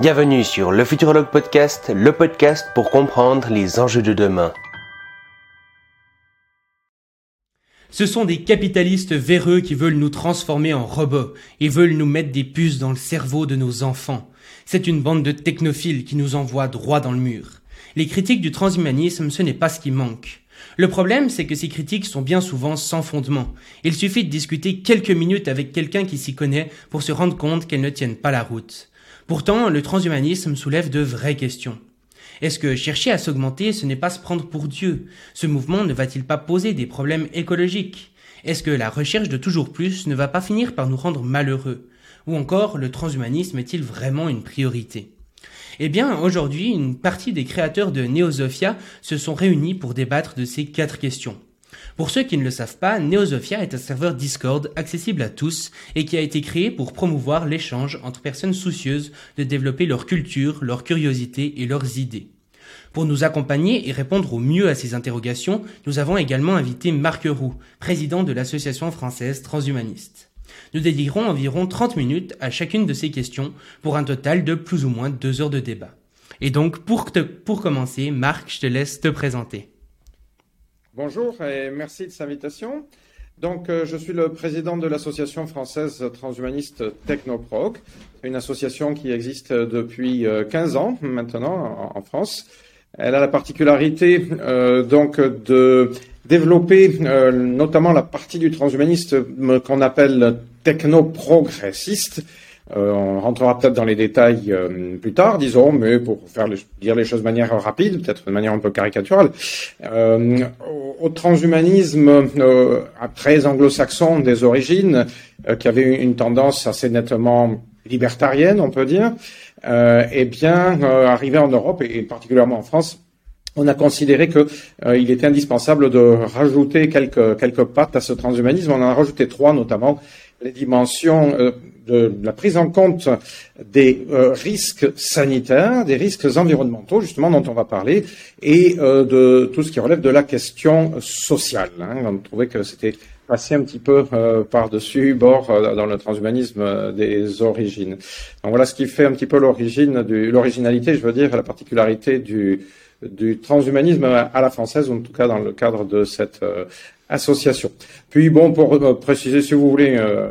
Bienvenue sur le Futurologue Podcast, le podcast pour comprendre les enjeux de demain. Ce sont des capitalistes véreux qui veulent nous transformer en robots et veulent nous mettre des puces dans le cerveau de nos enfants. C'est une bande de technophiles qui nous envoie droit dans le mur. Les critiques du transhumanisme, ce n'est pas ce qui manque. Le problème, c'est que ces critiques sont bien souvent sans fondement. Il suffit de discuter quelques minutes avec quelqu'un qui s'y connaît pour se rendre compte qu'elles ne tiennent pas la route. Pourtant, le transhumanisme soulève de vraies questions. Est-ce que chercher à s'augmenter, ce n'est pas se prendre pour Dieu? Ce mouvement ne va-t-il pas poser des problèmes écologiques? Est-ce que la recherche de toujours plus ne va pas finir par nous rendre malheureux? Ou encore, le transhumanisme est-il vraiment une priorité? Eh bien, aujourd'hui, une partie des créateurs de Neosofia se sont réunis pour débattre de ces quatre questions. Pour ceux qui ne le savent pas, Neosofia est un serveur Discord accessible à tous et qui a été créé pour promouvoir l'échange entre personnes soucieuses de développer leur culture, leur curiosité et leurs idées. Pour nous accompagner et répondre au mieux à ces interrogations, nous avons également invité Marc Roux, président de l'association française transhumaniste. Nous dédierons environ 30 minutes à chacune de ces questions pour un total de plus ou moins deux heures de débat. Et donc, pour commencer, Marc, je te laisse te présenter. Bonjour et merci de cette invitation. Donc, euh, je suis le président de l'association française transhumaniste Technoproc, une association qui existe depuis 15 euh, ans maintenant en, France. Elle a la particularité euh, donc de développer notamment la partie du transhumanisme qu'on appelle technoprogressiste, euh, on rentrera peut-être dans les détails euh, plus tard, disons, mais pour faire dire les choses de manière rapide, peut-être de manière un peu caricaturale. Euh, au, transhumanisme très anglo-saxon des origines, qui avait une tendance assez nettement libertarienne, on peut dire, eh bien, arrivé en Europe et particulièrement en France, on a considéré que il était indispensable de rajouter quelques pattes à ce transhumanisme. On en a rajouté trois, notamment les dimensions euh, de la prise en compte des euh, risques sanitaires, des risques environnementaux, justement, dont on va parler, et euh, de tout ce qui relève de la question sociale. Hein. On trouvait que c'était passé un petit peu par-dessus bord dans le transhumanisme des origines. Donc voilà ce qui fait un petit peu l'origine, l'originalité, je veux dire, la particularité du, du transhumanisme à la française, ou en tout cas dans le cadre de cette association. Puis bon, pour euh, préciser, si vous voulez, euh,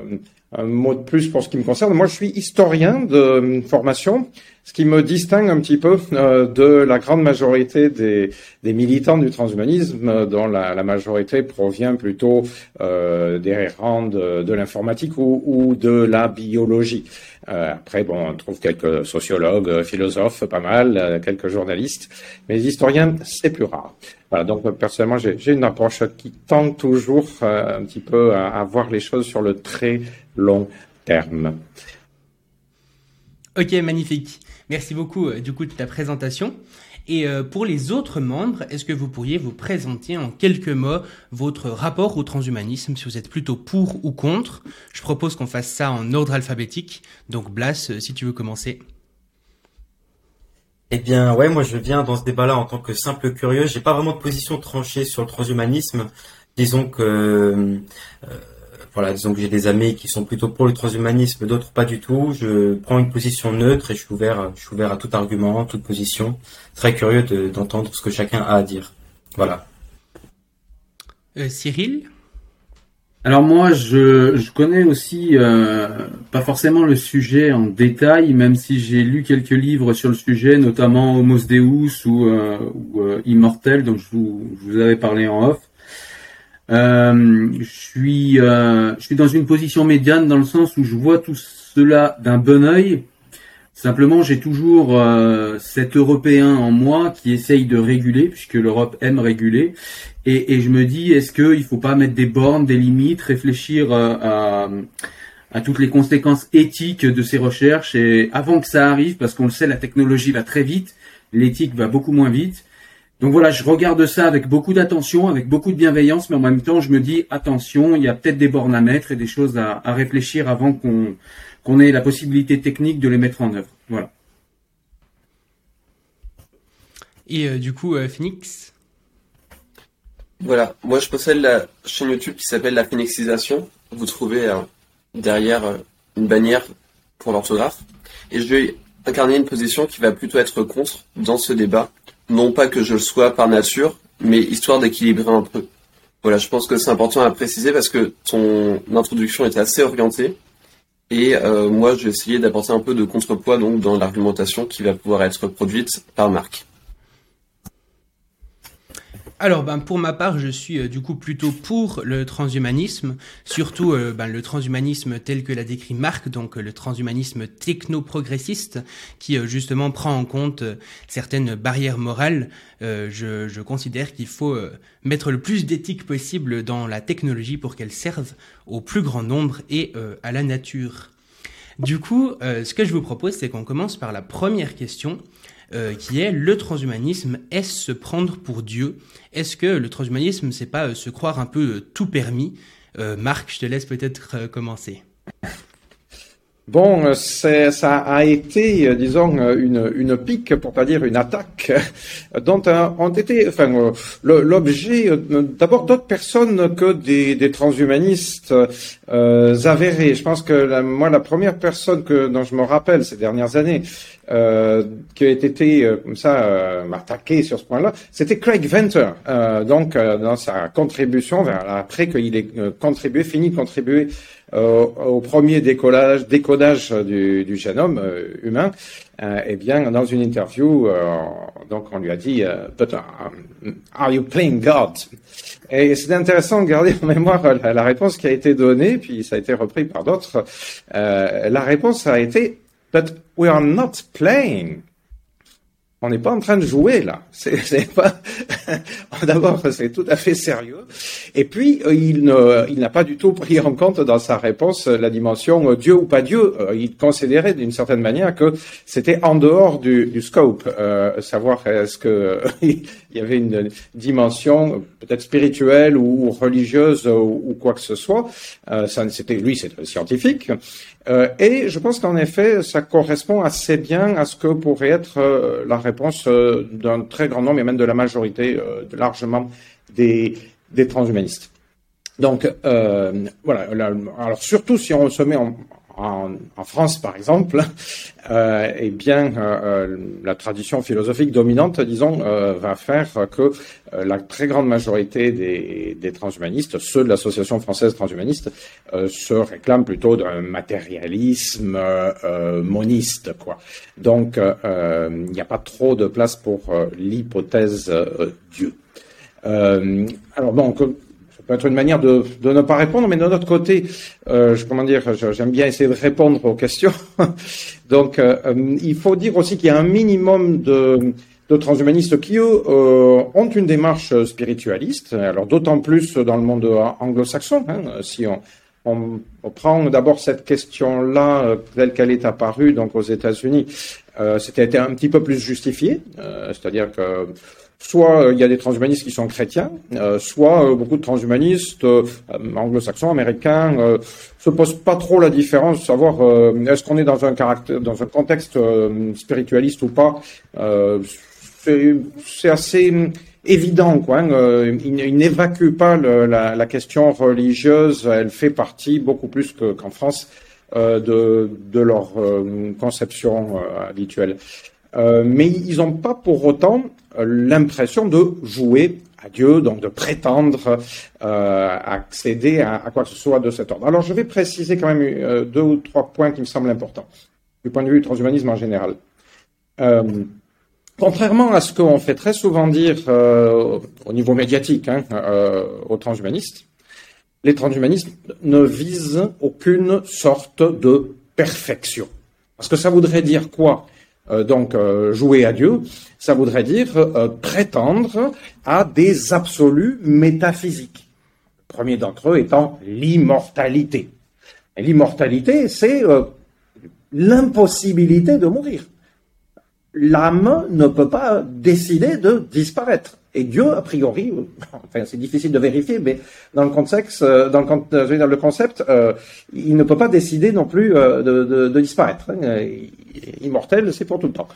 un mot de plus pour ce qui me concerne, moi je suis historien de formation, ce qui me distingue un petit peu euh, de la grande majorité des, militants du transhumanisme, dont la, majorité provient plutôt des rangs de, l'informatique ou, de la biologie. Après, bon, on trouve quelques sociologues, philosophes, pas mal, quelques journalistes, mais les historiens, c'est plus rare. Voilà, donc euh, personnellement, j'ai une approche qui tend toujours euh, un petit peu à, voir les choses sur le très long terme. Ok, magnifique. Merci beaucoup euh, du coup de ta présentation. Et pour les autres membres, est-ce que vous pourriez vous présenter en quelques mots votre rapport au transhumanisme, si vous êtes plutôt pour ou contre? Je propose qu'on fasse ça en ordre alphabétique. Donc Blas, si tu veux commencer. Eh bien, ouais, moi je viens dans ce débat-là en tant que simple curieux. J'ai pas vraiment de position tranchée sur le transhumanisme. Disons que, euh, voilà, disons que j'ai des amis qui sont plutôt pour le transhumanisme, d'autres pas du tout. Je prends une position neutre et je suis ouvert, je suis ouvert à tout argument, toute position. Très curieux d'entendre ce que chacun a à dire. Voilà. Euh, Cyril? Alors moi, je, je connais aussi euh, pas forcément le sujet en détail, même si j'ai lu quelques livres sur le sujet, notamment Homos Deus ou, euh, ou euh, Immortel, dont je vous, je vous avais parlé en off. Euh, je suis, je suis dans une position médiane dans le sens où je vois tout cela d'un bon œil. Simplement, j'ai toujours cet Européen en moi qui essaye de réguler, puisque l'Europe aime réguler, et, je me dis, est-ce qu'il ne faut pas mettre des bornes, des limites, réfléchir euh, à, toutes les conséquences éthiques de ces recherches? Et avant que ça arrive, parce qu'on le sait, la technologie va très vite, l'éthique va beaucoup moins vite. Donc voilà, je regarde ça avec beaucoup d'attention, avec beaucoup de bienveillance, mais en même temps, je me dis attention, il y a peut-être des bornes à mettre et des choses à, réfléchir avant qu'on qu'on ait la possibilité technique de les mettre en œuvre. Voilà. Et euh, du coup, euh, Phoenix, voilà, moi je possède la chaîne YouTube qui s'appelle La Phénixisation. Vous trouvez euh, derrière euh, une bannière pour l'orthographe. Et je vais incarner une position qui va plutôt être contre dans ce débat. Non pas que je le sois par nature, mais histoire d'équilibrer un peu. Voilà, je pense que c'est important à préciser parce que ton introduction était assez orientée. Et euh, moi, j'ai essayé d'apporter un peu de contrepoids donc dans l'argumentation qui va pouvoir être produite par Marc. Alors, ben, pour ma part, je suis euh, du coup plutôt pour le transhumanisme, surtout euh, ben, le transhumanisme tel que l'a décrit Marc, donc le transhumanisme techno-progressiste, qui justement prend en compte certaines barrières morales. Je, je, considère qu'il faut mettre le plus d'éthique possible dans la technologie pour qu'elle serve au plus grand nombre et à la nature. Du coup, ce que je vous propose, c'est qu'on commence par la première question. Euh, qui est le transhumanisme. Est-ce se prendre pour Dieu? Est-ce que le transhumanisme, c'est pas euh, se croire un peu euh, tout permis? Marc, je te laisse peut-être commencer. Bon, ça a été, disons, une, une pique, pour pas dire une attaque, dont ont été, enfin, l'objet d'abord d'autres personnes que des, transhumanistes euh, avérés. Je pense que la, moi, la première personne que dont je me rappelle ces dernières années euh, qui a été euh, comme ça euh, attaqué sur ce point-là, c'était Craig Venter. Euh, donc, dans sa contribution, après qu'il ait contribué, fini de contribuer au premier décollage, décodage du, du génome humain, eh bien, dans une interview, donc on lui a dit, But, um, "Are you playing God?" Et c'est intéressant de garder en mémoire la, la, réponse qui a été donnée, puis ça a été repris par d'autres. la réponse a été But we are not playing. On n'est pas en train de jouer là. C'est pas. D'abord, c'est tout à fait sérieux. Et puis, euh, il ne, il n'a pas du tout pris en compte dans sa réponse la dimension euh, Dieu ou pas Dieu. Euh, il considérait d'une certaine manière que c'était en dehors du, du scope. Euh, savoir est-ce que il y avait une dimension peut-être spirituelle ou religieuse ou, quoi que ce soit. Euh, c'était lui, c'est scientifique. Euh, et je pense qu'en effet, ça correspond assez bien à ce que pourrait être euh, la réponse euh, d'un très grand nombre, et même de la majorité, de largement, des, des transhumanistes. Donc, voilà. alors surtout si on se met en, en, France, par exemple, euh, eh bien, euh, euh, la tradition philosophique dominante, disons, euh, va faire que la très grande majorité des, transhumanistes, ceux de l'Association française transhumaniste, se réclament plutôt d'un matérialisme moniste, quoi. Donc, il n'y a pas trop de place pour l'hypothèse Dieu. alors peut être une manière de, ne pas répondre, mais de notre côté, euh, comment dire, j'aime bien essayer de répondre aux questions. Donc, euh, euh, il faut dire aussi qu'il y a un minimum de, transhumanistes qui, eux, ont une démarche spiritualiste. Alors, d'autant plus dans le monde anglo-saxon. Hein, si on, prend d'abord cette question-là telle qu'elle est apparue donc aux États-Unis, c'était un petit peu plus justifié, c'est-à-dire que soit euh, il y a des transhumanistes qui sont chrétiens, euh, soit euh, beaucoup de transhumanistes anglo-saxons, américains, se posent pas trop la différence de savoir est-ce qu'on est dans un caractère, dans un contexte spiritualiste ou pas. c'est assez évident, quoi. Hein, ils, n'évacuent pas la, la, question religieuse. Elle fait partie beaucoup plus qu'en France de, de leur conception habituelle. Euh, mais ils n'ont pas pour autant euh, l'impression de jouer à Dieu, donc de prétendre euh, accéder à, quoi que ce soit de cet ordre. Alors je vais préciser quand même euh, deux ou trois points qui me semblent importants, du point de vue du transhumanisme en général. Euh, contrairement à ce qu'on fait très souvent dire au niveau médiatique hein, aux transhumanistes, les transhumanistes ne visent aucune sorte de perfection. Parce que ça voudrait dire quoi euh, donc euh, jouer à Dieu, ça voudrait dire euh, prétendre à des absolus métaphysiques. Le premier d'entre eux étant l'immortalité. L'immortalité, c'est l'impossibilité de mourir. L'âme ne peut pas décider de disparaître. Et Dieu, a priori, enfin c'est difficile de vérifier, mais dans le contexte, dans le, dans le concept, euh, il ne peut pas décider non plus euh, de, disparaître. Hein. Immortel, c'est pour tout le temps.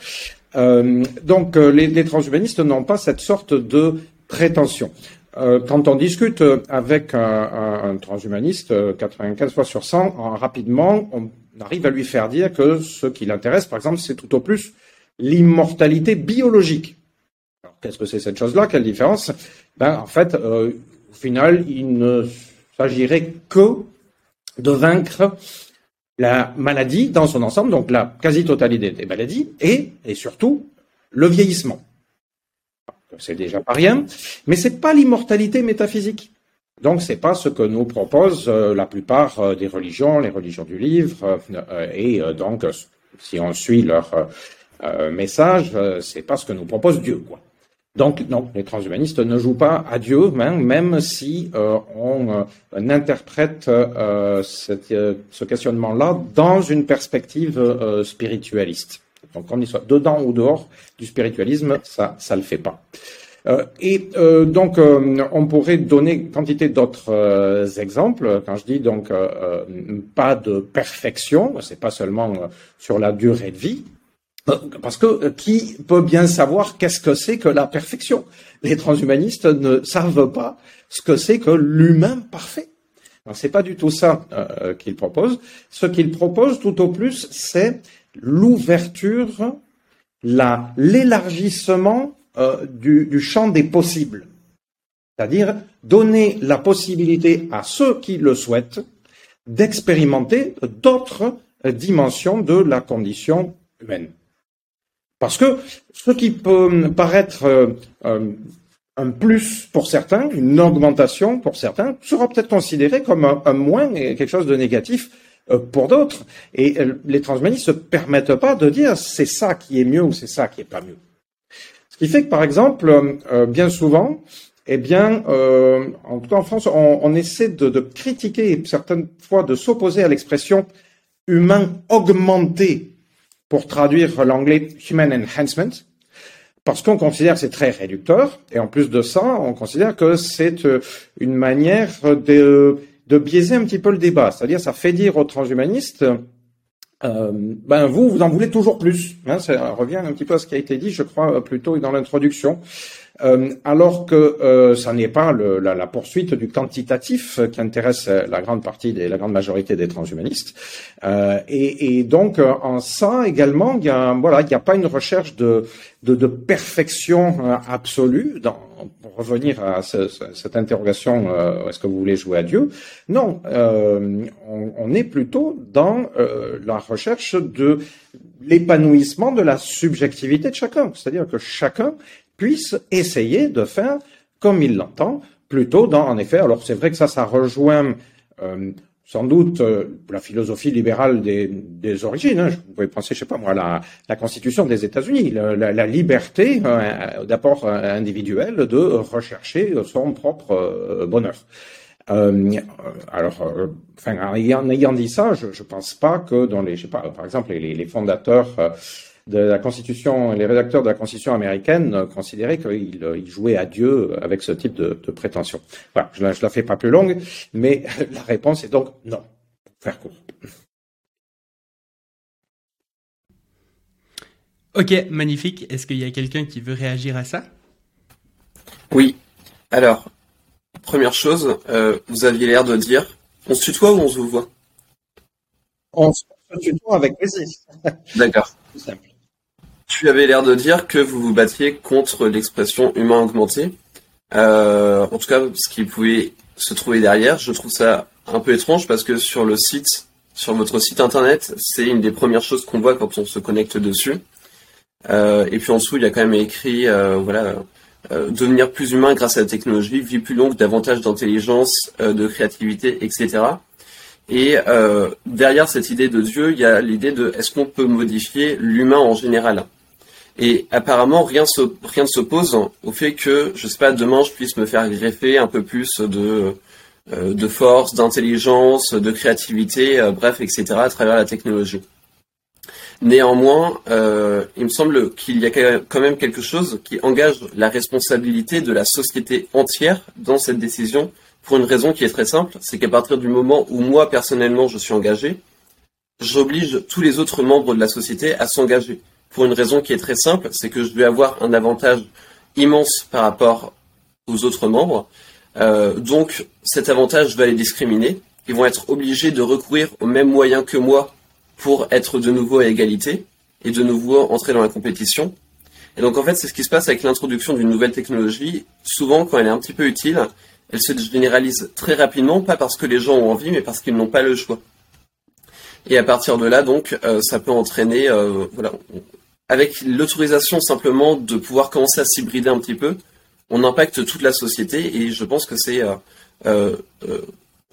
Euh, donc les, les transhumanistes n'ont pas cette sorte de prétention. quand on discute avec un, un, un transhumaniste, 95 fois sur 100, rapidement, on arrive à lui faire dire que ce qui l'intéresse, par exemple, c'est tout au plus l'immortalité biologique. Alors, qu'est-ce que c'est cette chose-là? Quelle différence? Ben, En fait, euh, au final, il ne s'agirait que de vaincre la maladie dans son ensemble, donc la quasi-totalité des maladies, et, surtout le vieillissement. C'est déjà pas rien, mais c'est pas l'immortalité métaphysique. Donc c'est pas ce que nous proposent euh, la plupart euh, des religions, les religions du livre, et donc si on suit leur message, c'est pas ce que nous propose Dieu, quoi. Donc non, les transhumanistes ne jouent pas à Dieu, même, si on interprète ce questionnement-là dans une perspective spiritualiste. Donc qu'on y soit dedans ou dehors du spiritualisme, ça, ça le fait pas. Euh, et euh, donc, euh, on pourrait donner quantité d'autres exemples. Quand je dis donc pas de perfection, c'est pas seulement sur la durée de vie, parce que qui peut bien savoir qu'est-ce que c'est que la perfection? Les transhumanistes ne savent pas ce que c'est que l'humain parfait. C'est pas du tout ça qu'ils proposent. Ce qu'ils proposent, tout au plus, c'est l'ouverture, l'élargissement euh, du, champ des possibles. C'est-à-dire donner la possibilité à ceux qui le souhaitent d'expérimenter d'autres dimensions de la condition humaine. Parce que ce qui peut paraître euh, euh, un plus pour certains, une augmentation pour certains, sera peut-être considéré comme un, un moins et quelque chose de négatif pour d'autres. Et les transhumanistes ne se permettent pas de dire c'est ça qui est mieux ou c'est ça qui est pas mieux. Ce qui fait que, par exemple, euh, bien souvent, eh bien, euh, en tout cas en France, on, essaie de, de, critiquer certaines fois de s'opposer à l'expression humain augmenté pour traduire l'anglais human enhancement, parce qu'on considère que c'est très réducteur, et en plus de ça, on considère que c'est euh, une manière de, de biaiser un petit peu le débat. C'est-à-dire, ça fait dire aux transhumanistes euh, ben vous, vous en voulez toujours plus. Hein, ça revient un petit peu à ce qui a été dit, je crois, plus tôt dans l'introduction. Euh, alors que euh, ça n'est pas la, poursuite du quantitatif qui intéresse la grande partie, des, la grande majorité des transhumanistes. Euh, et, donc en ça également, il voilà, il n'y a pas une recherche de, perfection absolue. Pour revenir à ce, cette interrogation, est-ce que vous voulez jouer à Dieu? Non, on, on, est plutôt dans la recherche de l'épanouissement de la subjectivité de chacun, c'est-à-dire que chacun puisse essayer de faire comme il l'entend, plutôt dans, en effet, alors c'est vrai que ça, ça rejoint euh, sans doute euh, la philosophie libérale des, des origines. Hein. Vous pouvez penser, je sais pas moi, la, la Constitution des États-Unis, la, liberté euh, d'apport individuel de rechercher son propre bonheur. alors, en ayant, dit ça, je, ne pense pas que dans les, je sais pas, par exemple, les, les fondateurs de la Constitution, les rédacteurs de la Constitution américaine considéraient qu'ils jouaient à Dieu avec ce type de, prétention. Voilà, je ne la, fais pas plus longue, mais la réponse est donc non, pour faire court. Ok, magnifique. Est-ce qu'il y a quelqu'un qui veut réagir à ça? Oui. Alors, première chose, euh, vous aviez l'air de dire, on se tutoie ou on se voit? On se tutoie avec plaisir. D'accord. simple. Tu avais l'air de dire que vous vous battiez contre l'expression humain augmenté. Euh, en tout cas, ce qui pouvait se trouver derrière, je trouve ça un peu étrange parce que sur le site, sur votre site internet, c'est une des premières choses qu'on voit quand on se connecte dessus. Euh, et puis en dessous, il y a quand même écrit, euh, voilà, devenir plus humain grâce à la technologie, vie plus longue, davantage d'intelligence, de créativité, etc. Et derrière cette idée de Dieu, il y a l'idée de est-ce qu'on peut modifier l'humain en général? Et apparemment, rien, ne s'oppose au fait que, je sais pas, demain, je puisse me faire greffer un peu plus de, euh, force, d'intelligence, de créativité, euh, bref, etc., à travers la technologie. Néanmoins, euh, il me semble qu'il y a quand même quelque chose qui engage la responsabilité de la société entière dans cette décision, pour une raison qui est très simple, c'est qu'à partir du moment où moi, personnellement, je suis engagé, j'oblige tous les autres membres de la société à s'engager pour une raison qui est très simple, c'est que je vais avoir un avantage immense par rapport aux autres membres. Euh, donc cet avantage va les discriminer. Ils vont être obligés de recourir aux mêmes moyens que moi pour être de nouveau à égalité et de nouveau entrer dans la compétition. Et donc en fait, c'est ce qui se passe avec l'introduction d'une nouvelle technologie. Souvent, quand elle est un petit peu utile, elle se généralise très rapidement, pas parce que les gens ont envie, mais parce qu'ils n'ont pas le choix. Et à partir de là, donc, euh, ça peut entraîner, euh, voilà, avec l'autorisation simplement de pouvoir commencer à s'hybrider un petit peu, on impacte toute la société. Et je pense que c'est euh,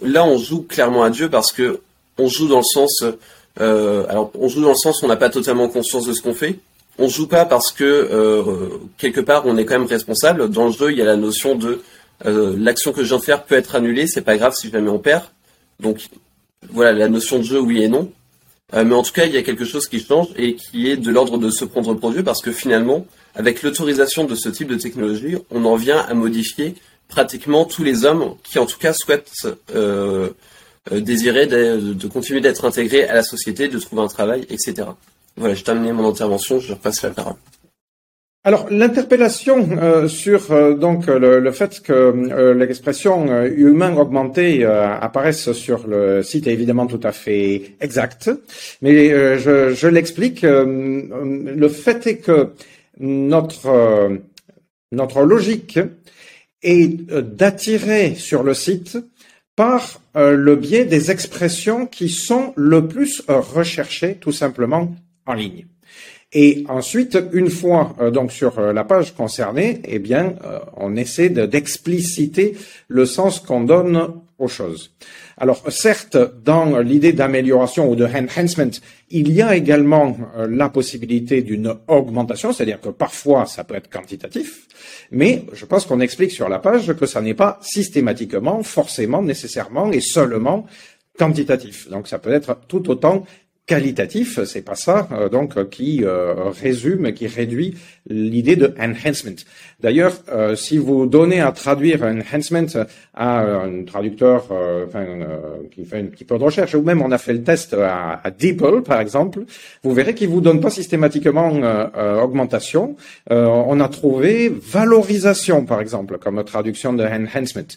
là, on joue clairement à Dieu parce que on joue dans le sens, alors on joue dans le sens où on n'a pas totalement conscience de ce qu'on fait. On joue pas parce que quelque part on est quand même responsable. Dans le jeu, il y a la notion de l'action que je viens de faire peut être annulée, c'est pas grave si jamais on perd. Donc voilà, la notion de jeu, oui et non. Euh, mais en tout cas, il y a quelque chose qui change et qui est de l'ordre de se prendre pour Dieu parce que finalement, avec l'autorisation de ce type de technologie, on en vient à modifier pratiquement tous les hommes qui, en tout cas, souhaitent euh, euh désirer de, de continuer d'être intégrés à la société, de trouver un travail, etc. Voilà, j'ai terminé mon intervention, je repasse la parole. Alors l'interpellation euh, sur euh, donc le, fait que euh, l'expression humain augmenté apparaisse sur le site est évidemment tout à fait exact, mais je, je l'explique. le fait est que notre notre logique est d'attirer sur le site par le biais des expressions qui sont le plus recherchées tout simplement en ligne. Et ensuite, une fois euh, donc sur euh, la page concernée, eh bien, euh, on essaie d'expliciter le sens qu'on donne aux choses. Alors, certes, dans l'idée d'amélioration ou de enhancement, il y a également la possibilité d'une augmentation, c'est-à-dire que parfois ça peut être quantitatif, mais je pense qu'on explique sur la page que ça n'est pas systématiquement, forcément, nécessairement et seulement quantitatif. Donc ça peut être tout autant qualitatif, c'est pas ça, euh, donc euh, qui euh, résume, qui réduit l'idée de enhancement. D'ailleurs, si vous donnez à traduire enhancement à un traducteur qui fait un petit peu de recherche, ou même on a fait le test à, à DeepL par exemple, vous verrez qu'il vous donne pas systématiquement augmentation. on a trouvé valorisation par exemple comme traduction de enhancement.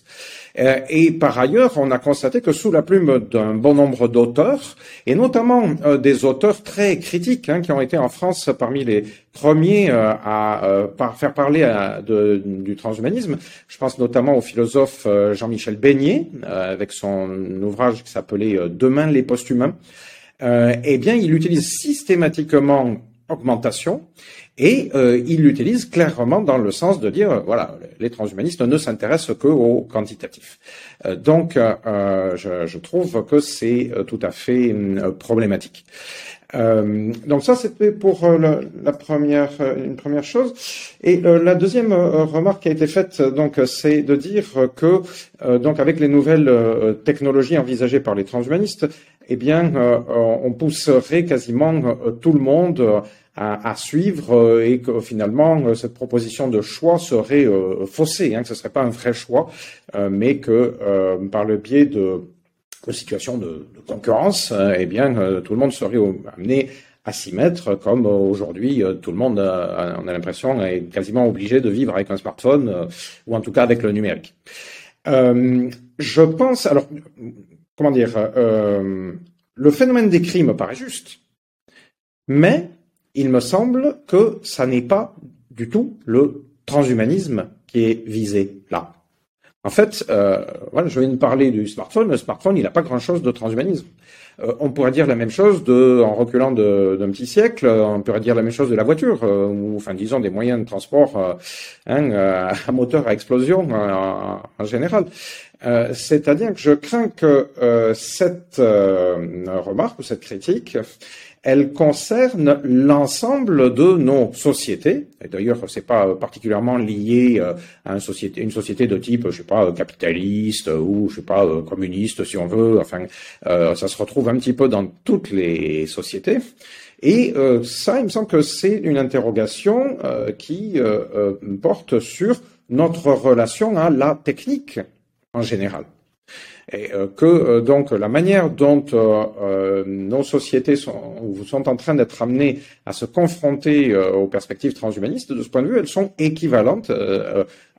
Euh, et par ailleurs, on a constaté que sous la plume d'un bon nombre d'auteurs, et notamment euh, des auteurs très critiques, hein, qui ont été en France parmi les premiers euh, à faire parler du transhumanisme, je pense notamment au philosophe Jean-Michel Beignet, avec son ouvrage qui s'appelait Demain les post-humains, eh bien, il utilise systématiquement augmentation et euh, il l'utilise clairement dans le sens de dire, voilà, les transhumanistes ne s'intéressent que au quantitatif. Euh, donc, euh, je, je, trouve que c'est tout à fait problématique. donc ça, c'était pour la, première, une première chose. Et la deuxième remarque qui a été faite, donc, c'est de dire que, donc, avec les nouvelles technologies envisagées par les transhumanistes, eh bien, on pousserait quasiment tout le monde à, suivre euh, et que finalement euh, cette proposition de choix serait euh, faussée, hein, que ce serait pas un vrai choix, mais que par le biais de, situations de, concurrence, eh bien tout le monde serait amené à s'y mettre, comme aujourd'hui tout le monde, on a l'impression, est quasiment obligé de vivre avec un smartphone ou en tout cas avec le numérique. je pense, alors comment dire, le phénomène des crimes paraît juste, mais il me semble que ça n'est pas du tout le transhumanisme qui est visé là. En fait, euh, voilà, je viens de parler du smartphone. Le smartphone, il n'a pas grand-chose de transhumanisme. Euh, on pourrait dire la même chose de, en reculant d'un petit siècle, on pourrait dire la même chose de la voiture, euh, ou enfin disons des moyens de transport euh, hein, à moteur à explosion en général. C'est-à-dire que je crains que cette remarque ou cette critique elle concerne l'ensemble de nos sociétés. Et d'ailleurs, c'est pas particulièrement lié euh, à une société, de type, je sais pas, capitaliste ou je sais pas euh, communiste, si on veut. Enfin, euh, ça se retrouve un petit peu dans toutes les sociétés. Et ça, il me semble que c'est une interrogation qui porte sur notre relation à la technique en général et euh, que euh, donc la manière dont euh, nos sociétés sont, sont en train d'être amenées à se confronter aux perspectives transhumanistes, de ce point de vue, elles sont équivalentes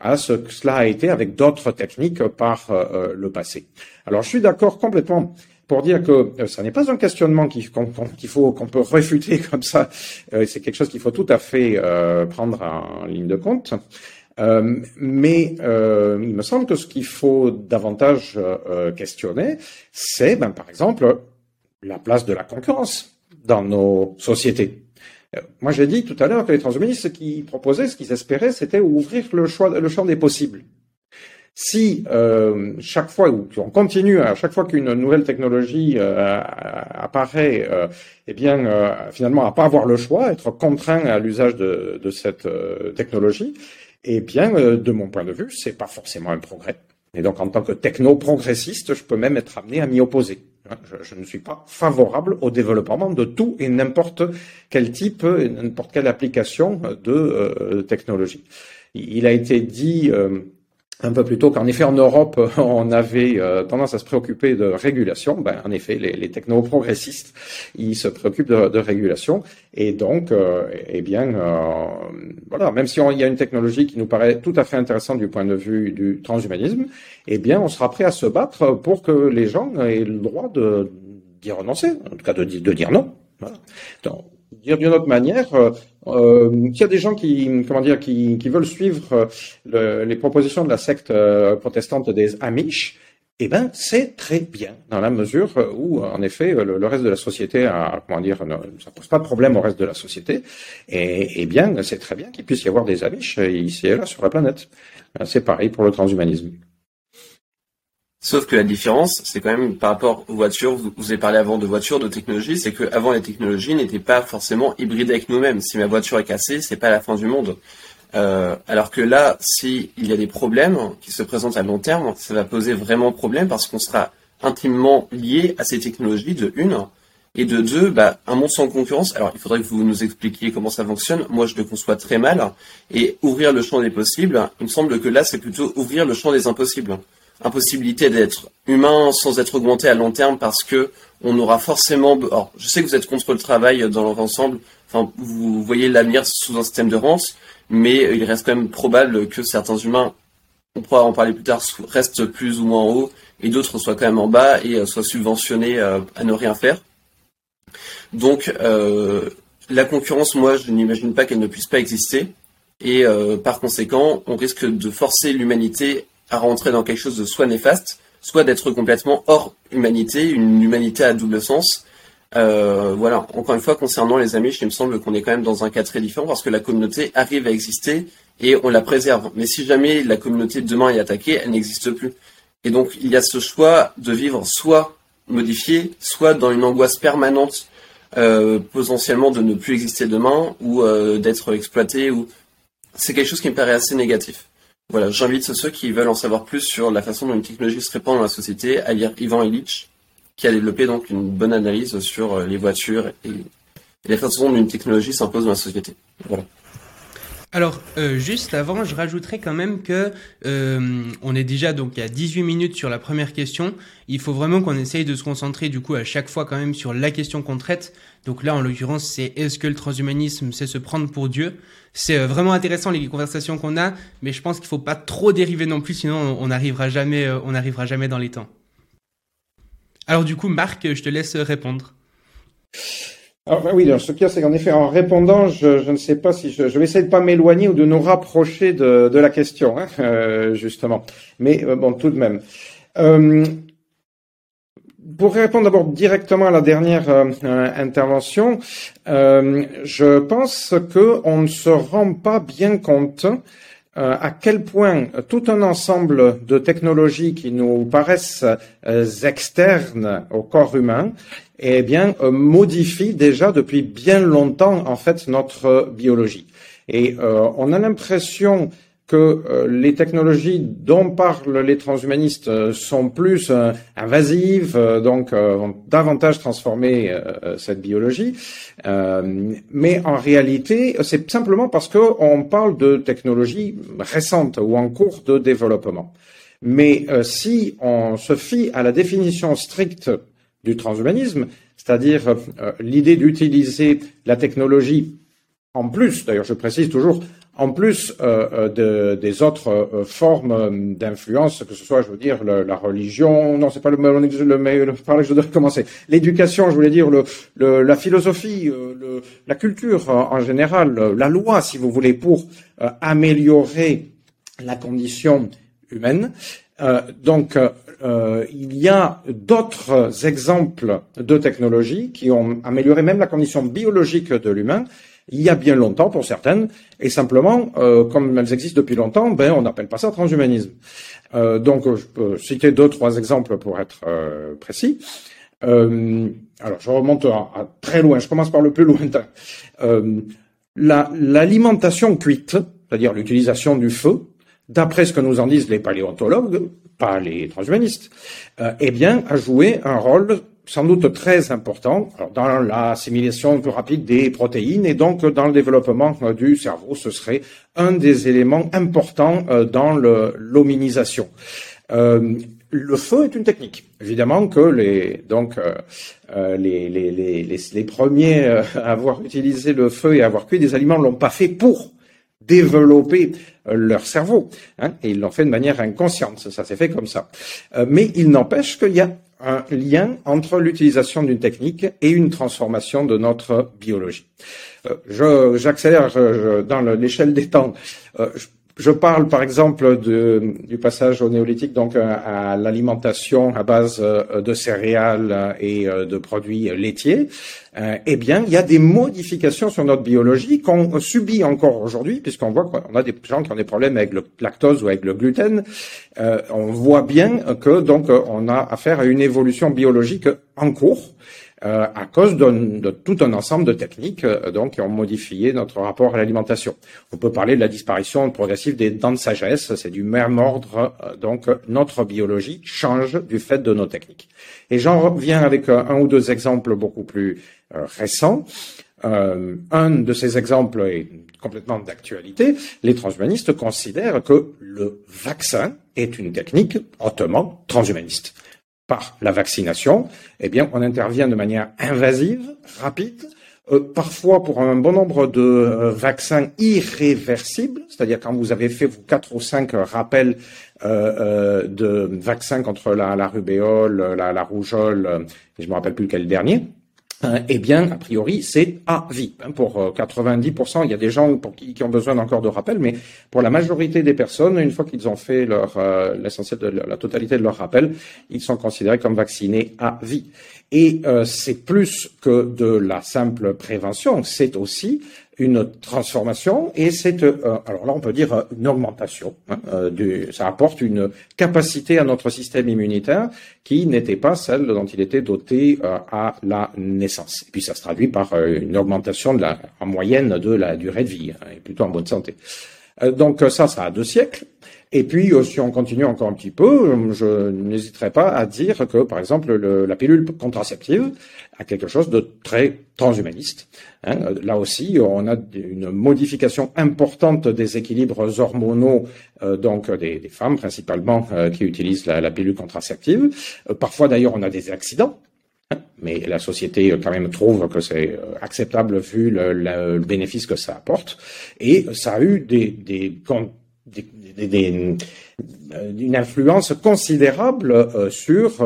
à ce que cela a été avec d'autres techniques par le passé. Alors je suis d'accord complètement pour dire que ça n'est pas un questionnement qu'il faut qu'on peut réfuter comme ça. C'est quelque chose qu'il faut tout à fait prendre en ligne de compte. Mais il me semble que ce qu'il faut davantage questionner, c'est, ben, par exemple, la place de la concurrence dans nos sociétés. Moi, j'ai dit tout à l'heure que les transhumanistes, ce qu'ils proposaient, ce qu'ils espéraient, c'était ouvrir le, choix, le champ des possibles. Si euh, chaque fois, ou on continue à chaque fois qu'une nouvelle technologie euh, apparaît, euh, eh bien, euh, finalement, à pas avoir le choix, être contraint à l'usage de, de, cette euh, technologie, eh bien, de mon point de vue, c'est pas forcément un progrès. Et donc, en tant que techno-progressiste, je peux même être amené à m'y opposer. Je, je, ne suis pas favorable au développement de tout et n'importe quel type, n'importe quelle application de technologie. Il a été dit un peu plus tôt qu'en effet en Europe on avait euh, tendance à se préoccuper de régulation. Ben, en effet, les, les techno-progressistes, ils se préoccupent de, de régulation et donc, euh, eh bien, euh, voilà, même si il y a une technologie qui nous paraît tout à fait intéressante du point de vue du transhumanisme, eh bien, on sera prêt à se battre pour que les gens aient le droit de d'y renoncer, en tout cas de, de dire non. Voilà. Donc, dire d'une autre manière, euh, euh, y a des gens qui, comment dire, qui, qui veulent suivre euh, les propositions de la secte euh, protestante des Amish, eh ben, c'est très bien dans la mesure où, en effet, le, reste de la société a, comment dire, ça pose pas de problème au reste de la société. Et, eh bien, c'est très bien qu'il puisse y avoir des Amish ici et là sur la planète. C'est pareil pour le transhumanisme. Sauf que la différence, c'est quand même par rapport aux voitures, vous, avez parlé avant de voitures, de technologie, c'est qu'avant les technologies n'étaient pas forcément hybrides avec nous-mêmes. Si ma voiture est cassée, c'est pas la fin du monde. Euh, alors que là, s'il y a des problèmes qui se présentent à long terme, ça va poser vraiment problème parce qu'on sera intimement lié à ces technologies de une. Et de deux, bah, un monde sans concurrence. Alors, il faudrait que vous nous expliquiez comment ça fonctionne. Moi, je le conçois très mal. Et ouvrir le champ des possibles, il me semble que là, c'est plutôt ouvrir le champ des impossibles impossibilité d'être humain sans être augmenté à long terme parce que on aura forcément. Alors, je sais que vous êtes contre le travail dans l'ensemble. Enfin, vous voyez l'avenir sous un système de rente, mais il reste quand même probable que certains humains, on pourra en parler plus tard, restent plus ou moins en haut et d'autres soient quand même en bas et euh, soient subventionnés euh, à ne rien faire. Donc, euh, la concurrence, moi, je n'imagine pas qu'elle ne puisse pas exister. Et par conséquent, on risque de forcer l'humanité à rentrer dans quelque chose de soit néfaste, soit d'être complètement hors humanité, une humanité à double sens. Euh, voilà, encore une fois, concernant les amis, il me semble qu'on est quand même dans un cas très différent parce que la communauté arrive à exister et on la préserve. Mais si jamais la communauté demain est attaquée, elle n'existe plus. Et donc, il y a ce choix de vivre soit modifié, soit dans une angoisse permanente, euh, potentiellement de ne plus exister demain ou euh, d'être exploité. Ou c'est quelque chose qui me paraît assez négatif. Voilà, j'invite ceux qui veulent en savoir plus sur la façon dont une technologie se répand dans la société à lire Ivan Illich, qui a développé donc une bonne analyse sur euh, les voitures et, la façon dont une technologie s'impose dans la société. Alors, euh, juste avant, je rajouterais quand même que euh, on est déjà donc à 18 minutes sur la première question. Il faut vraiment qu'on essaye de se concentrer du coup à chaque fois quand même sur la question qu'on traite. Donc là, en l'occurrence, c'est est-ce que le transhumanisme, c'est se prendre pour Dieu? C'est euh, vraiment intéressant les conversations qu'on a, mais je pense qu'il faut pas trop dériver non plus, sinon on n'arrivera jamais, on n'arrivera jamais dans les temps. Alors du coup, Marc, je te laisse répondre. Alors, oui, ce qu'il y a, c'est qu'en effet, en répondant, je, ne sais pas si je, vais essayer de pas m'éloigner ou de nous rapprocher de, la question, hein, euh, justement. Mais euh, bon, tout de même. Euh, pour répondre d'abord directement à la dernière euh, intervention, je pense que on ne se rend pas bien compte à quel point tout un ensemble de technologies qui nous paraissent externes au corps humain eh bien, euh, modifie déjà depuis bien longtemps, en fait, notre biologie. Et euh, on a l'impression que euh, les technologies dont parlent les transhumanistes sont plus invasives, donc vont davantage transformer cette biologie. mais en réalité, c'est simplement parce qu'on parle de technologies récentes ou en cours de développement. Mais si on se fie à la définition stricte du transhumanisme, c'est-à-dire euh, l'idée d'utiliser la technologie en plus, d'ailleurs je précise toujours, en plus euh, de, des autres formes d'influence, que ce soit, je veux dire, la religion, non, c'est pas le, le, le, par je devrais commencer. L'éducation, je voulais dire, le, la philosophie, la culture en général, la loi, si vous voulez, pour améliorer la condition humaine. Donc, euh, il y a d'autres exemples de technologies qui ont amélioré même la condition biologique de l'humain il y a bien longtemps pour certaines, et simplement, euh, comme elles existent depuis longtemps, ben on n'appelle pas ça transhumanisme. Euh, donc je peux citer deux, trois exemples pour être précis. alors je remonte à, très loin, je commence par le plus lointain. L'alimentation cuite, c'est-à-dire l'utilisation du feu, d'après ce que nous en disent les paléontologues, pas les transhumanistes, euh, eh bien, a joué un rôle sans doute très important dans l'assimilation plus rapide des protéines et donc dans le développement euh, du cerveau. Ce serait un des éléments importants euh, dans l'hominisation. le feu est une technique. Évidemment que les donc les, premiers à avoir utilisé le feu et à avoir cuit des aliments l'ont pas fait pour développer euh, leur cerveau. Hein, et ils l'ont fait de manière inconsciente, ça s'est fait comme ça. Euh, mais il n'empêche qu'il y a un lien entre l'utilisation d'une technique et une transformation de notre biologie. Euh, J'accélère dans l'échelle des temps. Euh, parle par exemple du passage au néolithique, donc à, l'alimentation à base euh, de céréales et euh, de produits laitiers. Euh, eh bien, il y a des modifications sur notre biologie qu'on subit encore aujourd'hui, puisqu'on voit qu'on a des gens qui ont des problèmes avec le lactose ou avec le gluten. on voit bien que donc on a affaire à une évolution biologique en cours. Euh, à cause de, tout un ensemble de techniques euh, donc qui ont modifié notre rapport à l'alimentation. On peut parler de la disparition progressive des dents de sagesse, c'est du même ordre. Euh, donc notre biologie change du fait de nos techniques. Et j'en reviens avec un ou deux exemples beaucoup plus récents. un de ces exemples est complètement d'actualité. Les transhumanistes considèrent que le vaccin est une technique hautement transhumaniste par la vaccination, eh bien, on intervient de manière invasive, rapide, euh, parfois pour un bon nombre de euh, vaccins irréversibles, c'est-à-dire quand vous avez fait vos quatre ou cinq rappels euh, de vaccins contre la, rubéole, la, rougeole, je me rappelle plus quel dernier, eh bien, a priori, c'est à vie. Hein, pour 90%, euh, il y a des gens qui ont besoin encore de rappel, mais pour la majorité des personnes, une fois qu'ils ont fait leur euh, l'essentiel de la totalité de leur rappel, ils sont considérés comme vaccinés à vie. Et c'est plus que de la simple prévention, c'est aussi une transformation et c'est euh, alors là on peut dire euh, une augmentation. Hein, euh, du, ça apporte une capacité à notre système immunitaire qui n'était pas celle dont il était doté à la naissance. Et puis ça se traduit par une augmentation de la, en moyenne de la durée de vie hein, et plutôt en bonne santé. donc ça, ça a deux siècles. Et puis, si on continue encore un petit peu, je n'hésiterai pas à dire que, par exemple, le, la pilule contraceptive a quelque chose de très transhumaniste. Hein. Là aussi, on a une modification importante des équilibres hormonaux, euh, donc des, femmes principalement euh, qui utilisent la, pilule contraceptive. Euh, parfois, d'ailleurs, on a des accidents. Hein. Mais la société quand même trouve que c'est acceptable vu le, le, bénéfice que ça apporte. Et ça a eu des, des, des, des une influence considérable sur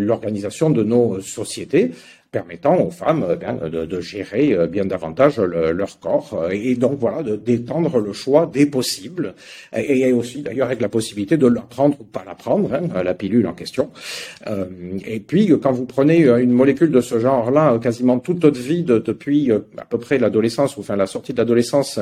l'organisation de nos sociétés permettant aux femmes eh de, gérer euh, bien davantage leur corps euh, et donc voilà d'étendre le choix des possibles et, aussi d'ailleurs avec la possibilité de la prendre ou pas la prendre hein, la pilule en question. Euh, et puis quand vous prenez une molécule de ce genre là quasiment toute votre vie depuis à peu près l'adolescence ou enfin la sortie de l'adolescence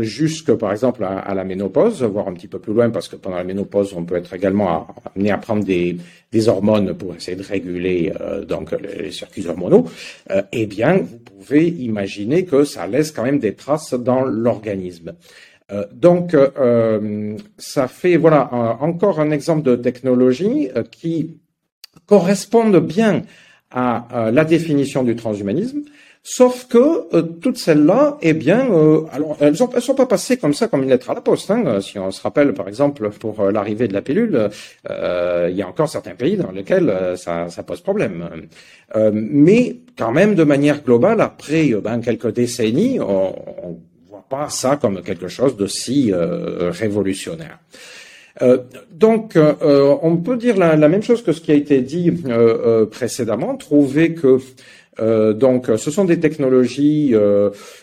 jusque par exemple à, la ménopause voire un petit peu plus loin parce que pendant la ménopause on peut être également amené à prendre des, hormones pour essayer de réguler donc les circuits hormonaux, euh, eh bien, vous pouvez imaginer que ça laisse quand même des traces dans l'organisme. Euh, donc, euh, ça fait voilà encore un exemple de technologie qui correspond bien à la définition du transhumanisme, Sauf que euh, toutes celles-là, eh bien, euh, alors elles ne sont pas passées comme ça comme une lettre à la poste. Hein. Si on se rappelle, par exemple, pour euh, l'arrivée de la pilule, il y a encore certains pays dans lesquels ça, ça, pose problème. mais quand même, de manière globale, après ben, quelques décennies, on, on voit pas ça comme quelque chose de si révolutionnaire. donc, on peut dire la, la, même chose que ce qui a été dit précédemment, trouver que donc ce sont des technologies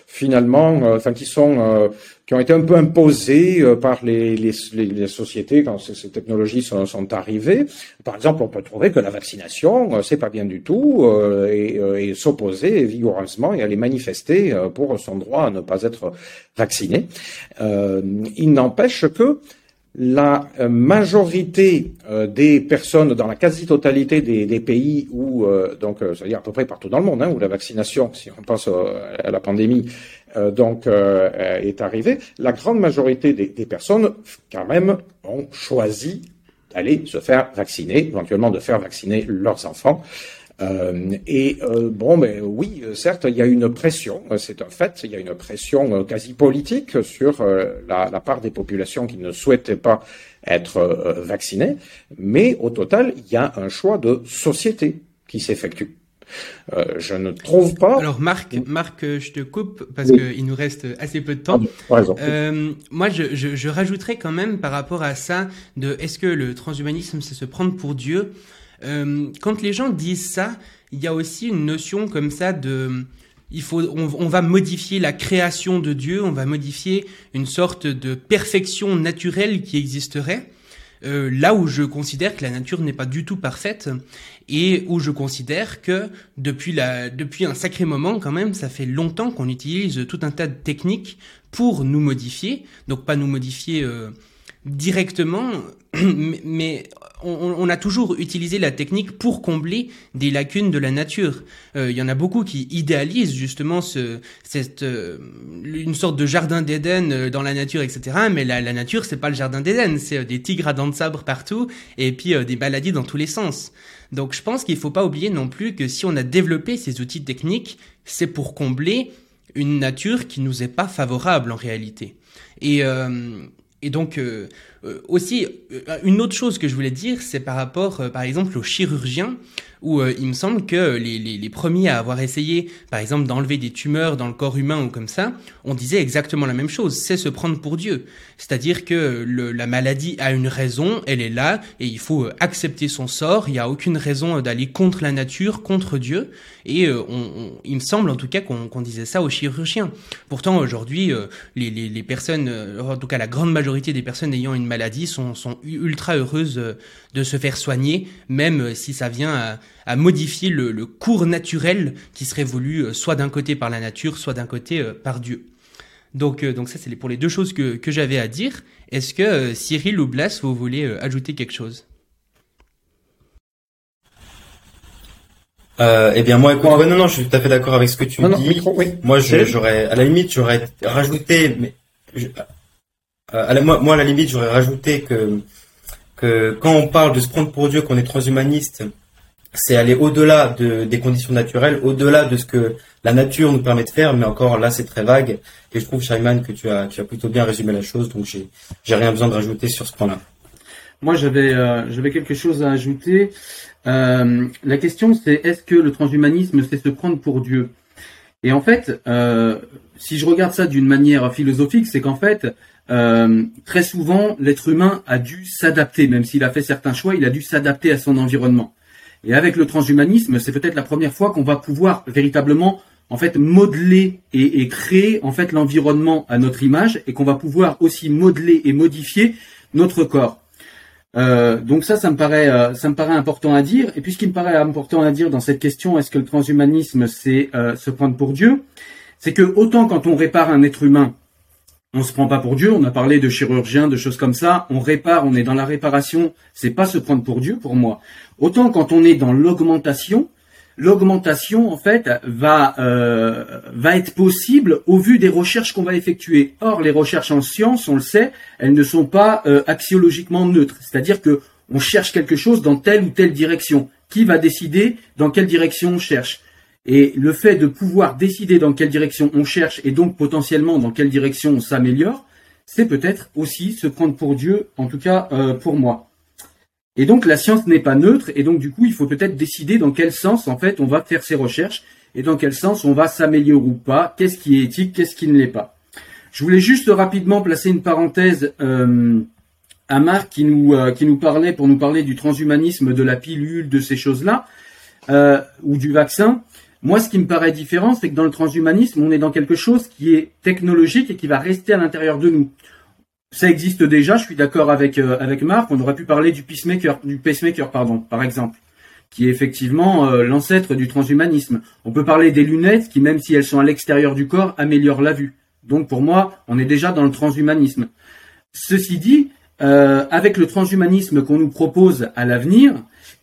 finalement, enfin qui sont qui ont été un peu imposées euh, par les, les, les, sociétés quand ces, technologies sont, sont, arrivées. Par exemple, on peut trouver que la vaccination, euh, c'est pas bien du tout, euh, et, et s'opposer vigoureusement et aller manifester pour son droit à ne pas être vacciné. il n'empêche que la majorité des personnes dans la quasi-totalité des, pays où, donc, c'est-à-dire à peu près partout dans le monde, hein, où la vaccination, si on pense à la pandémie, euh, donc euh, est arrivé, la grande majorité des, personnes, quand même, ont choisi d'aller se faire vacciner, éventuellement de faire vacciner leurs enfants. Euh, et euh, bon, mais oui, certes, il y a une pression, c'est un fait, il y a une pression quasi politique sur la, la, part des populations qui ne souhaitaient pas être vaccinées, mais au total, il y a un choix de société qui s'effectue. Euh, je ne trouve pas. Alors Marc, Marc, je te coupe parce qu'il nous reste assez peu de temps. Ah, euh, moi, je, je, je rajouterais quand même par rapport à ça de est-ce que le transhumanisme c'est se prendre pour Dieu? Euh, Quand les gens disent ça, il y a aussi une notion comme ça de il faut, on, va modifier la création de Dieu, on va modifier une sorte de perfection naturelle qui existerait. Euh, là où je considère que la nature n'est pas du tout parfaite et où je considère que depuis la depuis un sacré moment quand même, ça fait longtemps qu'on utilise tout un tas de techniques pour nous modifier, donc pas nous modifier euh, directement, mais on, a toujours utilisé la technique pour combler des lacunes de la nature. Euh, il y en a beaucoup qui idéalisent justement ce, cette, euh, une sorte de jardin d'Éden euh, dans la nature, etc. Mais la, la nature, c'est pas le jardin d'Éden, c'est des tigres à dents de sabre partout et puis des maladies dans tous les sens. Donc je pense qu'il faut pas oublier non plus que si on a développé ces outils techniques, c'est pour combler une nature qui nous est pas favorable en réalité. Et et donc euh, euh, aussi euh, une autre chose que je voulais dire, c'est par rapport, par exemple, aux chirurgiens où il me semble que les, les, premiers à avoir essayé, par exemple, d'enlever des tumeurs dans le corps humain ou comme ça, on disait exactement la même chose, c'est se prendre pour Dieu. C'est-à-dire que la maladie a une raison, elle est là, et il faut euh, accepter son sort, il n'y a aucune raison d'aller contre la nature, contre Dieu, et euh, on, il me semble en tout cas qu'on disait ça aux chirurgiens. Pourtant, aujourd'hui, les, personnes, en tout cas la grande majorité des personnes ayant une maladie sont, ultra heureuses de se faire soigner, même si ça vient à, modifier le, cours naturel qui serait voulu euh, soit d'un côté par la nature, soit d'un côté euh, par Dieu. Donc, euh, donc ça, c'est pour les deux choses que, que j'avais à dire. Est-ce que Cyril ou Blas, vous voulez ajouter quelque chose? Euh, eh bien moi, écoute, non, non, je suis tout à fait d'accord avec ce que tu dis. Moi, j'aurais, à la limite, j'aurais rajouté, mais à la, moi, moi, à la limite, j'aurais rajouté que que quand on parle de se prendre pour Dieu, qu'on est transhumaniste, c'est aller au-delà de, des conditions naturelles, au-delà de ce que la nature nous permet de faire, mais encore là c'est très vague. Et je trouve, Shaiman, que tu as, tu as plutôt bien résumé la chose, donc j'ai, j'ai rien besoin de rajouter sur ce point-là. Moi j'avais, euh, j'avais quelque chose à ajouter. Euh, la question c'est est-ce que le transhumanisme c'est se prendre pour Dieu? Et en fait, euh, si je regarde ça d'une manière philosophique, c'est qu'en fait, euh, très souvent, l'être humain a dû s'adapter, même s'il a fait certains choix, il a dû s'adapter à son environnement. Et avec le transhumanisme, c'est peut-être la première fois qu'on va pouvoir véritablement en fait modeler et, créer en fait l'environnement à notre image et qu'on va pouvoir aussi modeler et modifier notre corps. Euh, donc ça, ça me paraît, euh, ça me paraît important à dire. Et puis ce qui me paraît important à dire dans cette question, est-ce que le transhumanisme c'est euh, se prendre pour Dieu? C'est que autant quand on répare un être humain, on se prend pas pour Dieu. On a parlé de chirurgiens, de choses comme ça. On répare, on est dans la réparation. C'est pas se prendre pour Dieu pour moi. Autant quand on est dans l'augmentation, l'augmentation en fait va euh, va être possible au vu des recherches qu'on va effectuer. Or, les recherches en sciences, on le sait, elles ne sont pas euh, axiologiquement neutres. C'est-à-dire que on cherche quelque chose dans telle ou telle direction. Qui va décider dans quelle direction on cherche? Et le fait de pouvoir décider dans quelle direction on cherche et donc potentiellement dans quelle direction on s'améliore, c'est peut-être aussi se prendre pour Dieu, en tout cas euh, pour moi. Et donc la science n'est pas neutre et donc du coup il faut peut-être décider dans quel sens en fait on va faire ses recherches et dans quel sens on va s'améliorer ou pas, qu'est-ce qui est éthique, qu'est-ce qui ne l'est pas. Je voulais juste rapidement placer une parenthèse euh, à Marc qui nous euh, qui nous parlait pour nous parler du transhumanisme, de la pilule, de ces choses-là, euh, ou du vaccin. Moi, ce qui me paraît différent, c'est que dans le transhumanisme, on est dans quelque chose qui est technologique et qui va rester à l'intérieur de nous. Ça existe déjà, je suis d'accord avec avec Marc. On aurait pu parler du pacemaker, du pacemaker, pardon, par exemple qui est effectivement euh, l'ancêtre du transhumanisme. On peut parler des lunettes qui, même si elles sont à l'extérieur du corps, améliorent la vue. Donc pour moi, on est déjà dans le transhumanisme. Ceci dit, euh, avec le transhumanisme qu'on nous propose à l'avenir,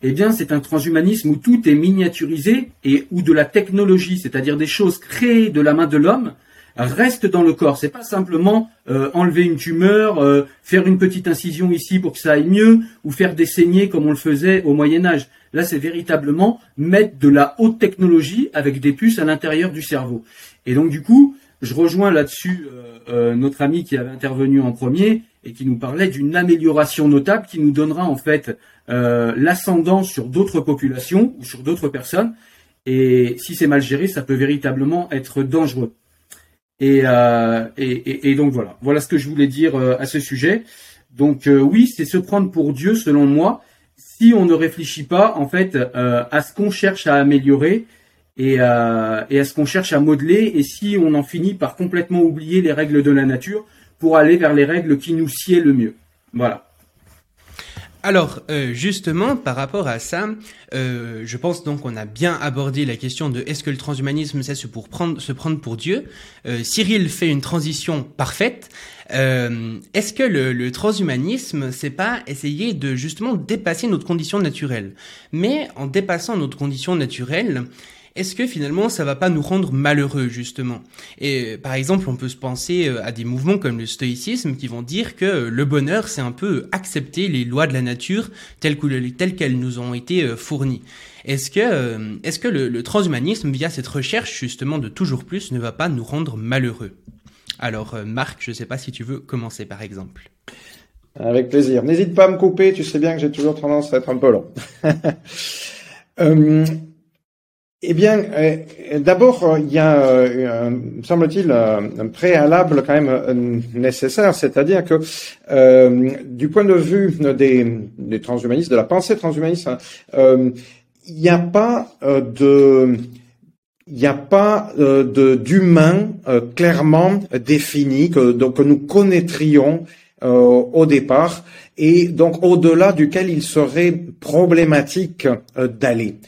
eh bien c'est un transhumanisme où tout est miniaturisé et où de la technologie, c'est-à-dire des choses créées de la main de l'homme, reste dans le corps. C'est pas simplement euh, enlever une tumeur, euh, faire une petite incision ici pour que ça aille mieux, ou faire des saignées comme on le faisait au Moyen Âge. Là, c'est véritablement mettre de la haute technologie avec des puces à l'intérieur du cerveau. Et donc, du coup, je rejoins là-dessus euh, notre ami qui avait intervenu en premier et qui nous parlait d'une amélioration notable qui nous donnera en fait l'ascendant sur d'autres populations ou sur d'autres personnes. Et si c'est mal géré, ça peut véritablement être dangereux. Euh, et, et, donc voilà, voilà ce que je voulais dire euh, à ce sujet. Donc euh, oui, c'est se prendre pour Dieu selon moi, si on ne réfléchit pas en fait à ce qu'on cherche à améliorer et à ce qu'on cherche à modeler, et si on en finit par complètement oublier les règles de la nature pour aller vers les règles qui nous sied le mieux. Voilà. Alors, euh, justement, par rapport à ça, euh, je pense donc qu'on a bien abordé la question de est-ce que le transhumanisme, c'est se, pour prendre, se prendre pour Dieu euh, Cyril fait une transition parfaite. est-ce que le, le transhumanisme, c'est pas essayer de justement dépasser notre condition naturelle? Mais en dépassant notre condition naturelle, est-ce que finalement ça va pas nous rendre malheureux justement? Et par exemple, on peut se penser euh, à des mouvements comme le stoïcisme qui vont dire que euh, le bonheur c'est un peu accepter les lois de la nature telles qu'elles nous ont été euh, fournies. Est-ce que, est-ce que le, transhumanisme, via cette recherche justement de toujours plus, ne va pas nous rendre malheureux? Alors, Marc, je ne sais pas si tu veux commencer par exemple. Avec plaisir. N'hésite pas à me couper, tu sais bien que j'ai toujours tendance à être un peu long. Eh bien, euh, d'abord, euh, il y a, euh, semble-t-il, un préalable quand même nécessaire, c'est-à-dire que du point de vue des, transhumanistes, de la pensée transhumaniste, il n'y a pas de il n'y a pas de d'humain clairement défini que nous connaîtrions au départ et donc au-delà duquel il serait problématique d'aller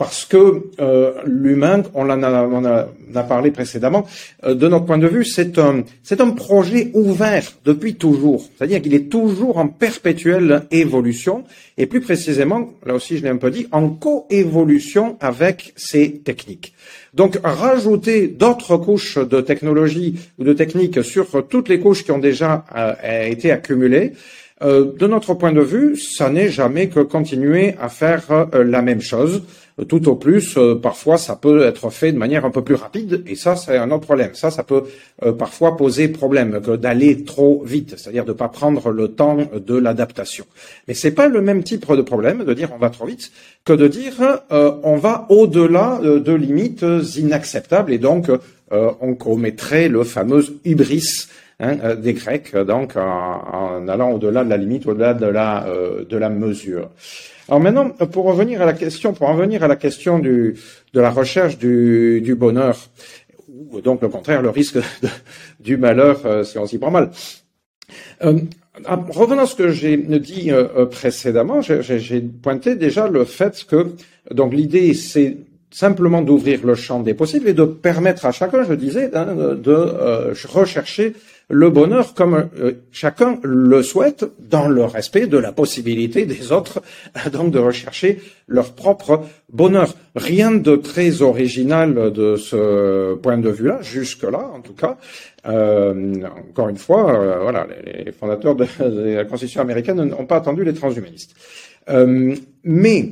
parce que euh, l'humain, on en a, parlé précédemment, euh, de notre point de vue, c'est un, c'est un projet ouvert depuis toujours. C'est-à-dire qu'il est toujours en perpétuelle évolution, et plus précisément, là aussi je l'ai un peu dit, en coévolution avec ces techniques. Donc rajouter d'autres couches de technologie ou de techniques sur toutes les couches qui ont déjà euh, été accumulées, de notre point de vue, ça n'est jamais que continuer à faire la même chose. Tout au plus, euh, parfois, ça peut être fait de manière un peu plus rapide, et ça, c'est un autre problème. Ça, ça peut euh, parfois poser problème que d'aller trop vite, c'est-à-dire de ne pas prendre le temps de l'adaptation. Mais c'est pas le même type de problème de dire on va trop vite que de dire euh, on va au-delà de limites inacceptables, et donc on commettrait le fameux hybris hein, des Grecs, donc en, allant au-delà de la limite, au-delà de la de la mesure. Alors maintenant, pour revenir à la question, pour en venir à la question du, de la recherche du, du bonheur, ou donc le contraire, le risque du malheur euh, si on s'y prend mal. Euh, revenant à ce que j'ai dit euh, précédemment, j'ai pointé déjà le fait que donc l'idée c'est simplement d'ouvrir le champ des possibles et de permettre à chacun, je disais, de rechercher le bonheur comme euh, chacun le souhaite dans le respect de la possibilité des autres, donc de rechercher leur propre bonheur. Rien de très original de ce point de vue-là, jusque-là en tout cas. Euh, encore une fois, euh, voilà, les fondateurs de, la Constitution américaine n'ont pas attendu les transhumanistes. mais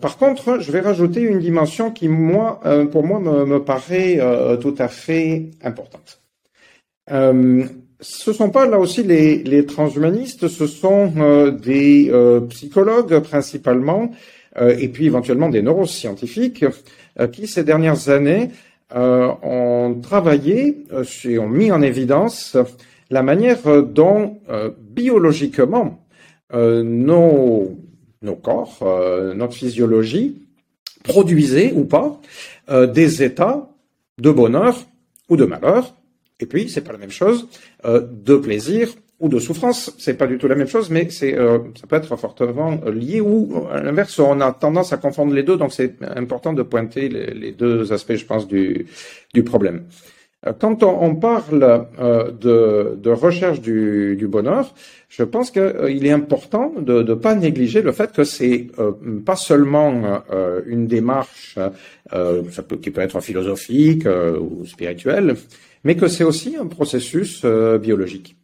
par contre, je vais rajouter une dimension qui, moi, pour moi, me paraît tout à fait importante. Euh, ce sont pas là aussi les, transhumanistes, ce sont euh, des euh, psychologues principalement, et puis éventuellement des neuroscientifiques, qui ces dernières années ont travaillé et ont mis en évidence la manière dont biologiquement nos, nos corps, notre physiologie produisait ou pas des états de bonheur ou de malheur. Et puis, c'est pas la même chose de plaisir ou de souffrance, c'est pas du tout la même chose, mais c'est euh, ça peut être fortement lié ou à l'inverse, on a tendance à confondre les deux, donc c'est important de pointer les, deux aspects, je pense, du, du problème. Euh, quand on, parle euh, de, recherche du, bonheur, je pense qu'il est important de ne pas négliger le fait que c'est pas seulement une démarche qui peut être philosophique ou spirituelle, mais que c'est aussi un processus biologique.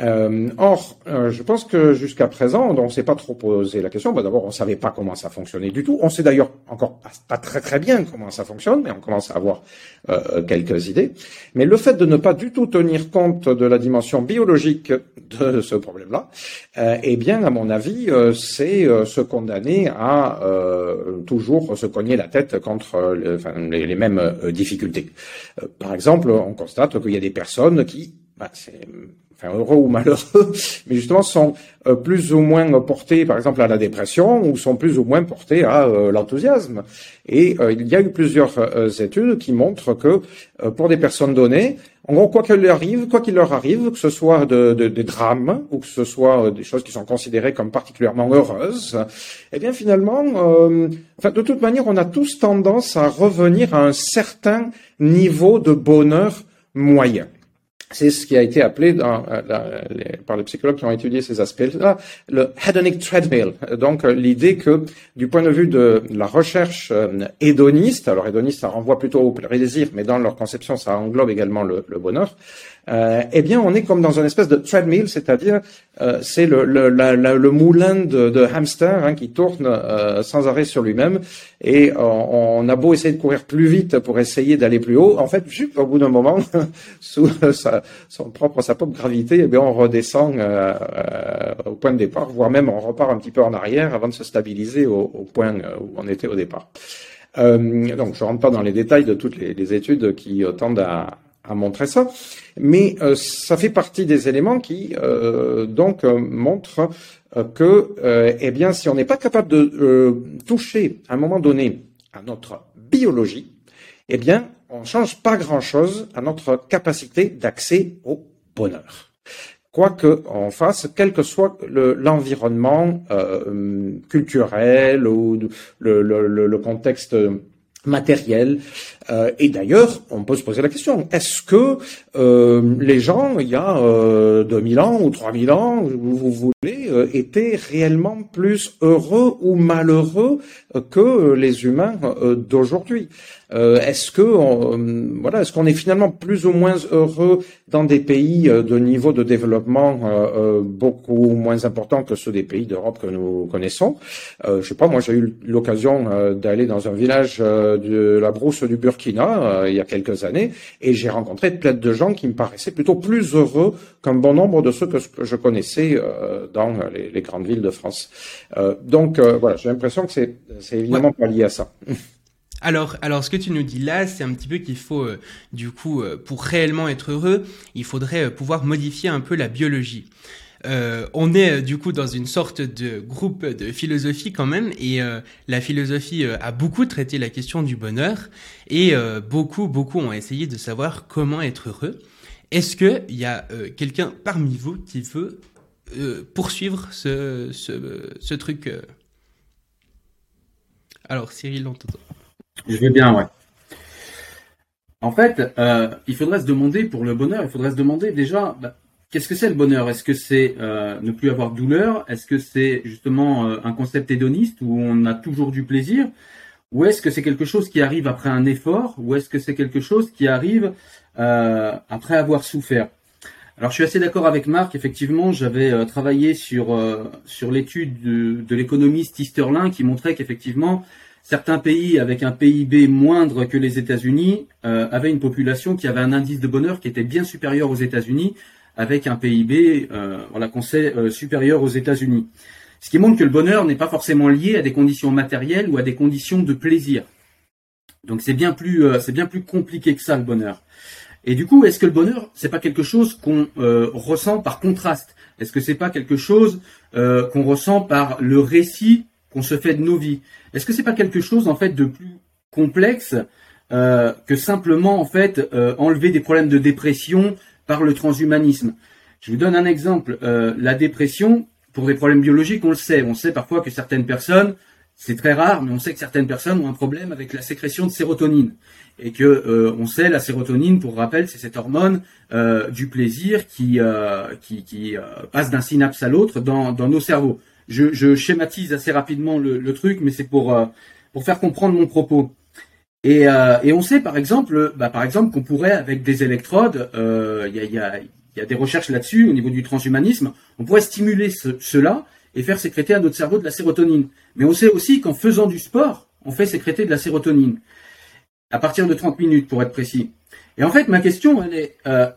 Euh, or, euh, je pense que jusqu'à présent, on ne s'est pas trop posé la question. Bah, D'abord, on ne savait pas comment ça fonctionnait du tout. On sait d'ailleurs encore pas, très très bien comment ça fonctionne, mais on commence à avoir euh, quelques idées. Mais le fait de ne pas du tout tenir compte de la dimension biologique de ce problème-là, eh bien, à mon avis, c'est se condamner à toujours se cogner la tête contre les, les, mêmes difficultés. par exemple, on constate qu'il y a des personnes qui bah, heureux ou malheureux, mais justement sont euh, plus ou moins portés, par exemple, à la dépression, ou sont plus ou moins portés à euh, l'enthousiasme. Et euh, il y a eu plusieurs études qui montrent que pour des personnes données, en gros, quoi qu'il leur arrive, quoi qu'il leur arrive, que ce soit de, des drames ou que ce soit des choses qui sont considérées comme particulièrement heureuses, eh bien finalement, enfin de toute manière, on a tous tendance à revenir à un certain niveau de bonheur moyen. C'est ce qui a été appelé dans, euh, par les psychologues qui ont étudié ces aspects-là le hedonic treadmill. Donc euh, l'idée que du point de vue de la recherche euh, hédoniste, alors hédoniste ça renvoie plutôt au plaisir, mais dans leur conception ça englobe également le, le bonheur, euh, eh bien, on est comme dans une espèce de treadmill, c'est-à-dire euh, c'est le, moulin de, hamster hein, qui tourne euh, sans arrêt sur lui-même. Et on, a beau essayer de courir plus vite pour essayer d'aller plus haut, en fait, juste au bout d'un moment, sous sa, son propre gravité, eh bien, on redescend au point de départ, voire même on repart un petit peu en arrière avant de se stabiliser au, point où on était au départ. donc, je rentre pas dans les détails de toutes les études qui tendent à, à montrer ça, mais euh, ça fait partie des éléments qui euh, donc euh, montrent que, eh bien, si on n'est pas capable de toucher à un moment donné à notre biologie, eh bien, on change pas grand-chose à notre capacité d'accès au bonheur. Quoi qu'on fasse, quel que soit l'environnement culturel ou le, le, le contexte matériel. Euh, et d'ailleurs, on peut se poser la question, est-ce que euh, les gens, il y a euh, 2000 ans ou 3000 ans, vous voulez, euh, étaient réellement plus heureux ou malheureux que les humains euh, Est-ce que voilà, est-ce qu'on est finalement plus ou moins heureux dans des pays de niveau de développement beaucoup moins important que ceux des pays d'Europe que nous connaissons? Je sais pas, moi j'ai eu l'occasion d'aller dans un village de la brousse du Burkina euh, il y a quelques années, et j'ai rencontré plein de gens qui me paraissaient plutôt plus heureux qu'un bon nombre de ceux que, je connaissais euh, dans les, grandes villes de France. Euh, donc voilà, j'ai l'impression que c'est, évidemment pas lié à ça. Alors, alors, ce que tu nous dis là, c'est un petit peu qu'il faut, du coup, pour réellement être heureux, il faudrait pouvoir modifier un peu la biologie. Euh, on est euh, du coup dans une sorte de groupe de philosophie quand même, et euh, la philosophie a beaucoup traité la question du bonheur, et beaucoup, beaucoup ont essayé de savoir comment être heureux. Est-ce qu'il y a quelqu'un parmi vous qui veut poursuivre ce, ce, truc Alors, Cyril, on. Je vais bien, ouais. En fait, il faudrait se demander, pour le bonheur, il faudrait se demander déjà, bah, Qu'est-ce que c'est le bonheur? Est-ce que c'est euh, ne plus avoir de douleur? Est-ce que c'est justement euh, un concept hédoniste où on a toujours du plaisir? Ou est-ce que c'est quelque chose qui arrive après un effort? Ou est-ce que c'est quelque chose qui arrive euh, après avoir souffert? Alors je suis assez d'accord avec Marc. Effectivement, j'avais travaillé sur sur l'étude de, de l'économiste Easterlin qui montrait qu'effectivement certains pays avec un PIB moindre que les États-Unis avaient une population qui avait un indice de bonheur qui était bien supérieur aux États-Unis avec un PIB euh, voilà, qu'on sait euh, supérieur aux États-Unis. Ce qui montre que le bonheur n'est pas forcément lié à des conditions matérielles ou à des conditions de plaisir. Donc c'est bien plus c'est bien plus compliqué que ça le bonheur. Et du coup, est-ce que le bonheur, c'est pas quelque chose qu'on ressent par contraste? Est-ce que c'est pas quelque chose qu'on ressent par le récit qu'on se fait de nos vies? Est-ce que c'est pas quelque chose en fait de plus complexe euh, que simplement en fait euh, enlever des problèmes de dépression par le transhumanisme? Je vous donne un exemple. Euh, la dépression, pour des problèmes biologiques, on le sait. On sait parfois que certaines personnes, c'est très rare, mais on sait que certaines personnes ont un problème avec la sécrétion de sérotonine. Et que on sait la sérotonine, pour rappel, c'est cette hormone du plaisir qui, qui, qui passe d'un synapse à l'autre dans, dans nos cerveaux. Je, schématise assez rapidement le, truc, mais c'est pour, pour faire comprendre mon propos. Et, euh, on sait par exemple, bah, par exemple qu'on pourrait avec des électrodes, il euh, y, a, y, y, a, des recherches là-dessus au niveau du transhumanisme, on pourrait stimuler cela et faire sécréter à notre cerveau de la sérotonine. Mais on sait aussi qu'en faisant du sport, on fait sécréter de la sérotonine à partir de 30 minutes pour être précis. Et en fait, ma question, elle est euh,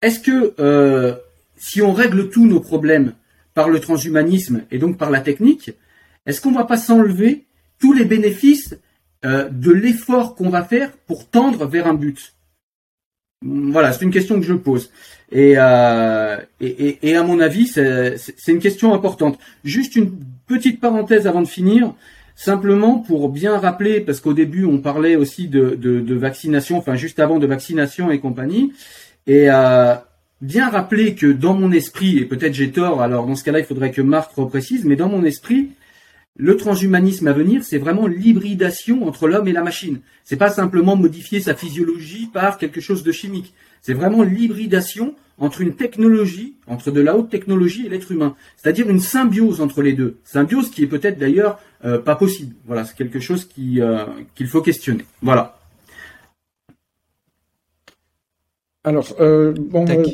est-ce que euh, si on règle tous nos problèmes par le transhumanisme et donc par la technique, est-ce qu'on va pas s'enlever tous les bénéfices euh, de l'effort qu'on va faire pour tendre vers un but? Voilà, c'est une question que je pose. Et, euh, à mon avis, c'est une question importante. Juste une petite parenthèse avant de finir, simplement pour bien rappeler, parce qu'au début on parlait aussi de, vaccination, enfin juste avant de vaccination et compagnie, et euh, bien rappeler que dans mon esprit, et peut-être j'ai tort, alors dans ce cas-là il faudrait que Marc reprécise, mais dans mon esprit, le transhumanisme à venir, c'est vraiment l'hybridation entre l'homme et la machine. C'est pas simplement modifier sa physiologie par quelque chose de chimique. C'est vraiment l'hybridation entre une technologie, entre de la haute technologie et l'être humain. C'est-à-dire une symbiose entre les deux. Symbiose qui est peut-être d'ailleurs euh, pas possible. Voilà, c'est quelque chose qui euh, qu'il faut questionner. Voilà. Alors, euh, bon, euh,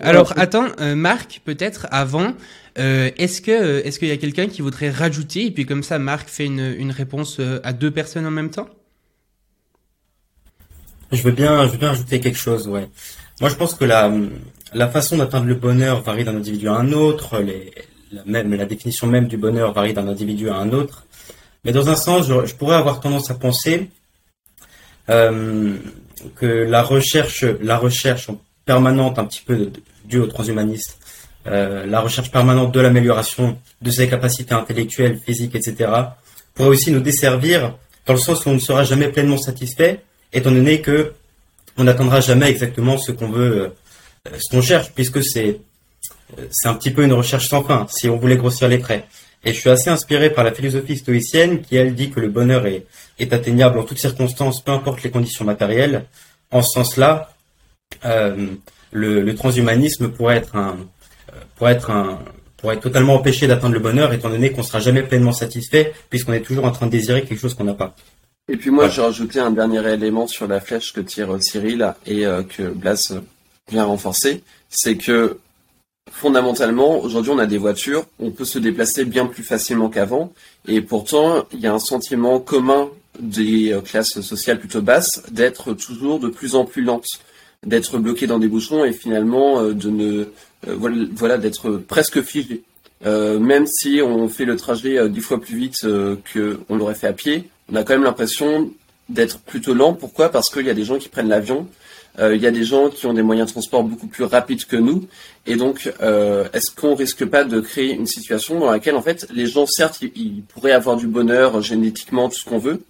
alors, attends, euh, Marc, peut-être avant, est-ce que est-ce qu'il y a quelqu'un qui voudrait rajouter et puis comme ça, Marc fait une, une réponse à deux personnes en même temps? Je veux bien, je veux bien ajouter quelque chose, ouais. Moi, je pense que la la façon d'atteindre le bonheur varie d'un individu à un autre, les, la même la définition même du bonheur varie d'un individu à un autre. Mais dans un sens, je, je pourrais avoir tendance à penser que la recherche, la recherche permanente, un petit peu due aux transhumanistes, euh, la recherche permanente de l'amélioration de ses capacités intellectuelles, physiques, etc., pourrait aussi nous desservir dans le sens où on ne sera jamais pleinement satisfait, étant donné que on n'atteindra jamais exactement ce qu'on veut, euh, ce qu'on cherche, puisque c'est euh, c'est un petit peu une recherche sans fin, si on voulait grossir les traits. Et je suis assez inspiré par la philosophie stoïcienne qui, elle, dit que le bonheur est, est atteignable en toutes circonstances, peu importe les conditions matérielles. En ce sens-là, euh, le, le, transhumanisme pourrait être un, euh, pourrait être un, pourrait être totalement empêché d'atteindre le bonheur, étant donné qu'on sera jamais pleinement satisfait, puisqu'on est toujours en train de désirer quelque chose qu'on n'a pas. Et puis moi, j'ai rajouté un dernier élément sur la flèche que tire Cyril et euh, que Blas vient renforcer, c'est que fondamentalement, aujourd'hui, on a des voitures, on peut se déplacer bien plus facilement qu'avant, et pourtant, il y a un sentiment commun des euh, classes sociales plutôt basses d'être toujours de plus en plus lentes, d'être bloqué dans des bouchons et finalement euh, de ne euh, voilà d'être presque figé. même si on fait le trajet dix fois plus vite que on l'aurait fait à pied, on a quand même l'impression d'être plutôt lent. Pourquoi? Parce qu'il y a des gens qui prennent l'avion, il y a des gens qui ont des moyens de transport beaucoup plus rapides que nous. Et donc, euh, est-ce qu'on risque pas de créer une situation dans laquelle, en fait, les gens, certes, ils, pourraient avoir du bonheur génétiquement, tout ce qu'on veut,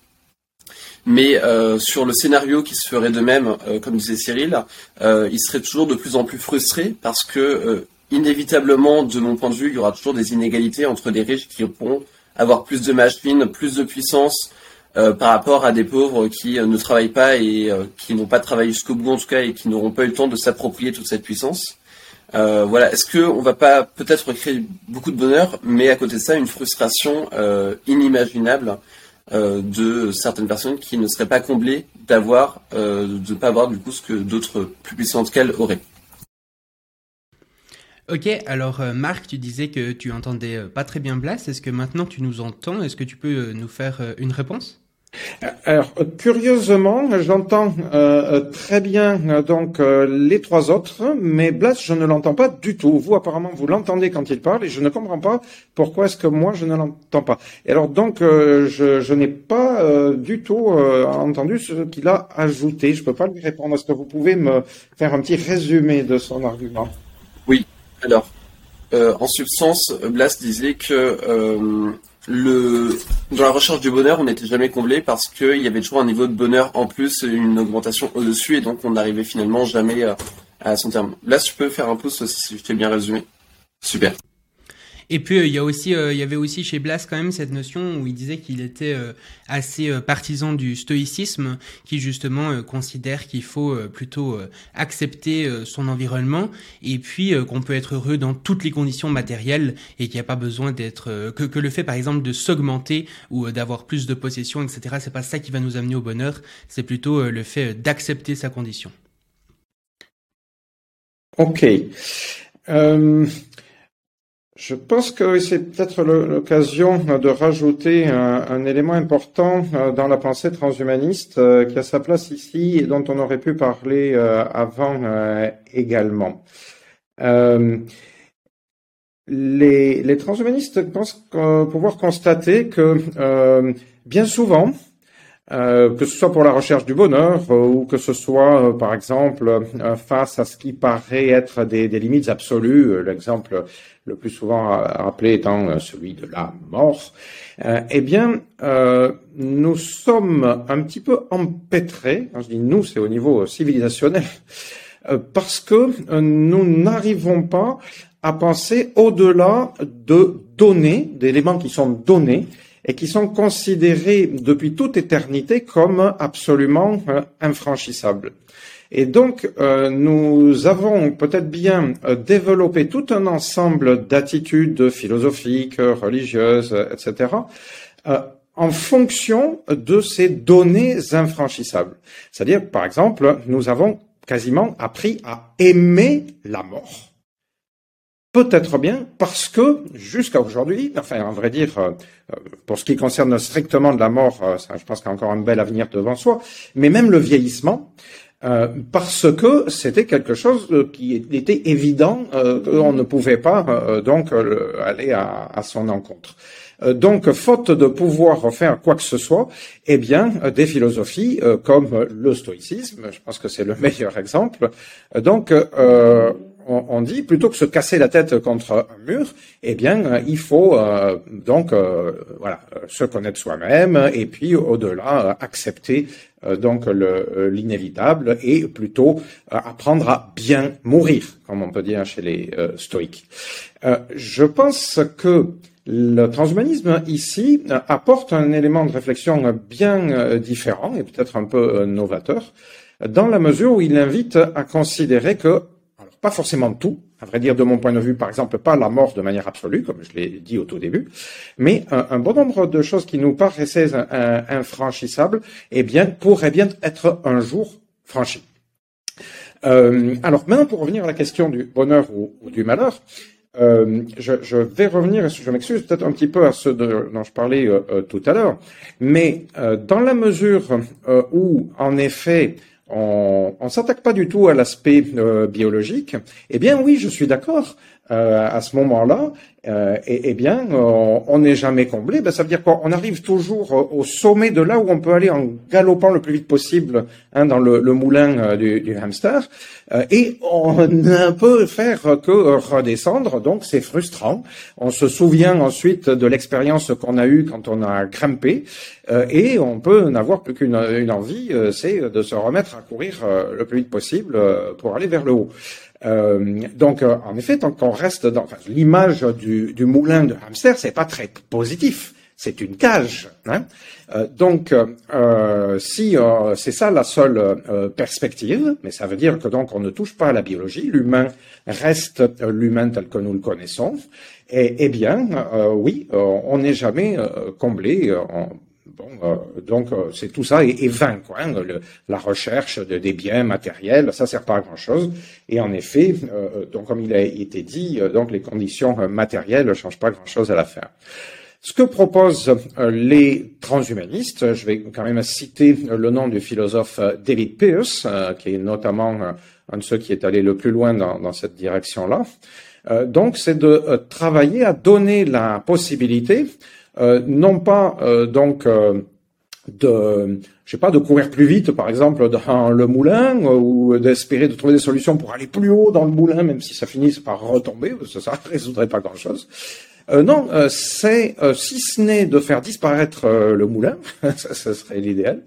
mais euh, sur le scénario qui se ferait de même, comme disait Cyril, ils seraient toujours de plus en plus frustrés parce que, inévitablement, de mon point de vue, il y aura toujours des inégalités entre des riches qui pourront avoir plus de machines, plus de puissance, euh, par rapport à des pauvres qui euh, ne travaillent pas et euh, qui n'ont pas travaillé jusqu'au bout en tout cas et qui n'auront pas eu le temps de s'approprier toute cette puissance. voilà, est-ce qu'on va pas peut-être créer beaucoup de bonheur, mais à côté de ça une frustration inimaginable de certaines personnes qui ne seraient pas comblées d'avoir, de ne pas avoir du coup ce que d'autres plus puissantes qu'elles auraient. Ok, alors Marc, tu disais que tu entendais pas très bien Blas. Est-ce que maintenant tu nous entends? Est-ce que tu peux nous faire une réponse? Alors, curieusement, j'entends euh, très bien euh, donc euh, les trois autres, mais Blas, je ne l'entends pas du tout. Vous, apparemment, vous l'entendez quand il parle, et je ne comprends pas pourquoi est-ce que moi je ne l'entends pas. Et alors donc, je, je n'ai pas du tout entendu ce qu'il a ajouté. Je peux pas lui répondre. Est-ce que vous pouvez me faire un petit résumé de son argument? Oui. Alors, en substance, Blas disait que le, dans la recherche du bonheur, on n'était jamais comblé parce qu'il y avait toujours un niveau de bonheur en plus, une augmentation au-dessus, et donc on n'arrivait finalement jamais à, à, son terme. Là, je peux faire un pouce si je t'ai bien résumé. Super. Et puis euh, il y a aussi, euh, il y avait aussi chez Blas quand même cette notion où il disait qu'il était euh, assez partisan du stoïcisme, qui justement considère qu'il faut plutôt accepter son environnement et puis qu'on peut être heureux dans toutes les conditions matérielles et qu'il n'y a pas besoin d'être que, le fait par exemple de s'augmenter ou d'avoir plus de possessions, etc. C'est pas ça qui va nous amener au bonheur, c'est plutôt le fait d'accepter sa condition. Ok. Je pense que c'est peut-être l'occasion de rajouter un, élément important euh, dans la pensée transhumaniste euh, qui a sa place ici et dont on aurait pu parler euh, avant également. Les, transhumanistes pensent pouvoir constater que bien souvent, euh, que ce soit pour la recherche du bonheur euh, ou que ce soit, euh, par exemple, face à ce qui paraît être des, limites absolues, l'exemple le plus souvent rappelé étant celui de la mort, eh bien, nous sommes un petit peu empêtrés, quand je dis nous, c'est au niveau civilisationnel, parce que nous n'arrivons pas à penser au-delà de données, d'éléments qui sont donnés, et qui sont considérés depuis toute éternité comme absolument euh, infranchissables. Et donc, euh, nous avons peut-être bien euh, développé tout un ensemble d'attitudes philosophiques, religieuses, etc., en fonction de ces données infranchissables. C'est-à-dire, par exemple, nous avons quasiment appris à aimer la mort. Peut-être bien parce que jusqu'à aujourd'hui, enfin, en vrai dire, euh, pour ce qui concerne strictement de la mort, euh, je pense qu'il y a encore un bel avenir devant soi, mais même le vieillissement, euh, parce que c'était quelque chose qui était évident qu'on ne pouvait pas donc aller à, à, son encontre. Donc, faute de pouvoir faire quoi que ce soit, eh bien, des philosophies comme le stoïcisme, je pense que c'est le meilleur exemple, donc on, dit plutôt que se casser la tête contre un mur, eh bien, euh, il faut euh, donc euh, voilà se connaître soi-même et puis au-delà accepter donc l'inévitable et plutôt apprendre à bien mourir, comme on peut dire chez les stoïques. je pense que le transhumanisme ici apporte un élément de réflexion bien différent et peut-être un peu novateur, dans la mesure où il invite à considérer que pas forcément tout, à vrai dire de mon point de vue, par exemple, pas la mort de manière absolue, comme je l'ai dit au tout début, mais un, bon nombre de choses qui nous paraissaient infranchissables, eh bien, pourraient bien être un jour franchies. Euh, alors maintenant, pour revenir à la question du bonheur ou, du malheur, euh, je, vais revenir, je m'excuse peut-être un petit peu à ce dont je parlais euh, tout à l'heure, mais dans la mesure où, en effet, on ne s'attaque pas du tout à l'aspect euh, biologique, eh bien oui, je suis d'accord. Euh, à ce moment-là, euh, eh, bien, on n'est jamais comblé. Ben, ça veut dire qu'on arrive toujours au sommet de là où on peut aller en galopant le plus vite possible hein, dans le, moulin du, du, hamster, et on ne peut faire que redescendre. Donc, c'est frustrant. On se souvient ensuite de l'expérience qu'on a eue quand on a grimpé, et on peut n'avoir plus qu'une envie, c'est de se remettre à courir le plus vite possible pour aller vers le haut. Euh, donc, euh, en effet, tant qu'on reste dans enfin, l'image du, du, moulin de hamster, c'est pas très positif. C'est une cage. Hein euh, donc, euh, si c'est ça la seule perspective, mais ça veut dire que donc on ne touche pas à la biologie, l'humain reste l'humain tel que nous le connaissons. Et, eh bien, oui, on n'est jamais comblé. Bon, euh, donc euh, c'est tout ça est, vain, quoi. Hein, la recherche de, des biens matériels, ça sert pas à grand chose. Et en effet, euh, donc comme il a été dit, donc les conditions matérielles ne changent pas grand chose à l'affaire. Ce que proposent les transhumanistes, je vais quand même citer le nom du philosophe David Pearce, qui est notamment un de ceux qui est allé le plus loin dans cette direction-là. donc, c'est de travailler à donner la possibilité, non pas donc de, je sais pas, de courir plus vite, par exemple, dans le moulin, ou d'espérer de trouver des solutions pour aller plus haut dans le moulin, même si ça finisse par retomber, parce ça ne résoudrait pas grand-chose. Euh, non, euh, c'est, euh, si ce n'est de faire disparaître le moulin, ça, ça serait l'idéal,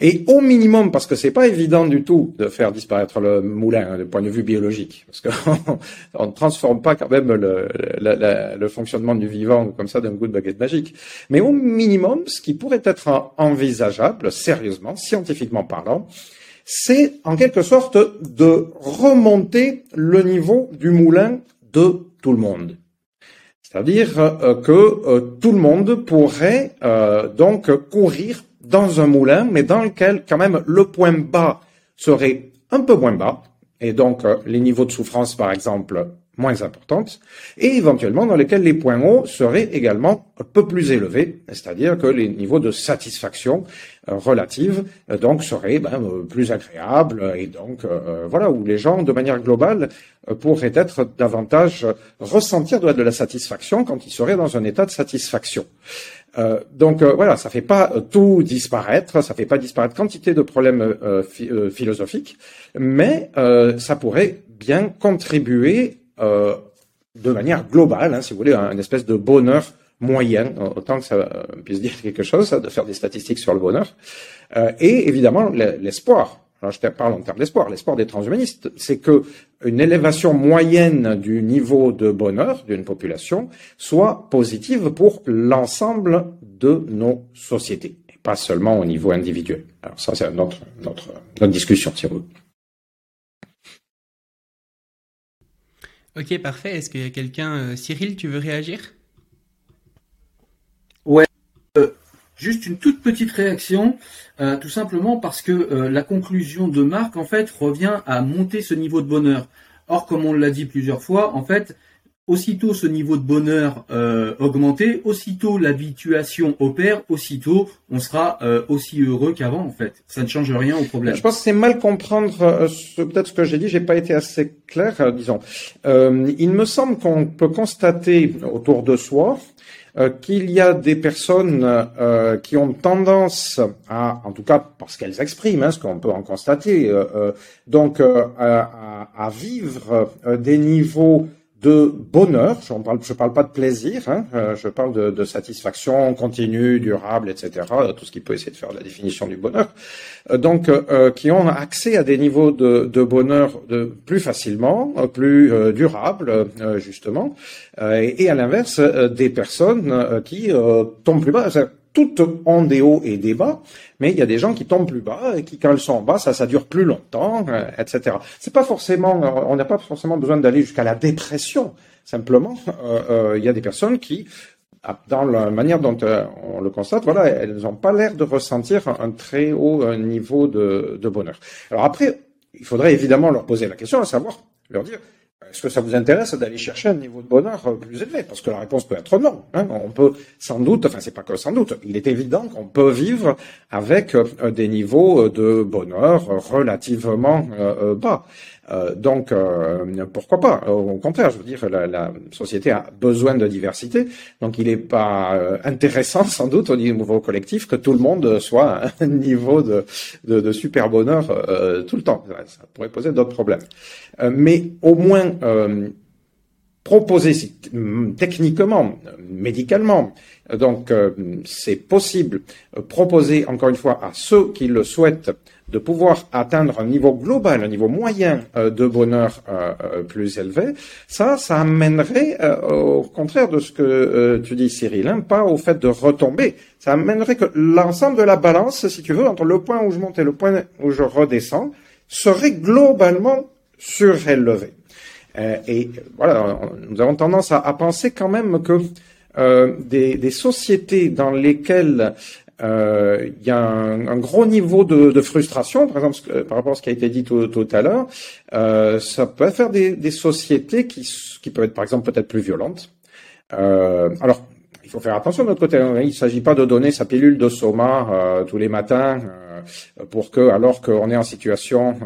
et au minimum, parce que c'est pas évident du tout de faire disparaître le moulin hein, du point de vue biologique, parce qu'on ne transforme pas quand même le, le, fonctionnement du vivant comme ça d'un coup de baguette magique. Mais au minimum, ce qui pourrait être envisageable, sérieusement, scientifiquement parlant, c'est en quelque sorte de remonter le niveau du moulin de tout le monde. C'est-à-dire euh, que euh, tout le monde pourrait euh, donc courir dans un moulin, mais dans lequel quand même le point bas serait un peu moins bas, et donc euh, les niveaux de souffrance, par exemple, moins importantes, et éventuellement dans lesquels les points hauts seraient également un peu plus élevés, c'est-à-dire que les niveaux de satisfaction euh, relative euh, donc seraient ben, plus agréables, et donc voilà où les gens, de manière globale, pourraient être davantage ressentir de la satisfaction quand ils seraient dans un état de satisfaction. Euh, donc euh, voilà, ça fait pas euh, tout disparaître, ça fait pas disparaître quantité de problèmes philosophiques, mais ça pourrait bien contribuer de manière globale, hein, si vous voulez, à une espèce de bonheur moyen, autant que ça puisse dire quelque chose, de faire des statistiques sur le bonheur, et évidemment l'espoir. Alors, je parle en termes d'espoir. L'espoir des transhumanistes, c'est que une élévation moyenne du niveau de bonheur d'une population soit positive pour l'ensemble de nos sociétés, et pas seulement au niveau individuel. Alors ça, c'est notre, notre, notre discussion, si vous Ok, parfait. Est-ce qu'il y a quelqu'un, euh, Cyril, tu veux réagir? Ouais. Euh, Juste une toute petite réaction, euh, tout simplement parce que euh, la conclusion de Marc, en fait, revient à monter ce niveau de bonheur. Or, comme on l'a dit plusieurs fois, en fait, aussitôt ce niveau de bonheur euh, augmenté, aussitôt l'habituation opère, aussitôt on sera aussi heureux qu'avant en fait. Ça ne change rien au problème. Je pense que c'est mal comprendre peut-être ce que j'ai dit, j'ai pas été assez clair, disons. il me semble qu'on peut constater autour de soi euh, qu'il y a des personnes euh, qui ont tendance à, en tout cas parce qu'elles expriment, hein, ce qu'on peut en constater, euh, donc à, vivre des niveaux de bonheur, je ne parle, pas de plaisir, hein, euh, je parle de, satisfaction continue, durable, etc., tout ce qui peut essayer de faire la définition du bonheur, euh, donc euh, qui ont accès à des niveaux de, bonheur plus facilement, plus durables, justement, et, et, à l'inverse, des personnes qui tombent plus bas toutes ont des hauts et des bas, mais il y a des gens qui tombent plus bas et qui, quand elles sont en bas, ça, ça dure plus longtemps, euh, etc. C'est pas forcément, euh, on n'a pas forcément besoin d'aller jusqu'à la dépression. Simplement, euh, il y a des personnes qui, ah, dans la manière dont on le constate, voilà, elles n'ont pas l'air de ressentir un très haut niveau de, de bonheur. Alors après, il faudrait évidemment leur poser la question, à savoir leur dire est-ce que ça vous intéresse d'aller chercher un niveau de bonheur euh, plus élevé? Parce que la réponse peut être non. Hein. On peut sans doute, enfin c'est pas que sans doute, il est évident qu'on peut vivre avec euh, des niveaux de bonheur relativement euh, bas. Euh, donc, euh, pourquoi pas? Au contraire, je veux dire, la, la, société a besoin de diversité, donc il n'est pas euh, intéressant, sans doute, au niveau collectif, que tout le monde soit à un niveau de, de, de super bonheur tout le temps. Ça pourrait poser d'autres problèmes. mais au moins proposer techniquement, médicalement, donc c'est possible, proposer encore une fois à ceux qui le souhaitent de pouvoir atteindre un niveau global, un niveau moyen euh, de bonheur euh, euh, plus élevé, ça, ça amènerait, au contraire de ce que tu dis, Cyril, hein, pas au fait de retomber, ça amènerait que l'ensemble de la balance, si tu veux, entre le point où je monte et le point où je redescends, serait globalement surélevé. et voilà, nous avons tendance à, penser quand même que des, des, sociétés dans lesquelles euh, y a un, gros niveau de, de, frustration, par exemple, par rapport à ce qui a été dit tout, tout à l'heure. Euh, ça peut faire des, des, sociétés qui, qui peuvent être, par exemple, peut-être plus violentes. Euh, alors, il faut faire attention de notre côté. Hein. Il ne s'agit pas de donner sa pilule de soma euh, tous les matins euh, pour que, alors qu'on est en situation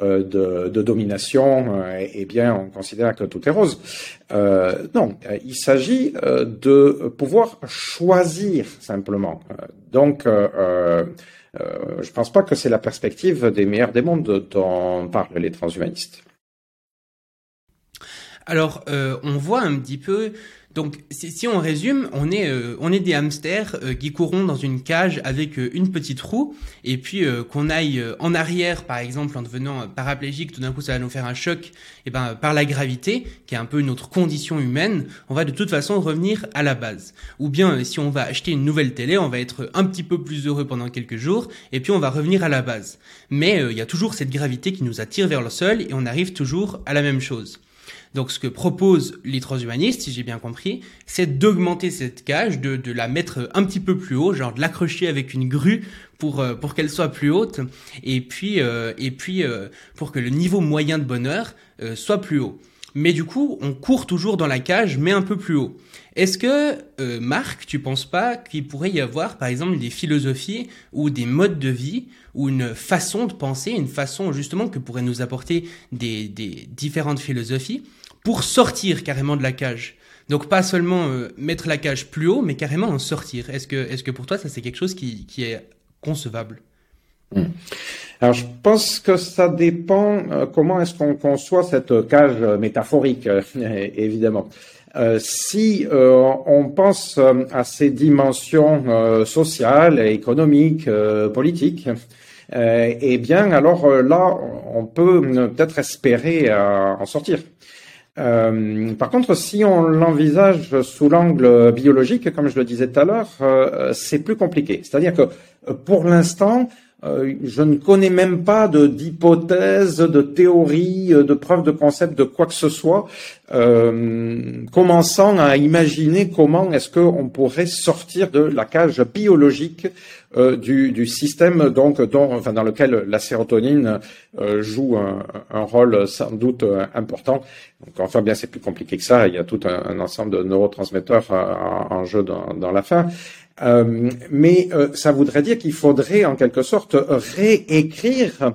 euh, de, de, domination, eh bien, on considère que tout est rose. non, il s'agit de pouvoir choisir simplement. Donc, je ne pense pas que c'est la perspective des meilleurs des mondes dont parlent les transhumanistes. Alors, on voit un petit peu donc, si, on résume, on est, euh, des hamsters euh, qui courront dans une cage avec euh, une petite roue, et puis qu'on aille en arrière, par exemple, en devenant paraplégique, tout d'un coup, ça va nous faire un choc, et ben par la gravité, qui est un peu une autre condition humaine, on va de toute façon revenir à la base. Ou bien, si on va acheter une nouvelle télé, on va être un petit peu plus heureux pendant quelques jours, et puis on va revenir à la base. Mais il y a toujours cette gravité qui nous attire vers le sol, et on arrive toujours à la même chose. Donc ce que proposent les transhumanistes, si j'ai bien compris, c'est d'augmenter cette cage, de, de, la mettre un petit peu plus haut, genre de l'accrocher avec une grue pour euh, pour qu'elle soit plus haute, et puis euh, et puis euh, pour que le niveau moyen de bonheur soit plus haut. Mais du coup, on court toujours dans la cage, mais un peu plus haut. Est-ce que, Marc, tu penses pas qu'il pourrait y avoir, par exemple, des philosophies ou des modes de vie ou une façon de penser, une façon justement que pourraient nous apporter des, des différentes philosophies pour sortir carrément de la cage. Donc pas seulement euh, mettre la cage plus haut, mais carrément en sortir. Est-ce que, est-ce que pour toi, ça c'est quelque chose qui, est concevable? Hmm. Alors je pense que ça dépend euh, comment est-ce qu'on conçoit cette cage métaphorique, euh, évidemment. si on pense à ces dimensions sociales, économiques, politiques, eh bien alors là, on peut peut-être espérer en sortir. Euh, par contre, si on l'envisage sous l'angle biologique, comme je le disais tout à l'heure, euh, c'est plus compliqué. C'est-à-dire que euh, pour l'instant, je ne connais même pas de d'hypothèse, de théorie, de preuve de concept de quoi que ce soit, commençant à imaginer comment est-ce qu'on pourrait sortir de la cage biologique euh, du, du, système donc dont, enfin, dans lequel la sérotonine euh, joue un, un, rôle sans doute euh, important. Donc enfin bien c'est plus compliqué que ça. Il y a tout un, un ensemble de neurotransmetteurs en, en jeu dans, dans, la fin. Mais ça voudrait dire qu'il faudrait en quelque sorte réécrire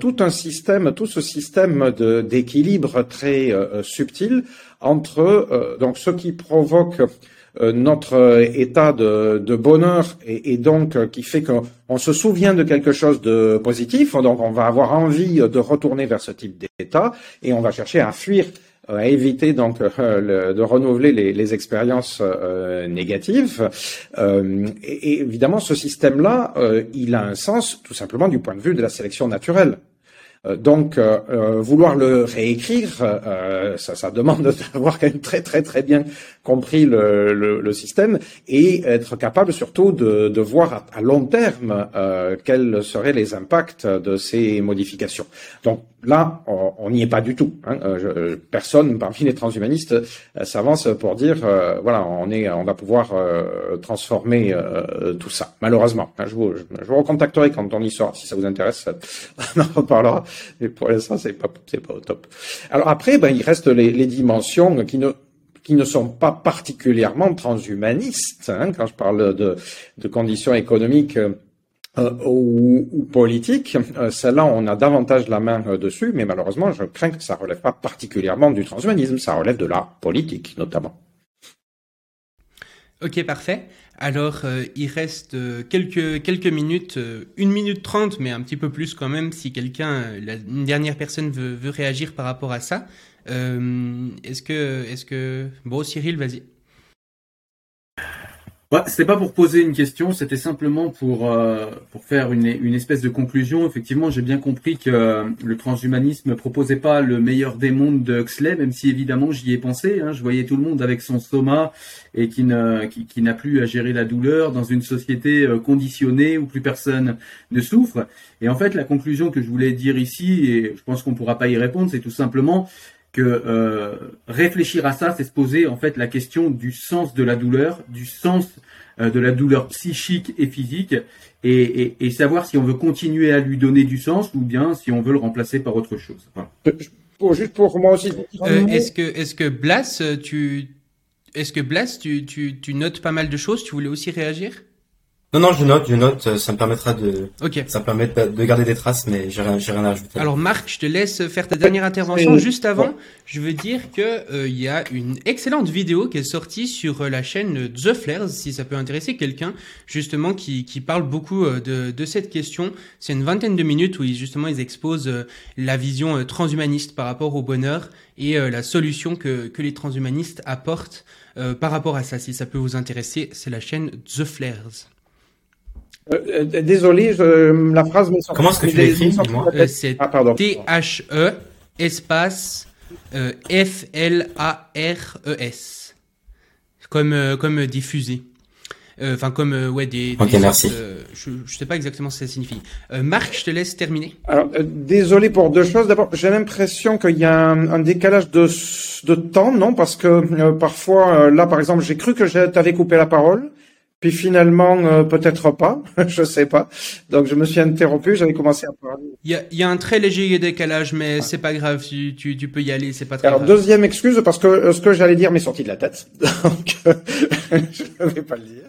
tout un système, tout ce système d'équilibre très subtil entre donc ce qui provoque euh, notre état de, bonheur et, donc euh, qui fait qu'on se souvient de quelque chose de positif, donc on va avoir envie de retourner vers ce type d'état et on va chercher à fuir euh, à éviter donc de renouveler les, les expériences négatives. et, évidemment, ce système-là, il a un sens tout simplement du point de vue de la sélection naturelle. Euh, donc, euh, euh, vouloir le réécrire, ça, ça, demande d'avoir quand même très très très bien compris le, le, le système et être capable surtout de, de voir à, long terme quels seraient les impacts de ces modifications. Donc là, on n'y est pas du tout. Hein. personne parmi les transhumanistes s'avance pour dire, voilà, on est, on va pouvoir transformer tout ça. Malheureusement, hein, je, vous, je, vous, recontacterai quand on y sera, si ça vous intéresse, on en reparlera. Mais pour l'instant, c'est pas, pas au top. Alors après, ben, il reste les, dimensions qui ne qui ne sont pas particulièrement transhumanistes. Hein, quand je parle de conditions économiques euh, ou, ou, politiques, euh, celle-là, on a davantage la main euh, dessus, mais malheureusement, je crains que ça relève pas particulièrement du transhumanisme, ça relève de la politique notamment. Ok, parfait. Alors, euh, il reste quelques, quelques minutes, une minute trente, mais un petit peu plus quand même, si quelqu'un, une dernière personne veut, veut, réagir par rapport à ça. est-ce que, est-ce que, bon, Cyril, vas-y. Ouais, c'était pas pour poser une question, c'était simplement pour euh, pour faire une, une espèce de conclusion. Effectivement, j'ai bien compris que euh, le transhumanisme proposait pas le meilleur des mondes de Huxley, même si évidemment j'y ai pensé. Hein. Je voyais tout le monde avec son soma et qui ne qui, qui n'a plus à gérer la douleur dans une société euh, conditionnée où plus personne ne souffre. Et en fait, la conclusion que je voulais dire ici, et je pense qu'on pourra pas y répondre, c'est tout simplement que euh, réfléchir à ça, c'est se poser en fait la question du sens de la douleur, du sens euh, de la douleur psychique et physique, et, et, savoir si on veut continuer à lui donner du sens ou bien si on veut le remplacer par autre chose. Pour, juste pour moi aussi. Euh, est-ce que est-ce que Blas, tu est-ce que Blas, tu, tu, tu notes pas mal de choses? Tu voulais aussi réagir? Non, non, je note, je note. Ça me permettra de, Ok. ça me permet de, de garder des traces, mais j'ai rien, j'ai rien à ajouter. Alors Marc, je te laisse faire ta dernière intervention. Juste avant, je veux dire que euh, il y a une excellente vidéo qui est sortie sur euh, la chaîne The Flares, si ça peut intéresser quelqu'un, justement qui, qui parle beaucoup euh, de, de cette question. C'est une vingtaine de minutes où ils, justement ils exposent euh, la vision euh, transhumaniste par rapport au bonheur et euh, la solution que, que les transhumanistes apportent euh, par rapport à ça. Si ça peut vous intéresser, c'est la chaîne The Flares. Euh, euh, désolé, je, la phrase m'est sortie. Comment est-ce que tu l'écris. Euh, c'est Ah. T-H-E espace euh, F-L-A-R-E-S. Comme, euh, comme diffusé. Euh, Enfin, comme, euh, ouais, des. Ok, des merci. euh, je, je sais pas exactement ce que ça signifie. Euh, Marc, je te laisse terminer. Alors, euh, désolé pour deux choses. D'abord, j'ai l'impression qu'il y a un, un décalage de, de temps, non? Parce que euh, parfois, euh, là, par exemple, j'ai cru que je t'avais coupé la parole, puis finalement, euh, peut-être pas. je sais pas. Donc, je me suis interrompu. J'avais commencé à parler. Il y a, y a un très léger décalage, mais c'est pas grave. Tu, tu, tu peux y aller, c'est pas très Alors, grave. deuxième excuse, parce que euh, ce que j'allais dire m'est sorti de la tête. Donc, euh, je ne vais pas le dire.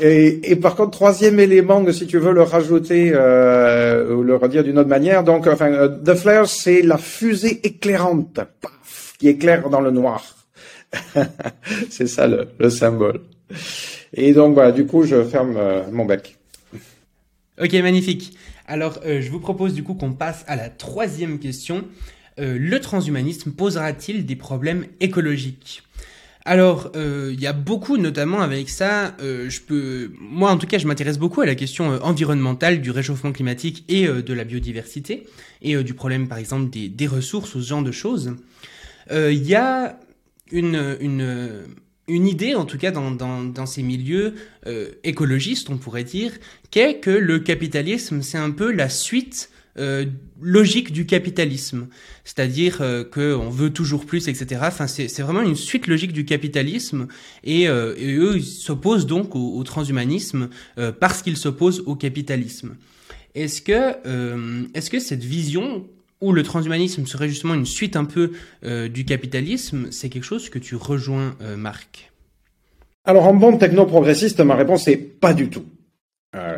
Et, et par contre, troisième élément, si tu veux le rajouter euh, ou le redire d'une autre manière, donc, enfin, The Flare, c'est la fusée éclairante paf, qui éclaire dans le noir. c'est ça le, le symbole. Et donc, voilà, du coup, je ferme euh, mon bec. Ok, magnifique. Alors, euh, je vous propose du coup qu'on passe à la troisième question. Euh, le transhumanisme posera-t-il des problèmes écologiques? Alors, euh, il y a beaucoup, notamment avec ça, euh, je peux, moi en tout cas, je m'intéresse beaucoup à la question euh, environnementale du réchauffement climatique et euh, de la biodiversité et du problème, par exemple, des, des ressources ou ce genre de choses. Il y a une, une, une idée, en tout cas dans, dans, dans ces milieux euh, écologistes, on pourrait dire, qu'est que le capitalisme, c'est un peu la suite euh, logique du capitalisme, c'est-à-dire euh, que on veut toujours plus, etc. Enfin, c'est vraiment une suite logique du capitalisme, et, euh, et eux s'opposent donc au, au transhumanisme euh, parce qu'ils s'opposent au capitalisme. Est-ce que euh, est-ce que cette vision où le transhumanisme serait justement une suite un peu euh, du capitalisme, c'est quelque chose que tu rejoins, euh, Marc Alors, en bon techno-progressiste, ma réponse est pas du tout. Euh,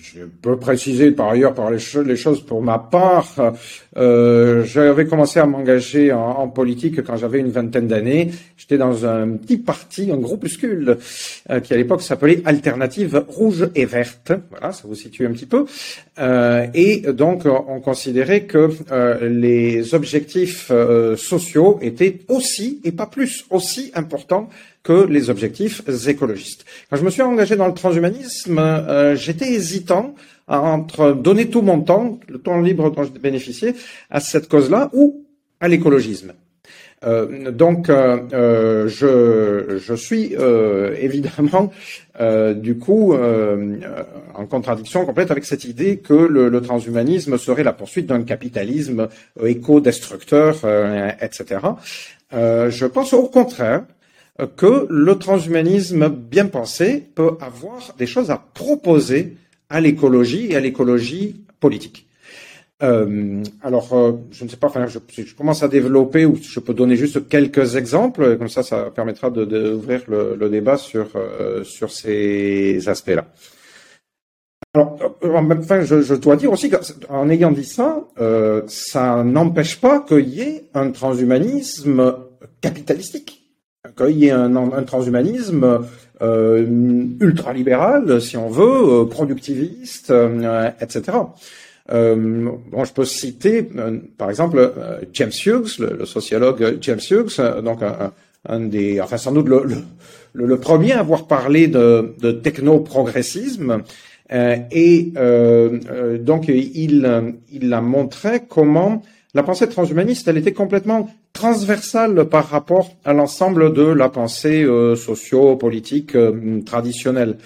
je peux préciser par ailleurs par les, cho- les choses pour ma part. Euh, j'avais commencé à m'engager en, politique quand j'avais une vingtaine d'années. J'étais dans un petit parti, un groupuscule, euh, qui à l'époque s'appelait Alternative Rouge et Verte. Voilà, ça vous situe un petit peu. Euh, et donc, on considérait que les objectifs sociaux étaient aussi, et pas plus, aussi importants que les objectifs écologistes. Quand je me suis engagé dans le transhumanisme, j'étais hésitant entre donner tout mon temps, le temps libre dont je bénéficiais, à cette cause-là ou à l'écologisme. Euh, donc, euh, euh, je, je suis évidemment du coup en contradiction complète avec cette idée que le, transhumanisme serait la poursuite d'un capitalisme éco-destructeur, etc. Je pense au contraire que le transhumanisme bien pensé peut avoir des choses à proposer à l'écologie et à l'écologie politique. Euh, alors, euh, je ne sais pas, enfin, je, commence à développer ou je peux donner juste quelques exemples, comme ça, ça permettra d'ouvrir le, débat sur euh, sur ces aspects-là. Alors, euh, enfin, je, dois dire aussi qu'en ayant dit ça, euh, ça n'empêche pas qu'il y ait un transhumanisme capitalistique, qu'il y ait un transhumanisme euh, ultralibéral, si on veut, euh, productiviste, euh, etc. Euh, bon, je peux citer, euh, par exemple, James Hughes, le, le sociologue James Hughes, donc un, un des, enfin sans doute le, le, le, premier à avoir parlé de, de techno-progressisme. Et donc il, il a montré comment la pensée transhumaniste, elle était complètement transversale par rapport à l'ensemble de la pensée euh, socio-politique euh, traditionnelle.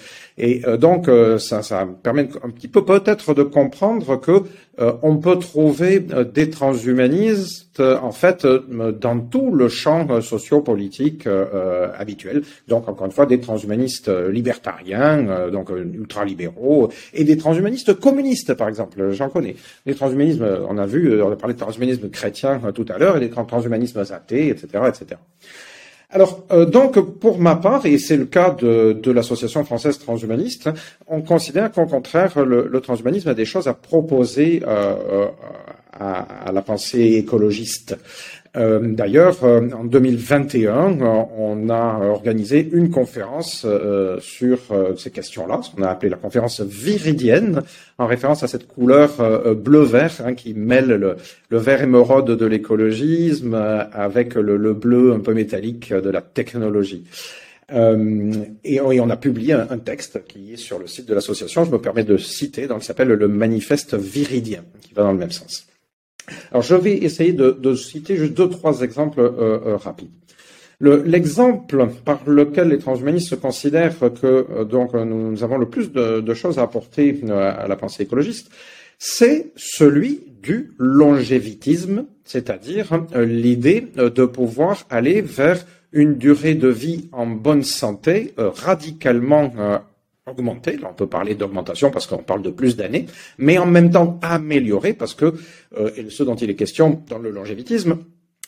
Et euh, donc, ça, ça permet un petit peu peut-être de comprendre que euh, on peut trouver des transhumanistes en fait dans tout le champ socio-politique euh, habituel. Donc, encore une fois, des transhumanistes libertariens, euh, donc ultralibéraux, et des transhumanistes communistes, par exemple. J'en connais. Les transhumanismes, on a vu, on a parlé de transhumanisme chrétien tout à l'heure, et des transhumanismes athées, etc., etc. Alors, euh, donc, pour ma part, et c'est le cas de, l'association française transhumaniste, on considère qu'au contraire, le, transhumanisme a des choses à proposer euh, à, à, la pensée écologiste. Euh, D'ailleurs, euh, en 2021, on a organisé une conférence euh, sur euh, ces questions-là, ce qu'on a appelé la conférence viridienne, en référence à cette couleur bleu-vert hein, qui mêle le, vert émeraude de l'écologisme avec le, le, bleu un peu métallique de la technologie. Euh, et, on a publié un, un, texte qui est sur le site de l'association, je me permets de citer, donc, qui s'appelle le manifeste viridien, qui va dans le même sens. Alors, je vais essayer de, citer juste deux, trois exemples euh, euh, rapides. L'exemple par lequel les transhumanistes se considèrent que euh, nous avons le plus de, choses à apporter à la pensée écologiste, c'est celui du longévitisme, c'est-à-dire l'idée de pouvoir aller vers une durée de vie en bonne santé radicalement augmenter, là on peut parler d'augmentation parce qu'on parle de plus d'années, mais en même temps améliorer parce que euh, et ce dont il est question dans le longévitisme,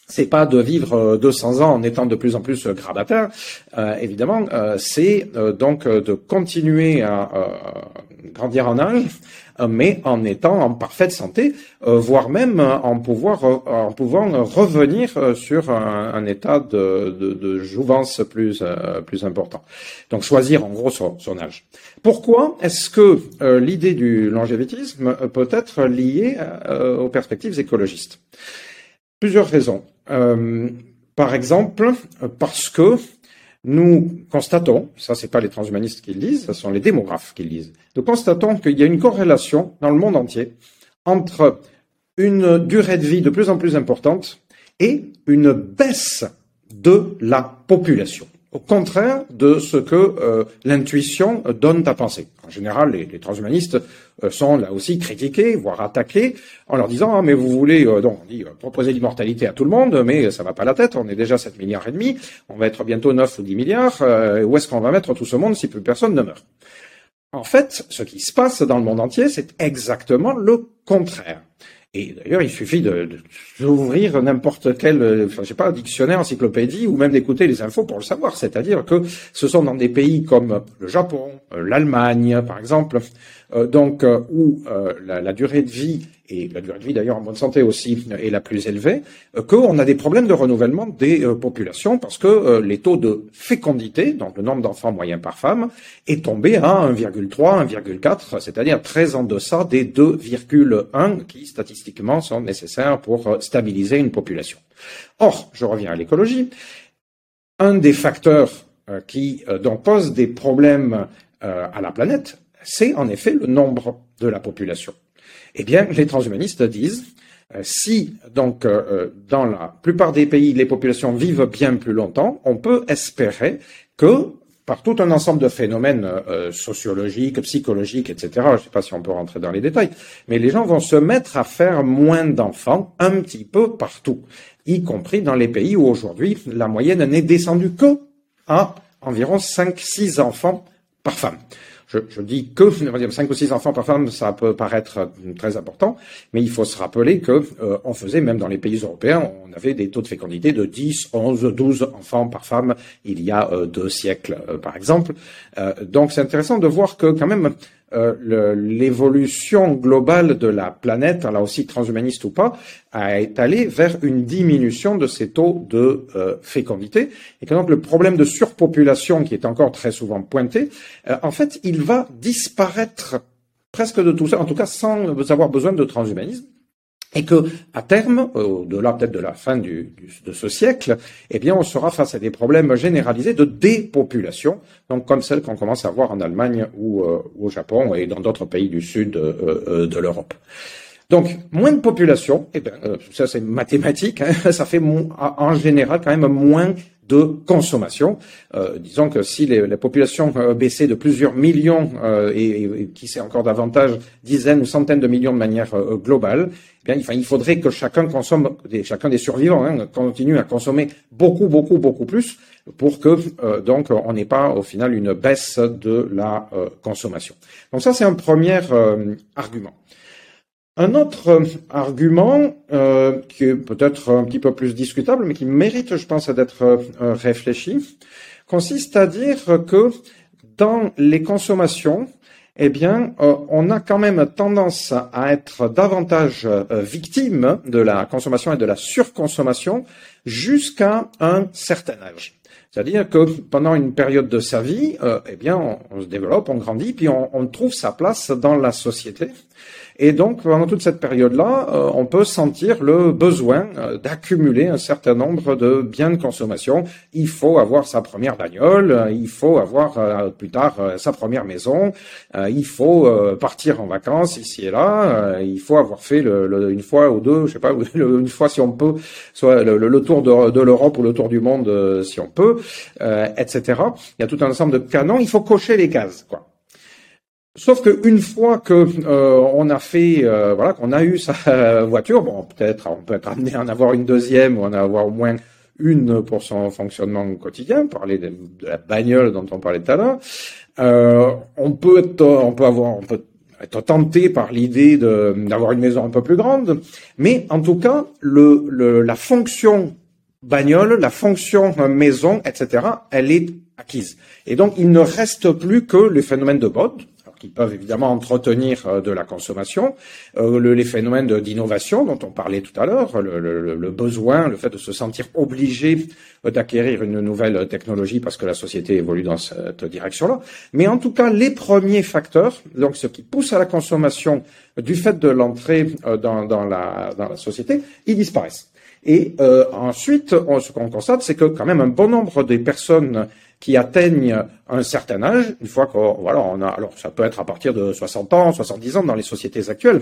c'est pas de vivre 200 euh, ans en étant de plus en plus grabataire, euh, évidemment, euh, c'est euh, donc de continuer à grandir en âge, mais en étant en parfaite santé, voire même en pouvant revenir sur un, état de, de, jouvence plus important. Donc choisir en gros son, son âge. Pourquoi est-ce que l'idée du longévitisme peut être liée aux perspectives écologistes? Plusieurs raisons. Euh, par exemple, parce que nous constatons, ça c'est pas les transhumanistes qui le disent, ce sont les démographes qui le disent, nous constatons qu'il y a une corrélation dans le monde entier entre une durée de vie de plus en plus importante et une baisse de la population au contraire de ce que euh, l'intuition donne à penser. En général, les, transhumanistes euh, sont là aussi critiqués, voire attaqués, en leur disant ah, mais vous voulez euh, donc proposer l'immortalité à tout le monde, mais ça va pas la tête. On est déjà 7 milliards et demi, on va être bientôt 9 ou 10 milliards. où est-ce qu'on va mettre tout ce monde si plus personne ne meurt? En fait, ce qui se passe dans le monde entier, c'est exactement le contraire. Et d'ailleurs, il suffit de, d'ouvrir n'importe quel, enfin, je sais pas, dictionnaire, encyclopédie, ou même d'écouter les infos pour le savoir. C'est-à-dire que ce sont dans des pays comme le Japon, euh, l'Allemagne, par exemple, donc euh, où la, la, durée de vie et la durée de vie d'ailleurs en bonne santé aussi est la plus élevée, qu'on a des problèmes de renouvellement des populations parce que les taux de fécondité, donc le nombre d'enfants moyens par femme, est tombé à 1,3, 1,4, c'est-à-dire très en deçà des 2,1 qui statistiquement sont nécessaires pour stabiliser une population. Or, je reviens à l'écologie, un des facteurs qui donc pose des problèmes à la planète, c'est en effet le nombre de la population. Eh bien, les transhumanistes disent, euh, si donc euh, euh, dans la plupart des pays les populations vivent bien plus longtemps, on peut espérer que par tout un ensemble de phénomènes sociologiques, psychologiques, etc. Je ne sais pas si on peut rentrer dans les détails, mais les gens vont se mettre à faire moins d'enfants un petit peu partout, y compris dans les pays où aujourd'hui la moyenne n'est descendue que à environ 5-6 enfants par femme. Je, je, dis que 5 ou 6 enfants par femme, ça peut paraître très important, mais il faut se rappeler que euh, on faisait, même dans les pays européens, on avait des taux de fécondité de 10, 11, 12 enfants par femme il y a euh, deux siècles, euh, par exemple. Euh, donc c'est intéressant de voir que quand même euh, l'évolution globale de la planète, là aussi transhumaniste ou pas, est allée vers une diminution de ces taux de euh, fécondité. Et que donc le problème de surpopulation, qui est encore très souvent pointé, euh, en fait, il va disparaître presque de tout ça, en tout cas sans avoir besoin de transhumanisme et que à terme, au-delà peut-être de la fin de ce siècle, eh bien, on sera face à des problèmes généralisés de dépopulation, donc comme celles qu'on commence à voir en Allemagne ou, euh, au Japon et dans d'autres pays du sud euh, euh de l'Europe. Donc, moins de population, eh bien, euh, ça c'est mathématique, hein, ça fait en général quand même moins de consommation. Euh, disons que si les, la population euh, baissait de plusieurs millions euh, et, et, qui sait encore davantage dizaines ou centaines de millions de manière euh, globale, eh bien, il faudrait que chacun consomme, des, chacun des survivants hein, continue à consommer beaucoup, beaucoup, beaucoup plus pour que euh, donc on n'ait pas au final une baisse de la consommation. Donc ça c'est un premier argument. Un autre argument euh, qui est peut-être un petit peu plus discutable, mais qui mérite, je pense, d'être euh, réfléchi, consiste à dire que dans les consommations, eh bien, euh, on a quand même tendance à être davantage victime de la consommation et de la surconsommation jusqu'à un certain âge. C'est-à-dire que pendant une période de sa vie, eh bien, on, se développe, on grandit, puis on trouve sa place dans la société. Et donc, pendant toute cette période-là, euh, on peut sentir le besoin euh, d'accumuler un certain nombre de biens de consommation. Il faut avoir sa première bagnole, euh, il faut avoir plus tard sa première maison, il faut partir en vacances ici et là, il faut avoir fait le, une fois ou deux, je sais pas, une fois si on peut, soit le, tour de, de l'Europe ou le tour du monde si on peut, etc. Il y a tout un ensemble de canons. Il faut cocher les cases, quoi. Sauf qu'une fois que euh, on a fait, euh, voilà, qu'on a eu sa voiture, bon, peut-être on peut être amené à en avoir une deuxième ou en avoir au moins une pour son fonctionnement quotidien, parler de, la bagnole dont on parlait tout à l'heure. Euh, on peut être, on peut avoir, on peut être tenté par l'idée d'avoir une maison un peu plus grande, mais en tout cas, le, le, la fonction bagnole, la fonction maison, etc., elle est acquise. Et donc, il ne reste plus que le phénomène de mode, qui peuvent évidemment entretenir euh, de la consommation, euh, les phénomènes d'innovation dont on parlait tout à l'heure, le, besoin, le fait de se sentir obligé euh, d'acquérir une nouvelle technologie parce que la société évolue dans cette direction-là. Mais en tout cas, les premiers facteurs, donc ce qui pousse à la consommation du fait de l'entrée dans, dans, la, dans la société, ils disparaissent. Et ensuite, ce qu'on constate, c'est que quand même un bon nombre des personnes qui atteignent un certain âge, une fois qu'on, voilà, on a, alors ça peut être à partir de 60 ans, 70 ans dans les sociétés actuelles,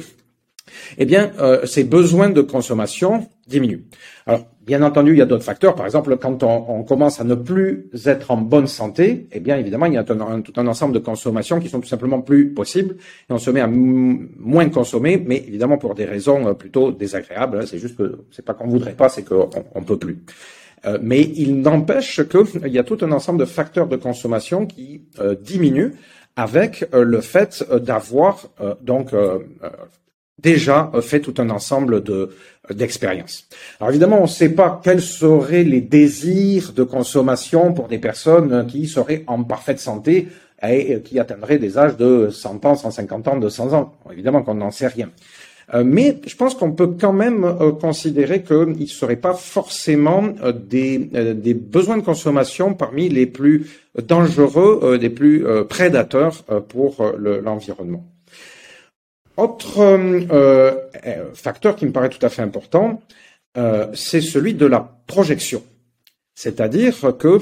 eh bien, euh, ces besoins de consommation diminuent. Alors, bien entendu, il y a d'autres facteurs. Par exemple, quand on, commence à ne plus être en bonne santé, eh bien, évidemment, il y a tout un, ensemble de consommations qui sont tout simplement plus possibles et on se met à moins consommer, mais évidemment pour des raisons euh, plutôt désagréables. C'est juste que c'est pas qu'on voudrait pas, c'est qu'on on peut plus. Euh, mais il n'empêche qu'il y a tout un ensemble de facteurs de consommation qui euh, diminuent avec euh, le fait d'avoir donc déjà fait tout un ensemble de d'expériences. Alors évidemment, on ne sait pas quels seraient les désirs de consommation pour des personnes qui seraient en parfaite santé et qui atteindraient des âges de 100 ans, 150 ans, 200 ans. Évidemment qu'on n'en sait rien. Euh, mais je pense qu'on peut quand même euh, considérer qu'il ne serait pas forcément euh, des, des, besoins de consommation parmi les plus dangereux, des plus prédateurs pour l'environnement. Autre facteur qui me paraît tout à fait important, c'est celui de la projection. C'est-à-dire que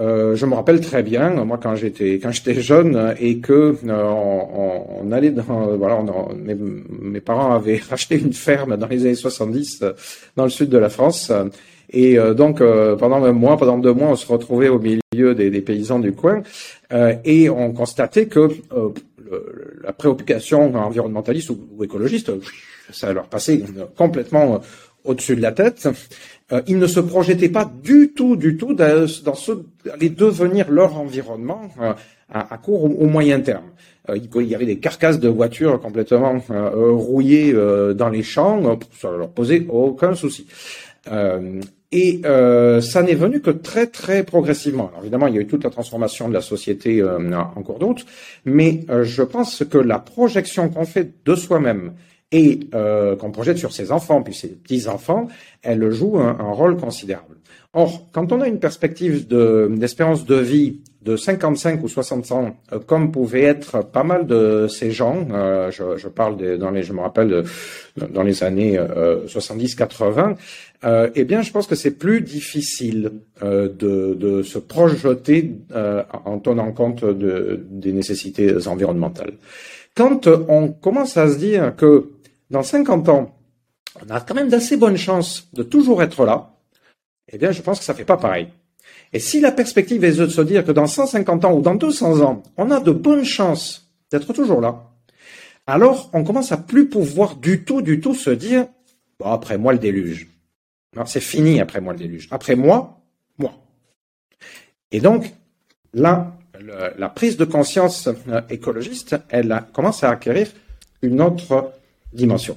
euh, je me rappelle très bien, moi quand j'étais quand j'étais jeune et que euh, on, on, allait dans voilà, on, mes, mes, parents avaient racheté une ferme dans les années 70 euh, dans le sud de la France. Et donc pendant un mois, pendant deux mois, on se retrouvait au milieu des, des paysans du coin et on constatait que le, la préoccupation environnementaliste ou, ou, écologiste, ça leur passait complètement au-dessus de la tête. Euh, ils ne se projetaient pas du tout, du tout dans, ce, d'aller devenir leur environnement euh, à, court ou au moyen terme. Euh, il y avait des carcasses de voitures complètement rouillées dans les champs, ça ne leur posait aucun souci. et ça n'est venu que très très progressivement. Alors évidemment, il y a eu toute la transformation de la société en cours d'autre, mais je pense que la projection qu'on fait de soi-même et euh, qu'on projette sur ses enfants, puis ses petits-enfants, elle joue un, rôle considérable. Or, quand on a une perspective d'espérance de, vie de 55 ou 60 ans, euh, comme pouvaient être pas mal de ces gens, euh, je, je, parle de, dans les, je me rappelle dans les années 70-80, eh bien, je pense que c'est plus difficile de, de, se projeter en tenant compte de, des nécessités environnementales. Quand on commence à se dire que dans 50 ans, on a quand même d'assez bonnes chances de toujours être là, eh bien, je pense que ça fait pas pareil. Et si la perspective est de se dire que dans 150 ans ou dans 200 ans, on a de bonnes chances d'être toujours là, alors on commence à plus pouvoir du tout, du tout se dire, bon, après moi le déluge. C'est fini après moi le déluge. Après moi, moi. Et donc, là, la prise de conscience euh, écologiste, elle commence à acquérir une autre dimension.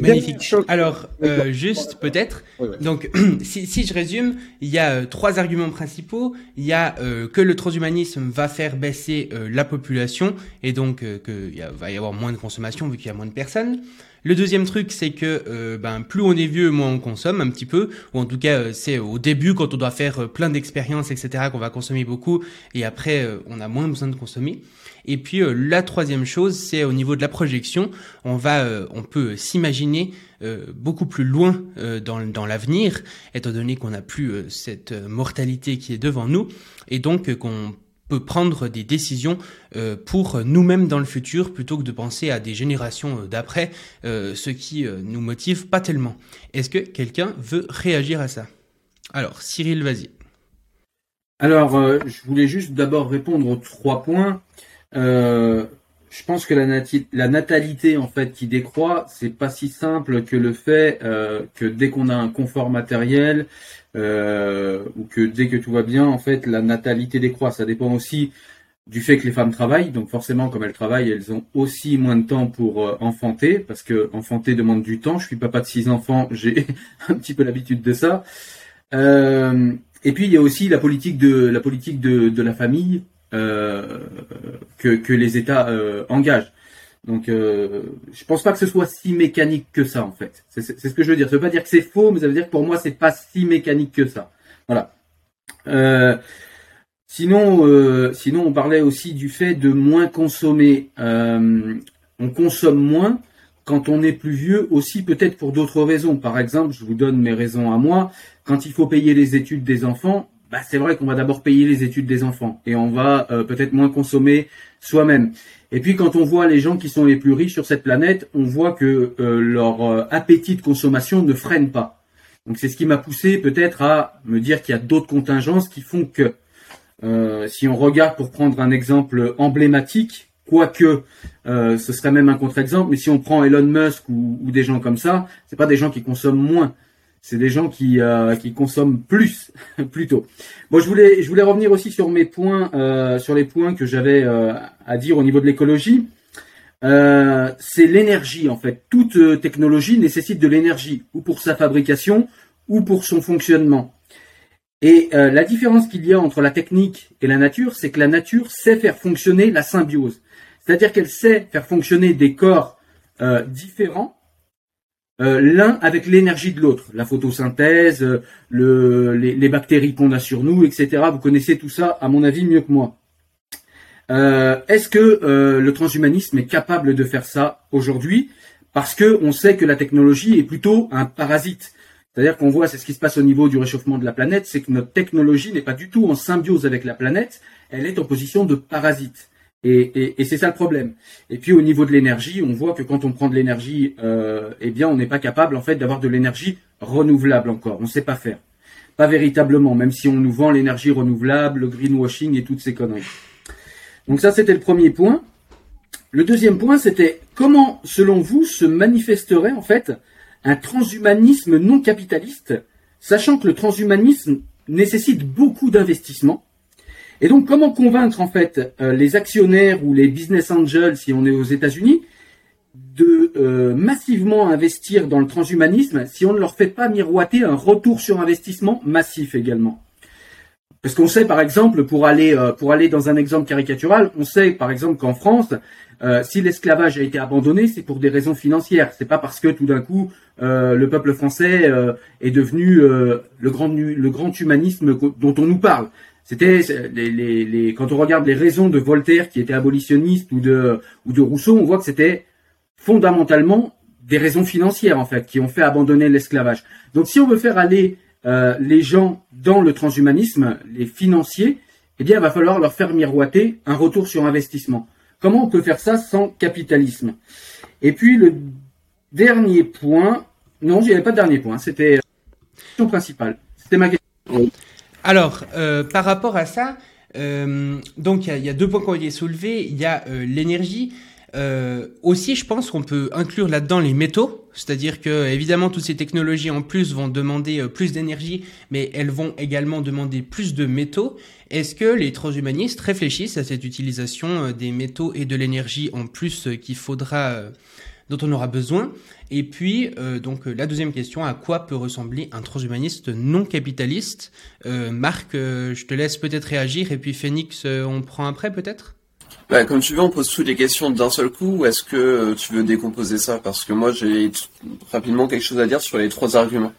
Magnifique. Alors, euh, juste peut-être. Donc, si, si, je résume, il y a euh, trois arguments principaux. Il y a euh, que le transhumanisme va faire baisser la population et donc qu'il va y avoir moins de consommation vu qu'il y a moins de personnes. Le deuxième truc, c'est que ben plus on est vieux, moins on consomme un petit peu, ou en tout cas c'est au début quand on doit faire plein d'expériences, etc., qu'on va consommer beaucoup, et après on a moins besoin de consommer. Et puis euh, la troisième chose, c'est au niveau de la projection, on va, euh, on peut s'imaginer euh, beaucoup plus loin dans, dans l'avenir, étant donné qu'on n'a plus cette mortalité qui est devant nous, et donc qu'on peut prendre des décisions pour nous-mêmes dans le futur plutôt que de penser à des générations d'après, ce qui nous motive pas tellement. Est-ce que quelqu'un veut réagir à ça? Alors, Cyril, vas-y. Alors, je voulais juste d'abord répondre aux trois points. Euh, je pense que la, natalité en fait qui décroît, c'est pas si simple que le fait euh, que dès qu'on a un confort matériel euh, ou que dès que tout va bien, en fait, la natalité décroît. Ça dépend aussi du fait que les femmes travaillent, donc forcément, comme elles travaillent, elles ont aussi moins de temps pour euh, enfanter, parce que enfanter demande du temps. Je suis papa de six enfants, j'ai un petit peu l'habitude de ça. Euh, et puis il y a aussi la politique de la politique de, de la famille que, que, les États euh, engagent. Donc, euh, je pense pas que ce soit si mécanique que ça, en fait. C'est ce que je veux dire. Ça veut pas dire que c'est faux, mais ça veut dire que pour moi, c'est pas si mécanique que ça. Voilà. Euh, sinon, euh, sinon, on parlait aussi du fait de moins consommer. Euh, on consomme moins quand on est plus vieux, aussi peut-être pour d'autres raisons. Par exemple, je vous donne mes raisons à moi. Quand il faut payer les études des enfants, bah, c'est vrai qu'on va d'abord payer les études des enfants et on va euh, peut-être moins consommer soi-même. Et puis quand on voit les gens qui sont les plus riches sur cette planète, on voit que euh, leur euh, appétit de consommation ne freine pas. Donc c'est ce qui m'a poussé peut-être à me dire qu'il y a d'autres contingences qui font que si on regarde pour prendre un exemple emblématique, quoique ce serait même un contre-exemple, mais si on prend Elon Musk ou, des gens comme ça, c'est pas des gens qui consomment moins, c'est des gens qui, euh, qui consomment plus plutôt. Bon, je voulais je voulais revenir aussi sur mes points euh, sur les points que j'avais euh, à dire au niveau de l'écologie. c'est l'énergie en fait. Toute technologie nécessite de l'énergie ou pour sa fabrication ou pour son fonctionnement. Et la différence qu'il y a entre la technique et la nature, c'est que la nature sait faire fonctionner la symbiose. C'est-à-dire qu'elle sait faire fonctionner des corps différents euh, l'un avec l'énergie de l'autre, la photosynthèse, euh, le, les, bactéries qu'on a sur nous, etc. Vous connaissez tout ça, à mon avis, mieux que moi. Euh, est-ce que le transhumanisme est capable de faire ça aujourd'hui? Parce que on sait que la technologie est plutôt un parasite. C'est-à-dire qu'on voit, c'est ce qui se passe au niveau du réchauffement de la planète, c'est que notre technologie n'est pas du tout en symbiose avec la planète, elle est en position de parasite. Et, c'est ça le problème. Et puis au niveau de l'énergie, on voit que quand on prend de l'énergie, euh, eh bien, on n'est pas capable en fait d'avoir de l'énergie renouvelable encore. On ne sait pas faire, pas véritablement, même si on nous vend l'énergie renouvelable, le greenwashing et toutes ces conneries. Donc ça, c'était le premier point. Le deuxième point, c'était comment, selon vous, se manifesterait en fait un transhumanisme non capitaliste, sachant que le transhumanisme nécessite beaucoup d'investissement et donc, comment convaincre en fait euh, les actionnaires ou les business angels, si on est aux États-Unis, de euh, massivement investir dans le transhumanisme si on ne leur fait pas miroiter un retour sur investissement massif également? Parce qu'on sait par exemple, pour aller euh, dans un exemple caricatural, on sait par exemple qu'en France, si l'esclavage a été abandonné, c'est pour des raisons financières. C'est pas parce que tout d'un coup le peuple français est devenu le grand humanisme dont on nous parle. C'était les, quand on regarde les raisons de Voltaire qui était abolitionniste ou de ou de Rousseau, on voit que c'était fondamentalement des raisons financières en fait qui ont fait abandonner l'esclavage. Donc si on veut faire aller euh, les gens dans le transhumanisme, les financiers, eh bien il va falloir leur faire miroiter un retour sur investissement. Comment on peut faire ça sans capitalisme? Et puis le dernier point, non, il n'y avait pas de dernier point, c'était la question principale. C'était ma question. Alors, euh, par rapport à ça, euh, donc il y, a deux points qui ont été soulevés. Il y a euh, l'énergie. aussi, je pense qu'on peut inclure là-dedans les métaux, c'est-à-dire que évidemment toutes ces technologies en plus vont demander plus d'énergie, mais elles vont également demander plus de métaux. Est-ce que les transhumanistes réfléchissent à cette utilisation des métaux et de l'énergie en plus qu'il faudra dont on aura besoin. Et puis, euh, donc la deuxième question, à quoi peut ressembler un transhumaniste non capitaliste? Marc, je te laisse peut-être réagir, et puis Phoenix, on prend après peut-être? Bah, comme tu veux, on pose toutes les questions d'un seul coup ou est-ce que tu veux décomposer ça? Parce que moi, j'ai rapidement quelque chose à dire sur les trois arguments.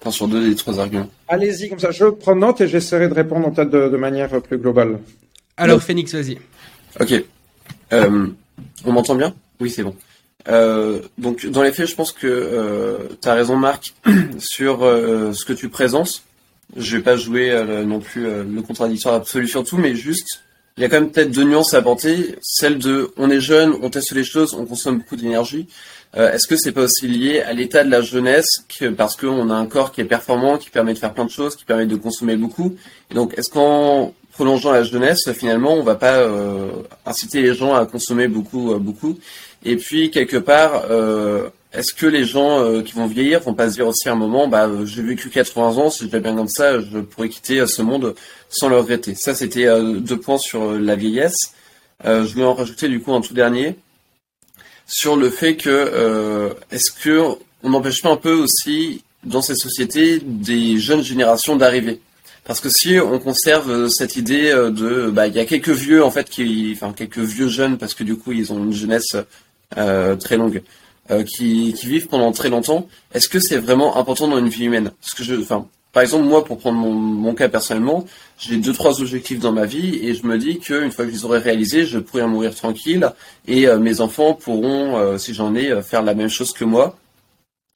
Enfin, sur deux des trois arguments. Allez-y, comme ça, je prends note et j'essaierai de répondre peut-être de, de, manière plus globale. Alors, Phoenix, vas-y. Ok. Euh, on m'entend bien? Oui, c'est bon. Euh, donc, dans les faits, je pense que euh, tu as raison, Marc, sur euh, ce que tu présentes. Je vais pas jouer euh, non plus euh, le contradictoire absolu sur tout, mais juste il y a quand même peut-être deux nuances à apporter. Celle de on est jeune, on teste les choses, on consomme beaucoup d'énergie. Est-ce que c'est pas aussi lié à l'état de la jeunesse que, parce qu'on a un corps qui est performant, qui permet de faire plein de choses, qui permet de consommer beaucoup? Et donc, est-ce qu'en prolongeant la jeunesse, finalement, on va pas inciter les gens à consommer beaucoup, beaucoup? Et puis, quelque part, euh, est-ce que les gens euh, qui vont vieillir vont pas se dire aussi à un moment, bah, j'ai vécu 80 ans, si je bien comme ça, je pourrais quitter ce monde sans le regretter. Ça, c'était euh, deux points sur euh, la vieillesse. Euh, je vais en rajouter du coup un tout dernier sur le fait que est-ce que on n'empêche pas un peu aussi dans ces sociétés des jeunes générations d'arriver? Parce que si on conserve cette idée de bah il y a quelques vieux en fait qui enfin quelques vieux jeunes parce que du coup ils ont une jeunesse euh, très longue euh, qui, vivent pendant très longtemps est-ce que c'est vraiment important dans une vie humaine? Par exemple, moi, pour prendre mon, cas personnellement, j'ai deux, trois objectifs dans ma vie et je me dis qu'une fois que je les aurai réalisés, je pourrai mourir tranquille et euh, mes enfants pourront, euh, si j'en ai, faire la même chose que moi.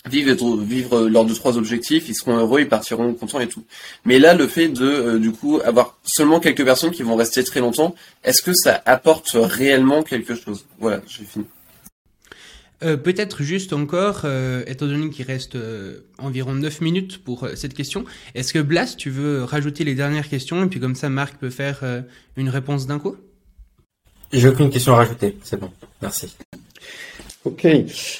Vivre, vivre leurs deux, trois objectifs, ils seront heureux, ils partiront contents et tout. Mais là, le fait de, euh, du coup, avoir seulement quelques personnes qui vont rester très longtemps, est-ce que ça apporte réellement quelque chose? Voilà, j'ai fini. Euh, Peut-être juste encore, euh, étant donné qu'il reste euh, environ 9 minutes pour euh, cette question, est-ce que Blas, tu veux rajouter les dernières questions et puis comme ça Marc peut faire euh, une réponse d'un coup? J'ai aucune question à rajouter, c'est bon, merci. Ok.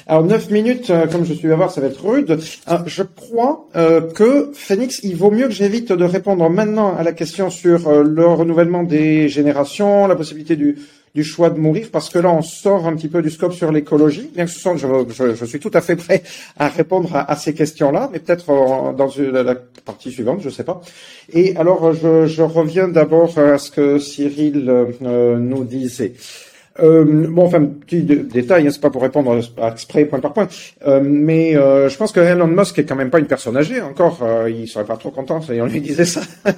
Alors 9 minutes, euh, comme je suis à voir, ça va être rude. Euh, je crois euh, que Phoenix, il vaut mieux que j'évite de répondre maintenant à la question sur le renouvellement des générations, la possibilité du, du choix de mourir, parce que là, on sort un petit peu du scope sur l'écologie, bien que ce soit, je, je, je, suis tout à fait prêt à répondre à, à ces questions-là, mais peut-être dans une, la partie suivante, je sais pas. Et alors, je, je reviens d'abord à ce que Cyril euh, nous disait. Euh, bon, enfin, petit détail, hein, c'est pas pour répondre exprès point par point, euh, mais euh, je pense que Elon Musk est quand même pas une personne âgée encore. Euh, il serait pas trop content si on lui disait ça.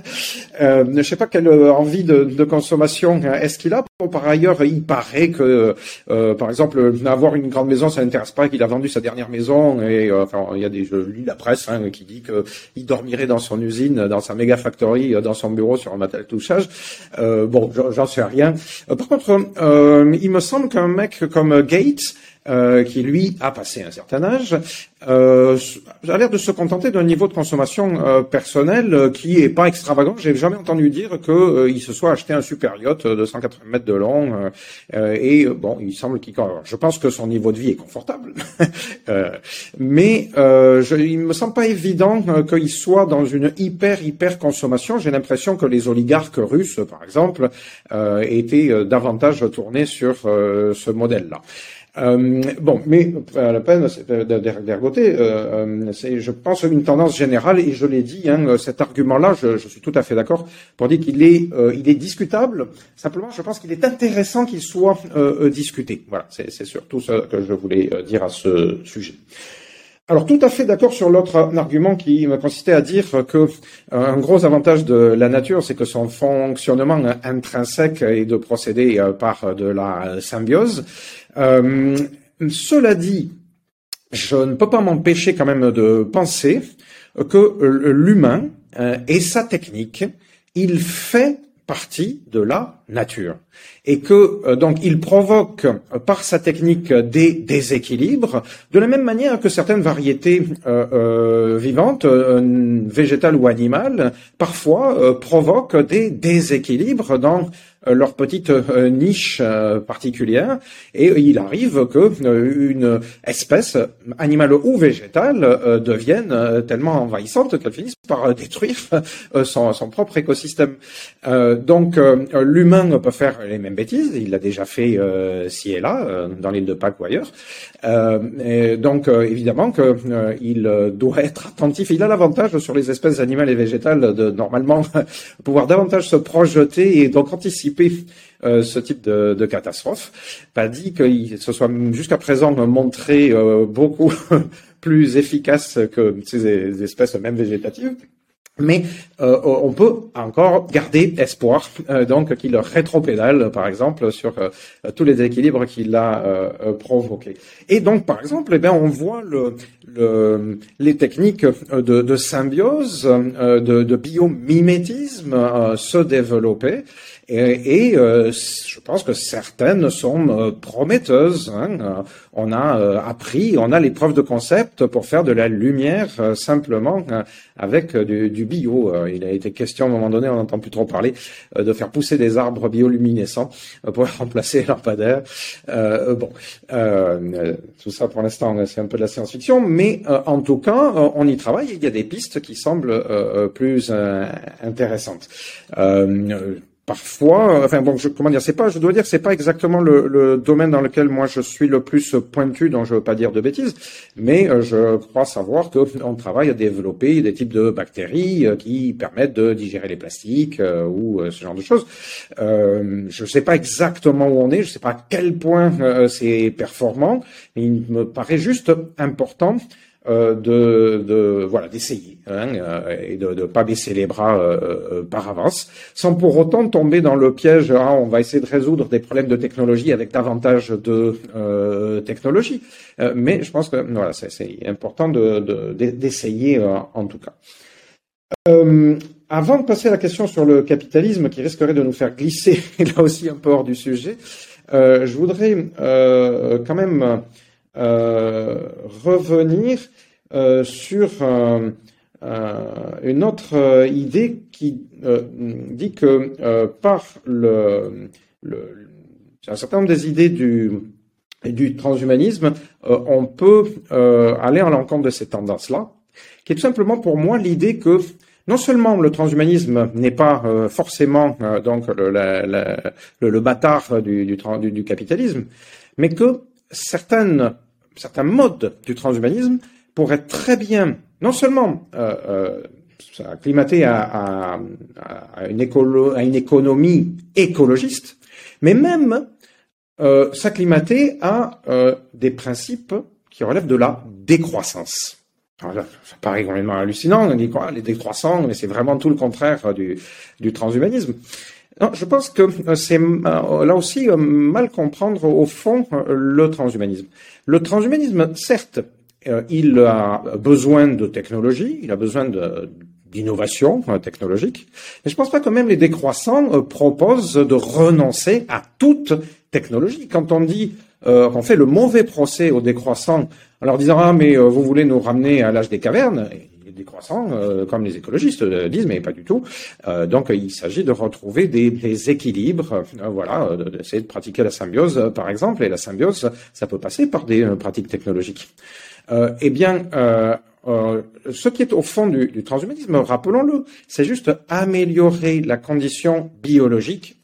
euh, je sais pas quelle envie de, de consommation est-ce qu'il a? Par ailleurs, il paraît que, euh, par exemple, avoir une grande maison, ça n'intéresse pas. Qu'il a vendu sa dernière maison et enfin, il y a des, je lis la presse hein, qui dit que il dormirait dans son usine, dans sa méga factory, dans son bureau sur un matériel touchage. bon, j'en sais rien. par contre il me semble qu'un mec comme Gates, euh, qui lui a passé un certain âge, euh, a l'air de se contenter d'un niveau de consommation euh, personnel euh, qui est pas extravagant. J'ai jamais entendu dire que euh, il se soit acheté un super yacht de 180 mètres de long. Et bon, il semble qu'il. Je pense que son niveau de vie est confortable, mais je, il me semble pas évident qu'il soit dans une hyper hyper consommation. J'ai l'impression que les oligarques russes, par exemple, étaient davantage tournés sur ce modèle-là. Euh, bon, mais à la peine d'ergoter, euh, c'est, je pense, une tendance générale, et je l'ai dit, hein, cet argument-là, je, je, suis tout à fait d'accord pour dire qu'il est, euh, est discutable. Simplement, je pense qu'il est intéressant qu'il soit euh, discuté. Voilà, c'est, surtout ce que je voulais euh, dire à ce sujet. Alors tout à fait d'accord sur l'autre argument qui consistait à dire que euh, un gros avantage de la nature, c'est que son fonctionnement intrinsèque est de procéder euh, par de la symbiose. Euh, cela dit, je ne peux pas m'empêcher quand même de penser que l'humain et sa technique, il fait partie de la nature. Et que euh, donc il provoque euh, par sa technique des déséquilibres de la même manière que certaines variétés euh, vivantes, végétales ou animales, parfois provoquent des déséquilibres dans leur petite niche particulière et il arrive que une espèce animale ou végétale devienne tellement envahissante qu'elle finisse par détruire son, propre écosystème. donc l'humain peut faire les mêmes bêtises, il l'a déjà fait ci et là dans l'île de Pâques ou ailleurs. Donc évidemment qu'il doit être attentif. Il a l'avantage sur les espèces animales et végétales de normalement pouvoir davantage se projeter et donc anticiper euh, ce type de, catastrophe. Pas dit qu'il se soit jusqu'à présent montré euh, beaucoup plus efficace que ces espèces même végétatives mais euh, on peut encore garder espoir, donc qu'il rétropédale, par exemple, sur tous les équilibres qu'il a provoqués. Et donc, par exemple, eh bien, on voit le, le, les techniques de, symbiose, de biomimétisme se développer, et, et je pense que certaines sont prometteuses. Hein. On a appris, on a les preuves de concept pour faire de la lumière simplement avec du, bio. Euh, il a été question à un moment donné, on n'entend plus trop parler, euh, de faire pousser des arbres bioluminescents euh, pour remplacer les lampadaires. bon, tout ça pour l'instant, c'est un peu de la science-fiction, mais en tout cas, on y travaille. Il y a des pistes qui semblent plus intéressantes parfois, enfin bon, je, comment dire, c'est pas, je dois dire, c'est pas exactement le, le, domaine dans lequel moi je suis le plus pointu, donc je veux pas dire de bêtises, mais euh, je crois savoir qu'on travaille à développer des types de bactéries euh, qui permettent de digérer les plastiques euh, ou ce genre de choses. je sais pas exactement où on est, je sais pas à quel point c'est performant, mais il me paraît juste important euh, de, de, voilà d'essayer hein, euh, et de ne pas baisser les bras euh, par avance, sans pour autant tomber dans le piège. Hein, on va essayer de résoudre des problèmes de technologie avec davantage de technologie. mais je pense que voilà, c'est important de, d'essayer en tout cas. avant de passer à la question sur le capitalisme, qui risquerait de nous faire glisser là aussi un peu hors du sujet, je voudrais quand même euh, revenir euh, sur euh, une autre idée qui dit que par le, un certain nombre des idées du, du transhumanisme, on peut aller en l'encontre de ces tendances-là, qui est tout simplement pour moi l'idée que non seulement le transhumanisme n'est pas forcément donc le, le, bâtard du, du, du, capitalisme, mais que certaines, certains modes du transhumanisme pourraient très bien, non seulement euh, euh, à, une économie écologiste, mais même euh, s'acclimater à euh, des principes qui relèvent de la décroissance. Alors ça paraît complètement hallucinant, on dit quoi, les décroissants, mais c'est vraiment tout le contraire du, du transhumanisme. Non, je pense que euh, c'est euh, là aussi euh, mal comprendre au fond le transhumanisme. Le transhumanisme, certes, il a besoin de technologie, il a besoin d'innovation technologique, mais je pense pas que même les décroissants proposent de renoncer à toute technologie. Quand on dit qu'on fait le mauvais procès aux décroissants en leur disant ah mais vous voulez nous ramener à l'âge des cavernes, décroissants, euh, comme les écologistes disent, mais pas du tout. Euh, donc il s'agit de retrouver des, équilibres, euh, voilà, d'essayer de pratiquer la symbiose, par exemple, et la symbiose, ça peut passer par des pratiques technologiques. eh bien, ce qui est au fond du, transhumanisme, rappelons-le, c'est juste améliorer la condition biologique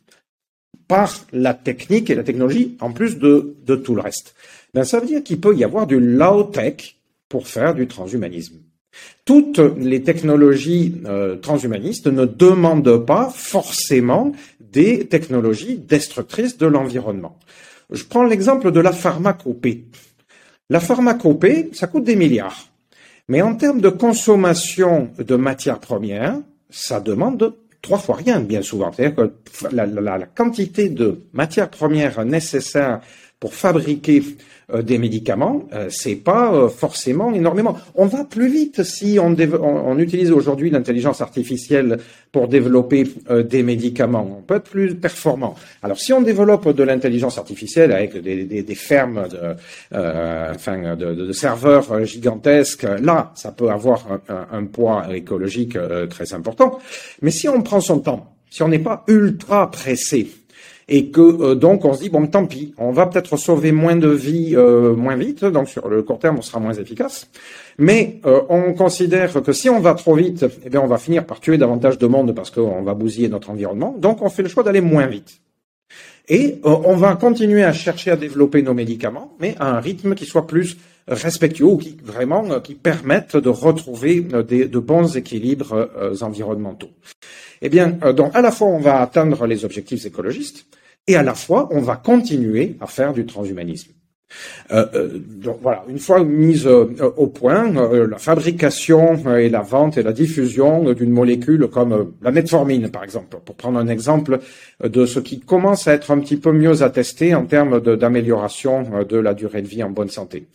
par la technique et la technologie, en plus de, de tout le reste. Ben, ça veut dire qu'il peut y avoir du low-tech pour faire du transhumanisme toutes les technologies euh, transhumanistes ne demandent pas forcément des technologies destructrices de l'environnement. Je prends l'exemple de la pharmacopée. La pharmacopée, ça coûte des milliards. Mais en termes de consommation de matières premières, ça demande trois fois rien, bien souvent. C'est-à-dire que la, la, quantité de matières premières nécessaires pour fabriquer des médicaments, euh, c'est pas euh, forcément énormément. On va plus vite si on, on, utilise aujourd'hui l'intelligence artificielle pour développer des médicaments. On peut être plus performant. Alors si on développe de l'intelligence artificielle avec des, fermes de, enfin, de, serveurs gigantesques, là, ça peut avoir un, un poids écologique très important. Mais si on prend son temps, si on n'est pas ultra pressé, et que donc on se dit bon tant pis, on va peut-être sauver moins de vies moins vite, donc sur le court terme on sera moins efficace, mais on considère que si on va trop vite, eh bien on va finir par tuer davantage de monde parce qu'on va bousiller notre environnement, donc on fait le choix d'aller moins vite. Et on va continuer à chercher à développer nos médicaments, mais à un rythme qui soit plus respectueux ou qui vraiment qui permettent de retrouver de bons équilibres environnementaux. Eh bien, donc à la fois on va atteindre les objectifs écologistes et à la fois on va continuer à faire du transhumanisme. Euh, euh, donc voilà, une fois mise euh, au point, la fabrication et la vente et la diffusion d'une molécule comme la metformine, par exemple, pour prendre un exemple de ce qui commence à être un petit peu mieux attesté en termes d'amélioration de, la durée de vie en bonne santé.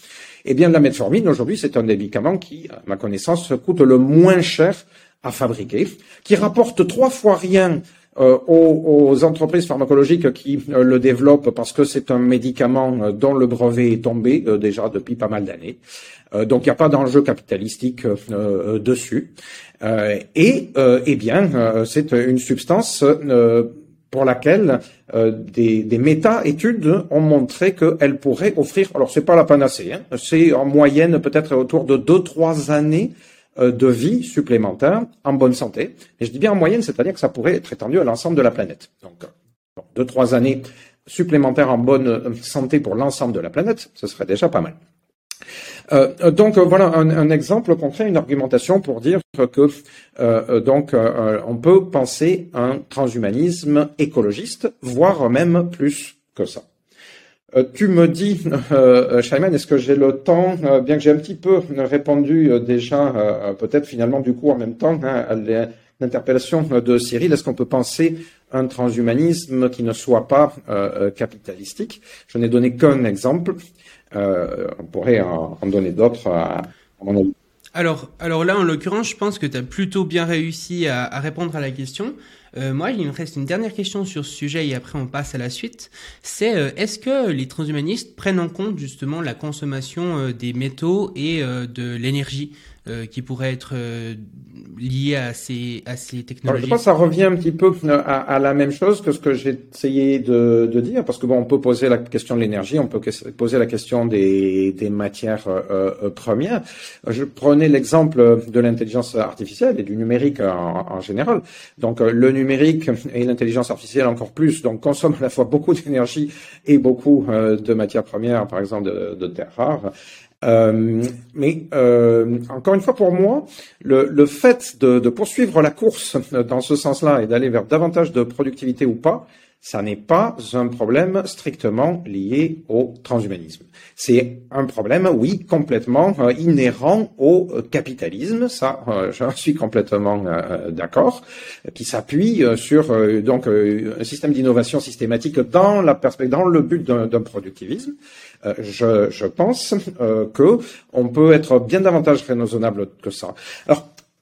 Eh bien, la metformine, aujourd'hui, c'est un des médicaments qui, à ma connaissance, coûte le moins cher à fabriquer, qui rapporte trois fois rien euh, aux, entreprises pharmacologiques qui euh, le développent parce que c'est un médicament euh, dont le brevet est tombé déjà depuis pas mal d'années. donc il n'y a pas d'enjeu capitalistique dessus. et eh bien, c'est une substance pour laquelle des, des méta-études ont montré qu'elle pourrait offrir, alors c'est pas la panacée, hein, c'est en moyenne peut-être autour de deux trois années euh, de vie supplémentaire en bonne santé. Et je dis bien en moyenne, c'est-à-dire que ça pourrait être étendu à l'ensemble de la planète. Donc, euh, deux, trois années supplémentaires en bonne euh, santé pour l'ensemble de la planète, ce serait déjà pas mal. Euh, donc voilà un, exemple concret, une argumentation pour dire que euh, donc on peut penser un transhumanisme écologiste, voire même plus que ça. Euh, tu me dis, euh, Shaiman, est-ce que j'ai le temps, euh, bien que j'ai un petit peu répondu euh, déjà, peut-être finalement du coup en même temps, hein, à l'interpellation de Cyril, est-ce qu'on peut penser un transhumanisme qui ne soit pas capitalistique? Je n'ai donné qu'un exemple, on pourrait en, donner d'autres à, mon avis. Alors, alors là, en l'occurrence, je pense que tu as plutôt bien réussi à répondre à la question. Euh, moi, il me reste une dernière question sur ce sujet et après on passe à la suite. C'est euh, est-ce que les transhumanistes prennent en compte justement la consommation euh, des métaux et de l'énergie? Euh, qui pourrait être euh, lié à ces, à ces technologies. je pense que ça revient un petit peu à, à la même chose que ce que j'ai essayé de, de, dire, parce que bon, on peut poser la question de l'énergie, on peut poser la question des, des matières euh, euh, premières. Je prenais l'exemple de l'intelligence artificielle et du numérique en, en général. Donc le numérique et l'intelligence artificielle encore plus, donc consomment à la fois beaucoup d'énergie et beaucoup de matières premières, par exemple de, de terres rares. Euh, mais euh, encore une fois, pour moi, le, fait de, de, poursuivre la course dans ce sens-là et d'aller vers davantage de productivité ou pas, ça n'est pas un problème strictement lié au transhumanisme. C'est un problème, oui, complètement euh, inhérent au capitalisme, ça, euh, je suis complètement euh, d'accord, qui s'appuie sur donc un système d'innovation systématique dans la perspective, dans le but d'un productivisme. Je, pense que on peut être bien davantage raisonnable que ça.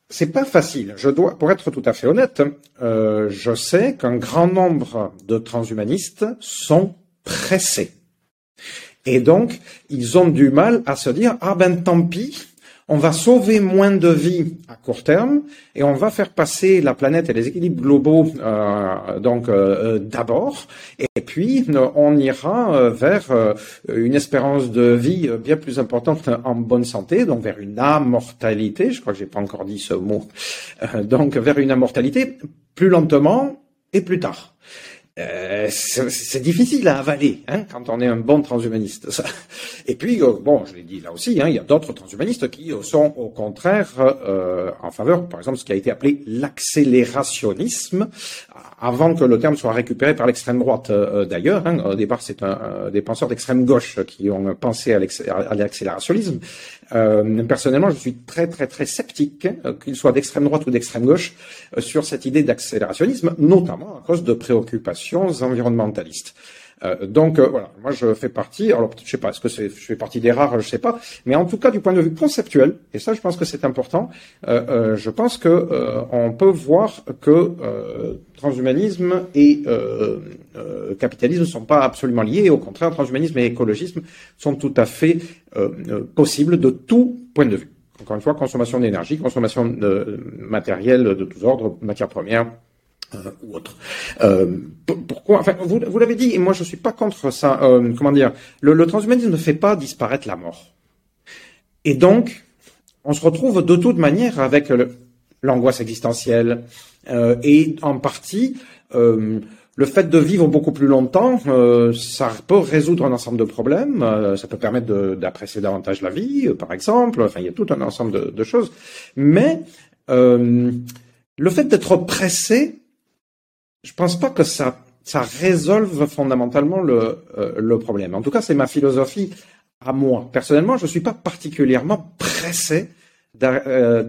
C'est pas facile. Je dois, pour être tout à fait honnête, euh, je sais qu'un grand nombre de transhumanistes sont pressés. Et donc, ils ont du mal à se dire, ah ben tant pis, on va sauver moins de vies à court terme et on va faire passer la planète et les équilibres globaux euh, donc euh, euh, d'abord. Et puis on ira vers une espérance de vie bien plus importante en bonne santé donc vers une amortalité. Je crois que j'ai pas encore dit ce mot. Donc vers une immortalité plus lentement et plus tard euh, c'est difficile à avaler hein, quand on est un bon transhumaniste. Et puis, euh, bon, je l'ai dit là aussi, hein, il y a d'autres transhumanistes qui sont au contraire euh, en faveur, par exemple, ce qui a été appelé l'accélérationnisme, avant que le terme soit récupéré par l'extrême droite d'ailleurs. Hein. Au départ, c'est un, des penseurs d'extrême gauche qui ont pensé à l'accélérationnisme. personnellement, je suis très très très sceptique, qu'il soit d'extrême droite ou d'extrême gauche, sur cette idée d'accélérationnisme, notamment à cause de préoccupations environnementalistes. Euh, donc euh, voilà, moi je fais partie. Alors je sais pas, est-ce que je fais partie des rares, je sais pas, mais en tout cas du point de vue conceptuel, et ça je pense que c'est important. Euh, je pense que on peut voir que transhumanisme et capitalisme ne sont pas absolument liés. Au contraire, transhumanisme et écologisme sont tout à fait possibles de tout point de vue. Encore une fois, consommation d'énergie, consommation de matériel de tous ordres, matières premières, ou autre. pourquoi Enfin, vous, vous l'avez dit, et moi je suis pas contre ça. comment dire le, le transhumanisme ne fait pas disparaître la mort. Et donc, on se retrouve de toute manière avec l'angoisse existentielle euh, et en partie euh, le fait de vivre beaucoup plus longtemps, euh, ça peut résoudre un ensemble de problèmes. ça peut permettre d'apprécier davantage la vie, par exemple. Enfin, il y a tout un ensemble de, de choses. Mais le fait d'être pressé, je pense pas que ça résolve fondamentalement le, le problème. En tout cas, c'est ma philosophie à moi. Personnellement, je ne suis pas particulièrement pressé. Euh,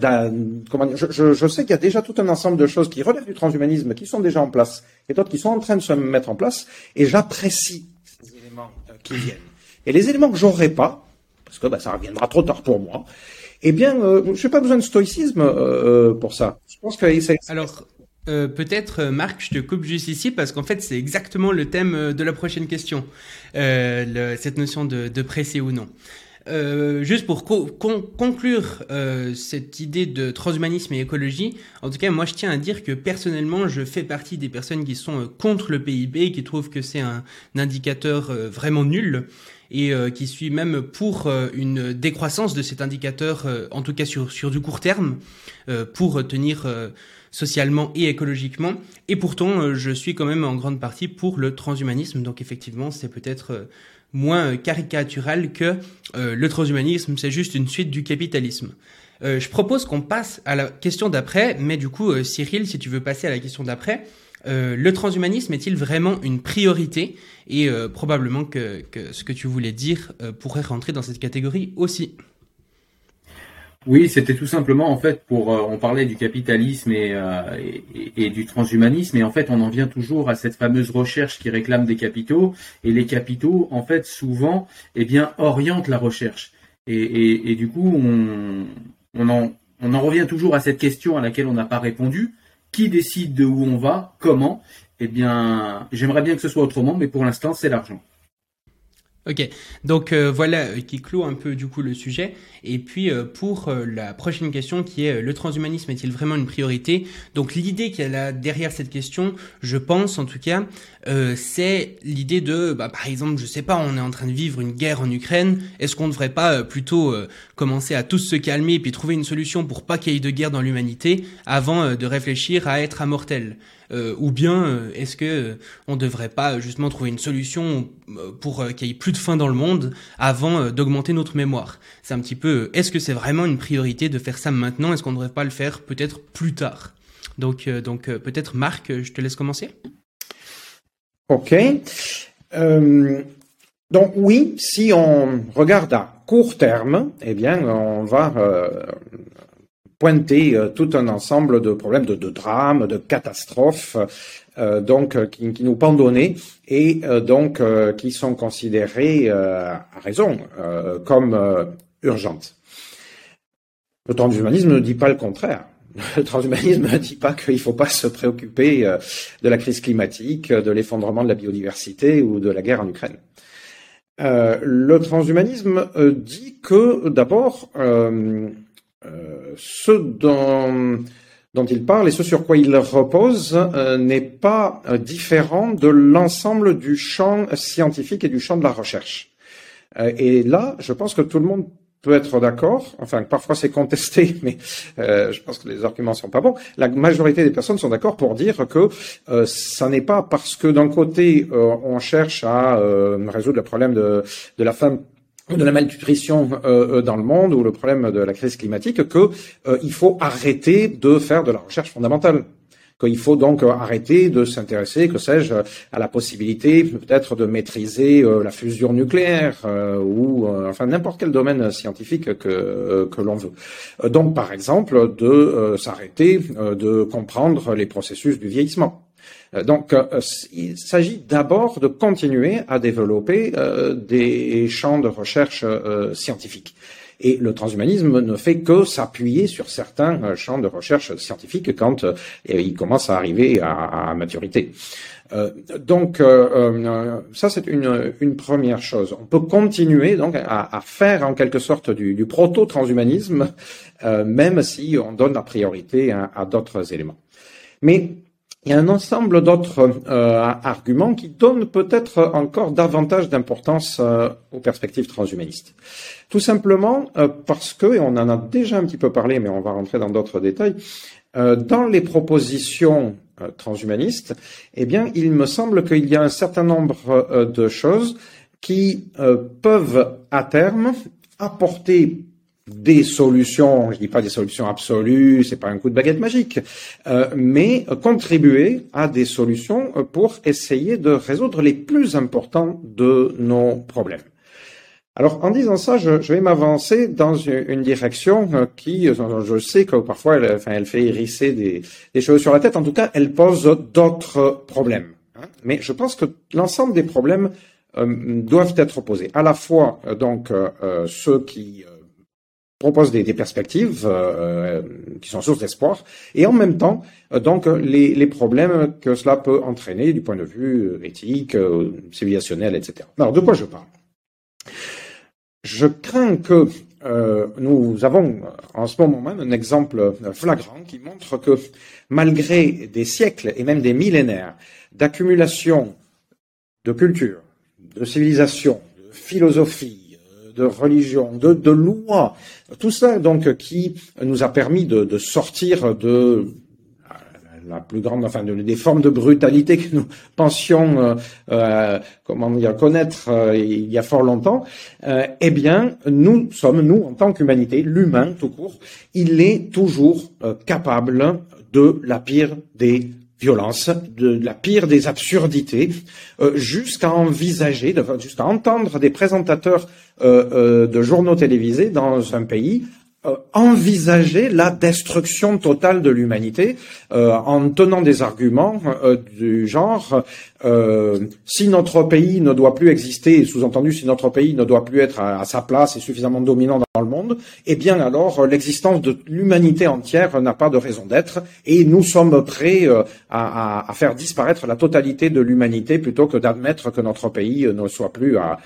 je, sais qu'il y a déjà tout un ensemble de choses qui relèvent du transhumanisme, qui sont déjà en place, et d'autres qui sont en train de se mettre en place, et j'apprécie ces éléments euh, qui viennent. Et les éléments que j'aurais pas, parce que bah, ça reviendra trop tard pour moi, eh bien, euh, je n'ai pas besoin de stoïcisme euh, pour ça. Je pense que euh, peut-être, euh, Marc, je te coupe juste ici parce qu'en fait, c'est exactement le thème euh, de la prochaine question, cette notion de, de pressé ou non. juste pour conclure cette idée de transhumanisme et écologie, en tout cas, moi, je tiens à dire que personnellement, je fais partie des personnes qui sont contre le PIB, qui trouvent que c'est un, indicateur vraiment nul et qui suis même pour une décroissance de cet indicateur, en tout cas sur, sur du court terme, pour tenir socialement et écologiquement. Et pourtant, euh, je suis quand même en grande partie pour le transhumanisme. Donc effectivement, c'est peut-être euh, moins caricatural que euh, le transhumanisme, c'est juste une suite du capitalisme. je propose qu'on passe à la question d'après, mais du coup, Cyril, si tu veux passer à la question d'après, le transhumanisme est-il vraiment une priorité? Et probablement que, ce que tu voulais dire pourrait rentrer dans cette catégorie aussi. Oui, c'était tout simplement en fait pour euh, on parlait du capitalisme euh, et, du transhumanisme et en fait on en vient toujours à cette fameuse recherche qui réclame des capitaux et les capitaux en fait souvent eh bien orientent la recherche. Et, et du coup on, on, en, on en revient toujours à cette question à laquelle on n'a pas répondu. Qui décide de où on va? Comment? Eh bien j'aimerais bien que ce soit autrement mais pour l'instant c'est l'argent. Ok, donc euh, voilà euh, qui clôt un peu du coup le sujet. Et puis euh, pour la prochaine question qui est le transhumanisme est-il vraiment une priorité? Donc l'idée qu'il y a derrière cette question, je pense en tout cas, c'est l'idée de, bah, par exemple, je sais pas, on est en train de vivre une guerre en Ukraine. Est-ce qu'on ne devrait pas plutôt commencer à tous se calmer et puis trouver une solution pour pas qu'il y ait de guerre dans l'humanité avant de réfléchir à être immortel? Euh, ou bien euh, est-ce que euh, on devrait pas justement trouver une solution pour qu'il y ait plus de faim dans le monde avant d'augmenter notre mémoire? C'est un petit peu est-ce que c'est vraiment une priorité de faire ça maintenant? Est-ce qu'on ne devrait pas le faire peut-être plus tard? Donc donc peut-être Marc, je te laisse commencer. Ok. donc oui, si on regarde à court terme, eh bien, on va pointer euh, tout un ensemble de problèmes, de, drames, de catastrophes, euh, donc euh, qui, nous pendonnaient et donc qui sont considérés à raison comme urgentes. Le transhumanisme ne dit pas le contraire. Le transhumanisme ne dit pas qu'il ne faut pas se préoccuper de la crise climatique, de l'effondrement de la biodiversité ou de la guerre en Ukraine. le transhumanisme dit que d'abord, ce dont, il parle et ce sur quoi il repose euh, n'est pas euh, différent de l'ensemble du champ scientifique et du champ de la recherche. et là, je pense que tout le monde peut être d'accord, enfin parfois c'est contesté, mais euh, je pense que les arguments sont pas bons. La majorité des personnes sont d'accord pour dire que euh, ça n'est pas parce que d'un côté on cherche à résoudre le problème de, la faim de la malnutrition euh, euh, dans le monde ou le problème de la crise climatique que euh, il faut arrêter de faire de la recherche fondamentale qu'il faut donc arrêter de s'intéresser, que sais-je, à la possibilité peut-être de maîtriser la fusion nucléaire ou enfin n'importe quel domaine scientifique que, que l'on veut. donc par exemple de s'arrêter de comprendre les processus du vieillissement. Euh, donc, euh, il s'agit d'abord de continuer à développer euh, des champs de recherche scientifiques. Et le transhumanisme ne fait que s'appuyer sur certains champs de recherche scientifiques quand il commence à arriver à, maturité. donc ça c'est une, première chose. On peut continuer donc à, faire en quelque sorte du, proto-transhumanisme, même si on donne la priorité à d'autres éléments. Mais il y a un ensemble d'autres euh, arguments qui donnent peut-être encore davantage d'importance euh, aux perspectives transhumanistes. Tout simplement euh, parce que, et on en a déjà un petit peu parlé, mais on va rentrer dans d'autres détails, dans les propositions transhumanistes, eh bien, il me semble qu'il y a un certain nombre de choses qui peuvent à terme apporter des solutions, je dis pas des solutions absolues, c'est pas un coup de baguette magique, euh, mais contribuer à des solutions pour essayer de résoudre les plus importants de nos problèmes. Alors, en disant ça, je, vais m'avancer dans une, direction euh, qui, euh, je sais que parfois, elle, enfin, elle fait hérisser des, des choses sur la tête. En tout cas, elle pose d'autres problèmes. Hein. Mais je pense que l'ensemble des problèmes doivent être posés. À la fois, donc, ceux qui propose des, perspectives euh, qui sont source d'espoir, et en même temps, euh, donc, les, problèmes que cela peut entraîner du point de vue euh, éthique, civilisationnel, etc. Alors, de quoi je parle? Je crains que nous avons en ce moment même un exemple flagrant qui montre que malgré des siècles et même des millénaires d'accumulation de culture, de civilisation, de philosophie, de religion, de, de loi, tout ça donc qui nous a permis de, de sortir de la plus grande, enfin, des formes de brutalité que nous pensions, euh, euh comment dire, connaître euh, il y a fort longtemps, euh, eh bien, nous sommes, nous, en tant qu'humanité, l'humain tout court, il est toujours capable de la pire des violence, de la pire des absurdités, euh, jusqu'à envisager, jusqu'à entendre des présentateurs euh, euh, de journaux télévisés dans un pays envisager la destruction totale de l'humanité en tenant des arguments du genre si notre pays ne doit plus exister, sous-entendu si notre pays ne doit plus être à, sa place et suffisamment dominant le monde, eh bien alors l'existence de l'humanité entière n'a pas de raison d'être et nous sommes prêts à, à, faire disparaître la totalité de l'humanité plutôt que d'admettre que notre pays ne soit plus à,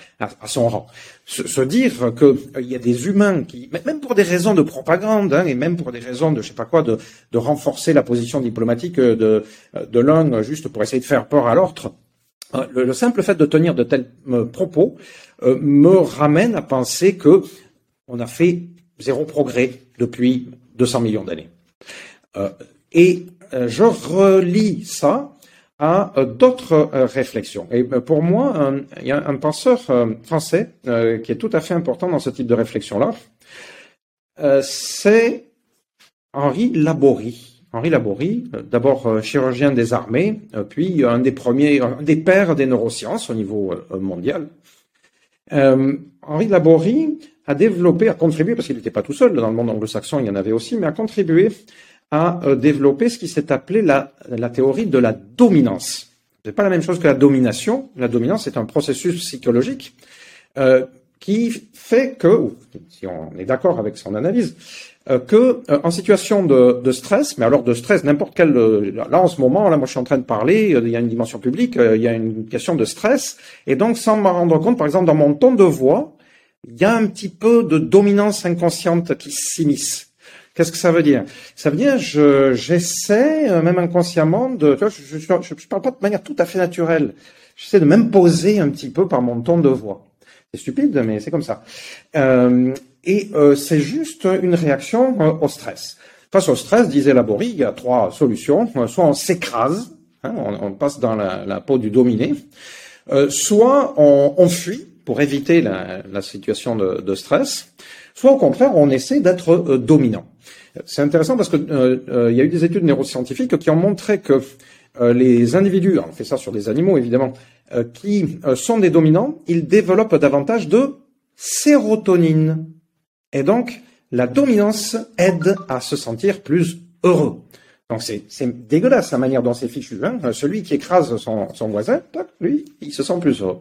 son rang. Se, dire qu'il euh, y a des humains qui, même pour des raisons de propagande hein, et même pour des raisons de je sais pas quoi, de, renforcer la position diplomatique de, de l'un juste pour essayer de faire peur à l'autre, euh, le, simple fait de tenir de tels euh, propos me ramène à penser que on a fait zéro progrès depuis 200 millions d'années. et je relis ça à euh, d'autres euh, réflexions. Et euh, pour moi, il y a un penseur français qui est tout à fait important dans ce type de réflexion-là. C'est Henri Laborie. Henri Laborie, d'abord chirurgien des armées, puis un des premiers, un des pères des neurosciences au niveau mondial. Henri Laborie a développé, a contribué, parce qu'il n'était pas tout seul, dans le monde anglo-saxon il y en avait aussi, mais a contribué a euh, développé ce qui s'est appelé la, la, théorie de la dominance. C'est pas la même chose que la domination. La dominance est un processus psychologique euh, qui fait que, si on est d'accord avec son analyse, euh, que euh, en situation de, de, stress, mais alors de stress, n'importe quel, là en ce moment, là moi je suis en train de parler, il y a une dimension publique, il y a une question de stress, et donc sans m'en rendre compte, par exemple dans mon ton de voix, il y a un petit peu de dominance inconsciente qui s'immisce. Qu'est-ce que ça veut dire? Ça veut dire je j'essaie euh, même inconsciemment de je, je, je, parle pas de manière tout à fait naturelle. J'essaie de m'imposer un petit peu par mon ton de voix. C'est stupide, mais c'est comme ça. Euh, et euh, c'est juste une réaction euh, au stress. Face au stress, disait Laborie, il y a trois solutions. Soit on s'écrase, hein, on, passe dans la, la peau du dominé, soit on, on, fuit pour éviter la, la situation de, de, stress, soit au contraire on essaie d'être dominant. C'est intéressant parce que euh, euh, il y a eu des études neuroscientifiques qui ont montré que euh, les individus, on fait ça sur des animaux évidemment, qui sont des dominants, ils développent davantage de sérotonine. Et donc, la dominance aide à se sentir plus heureux. Donc c'est, dégueulasse la manière dont c'est fichu. Hein. Celui qui écrase son, son voisin, lui, il se sent plus heureux.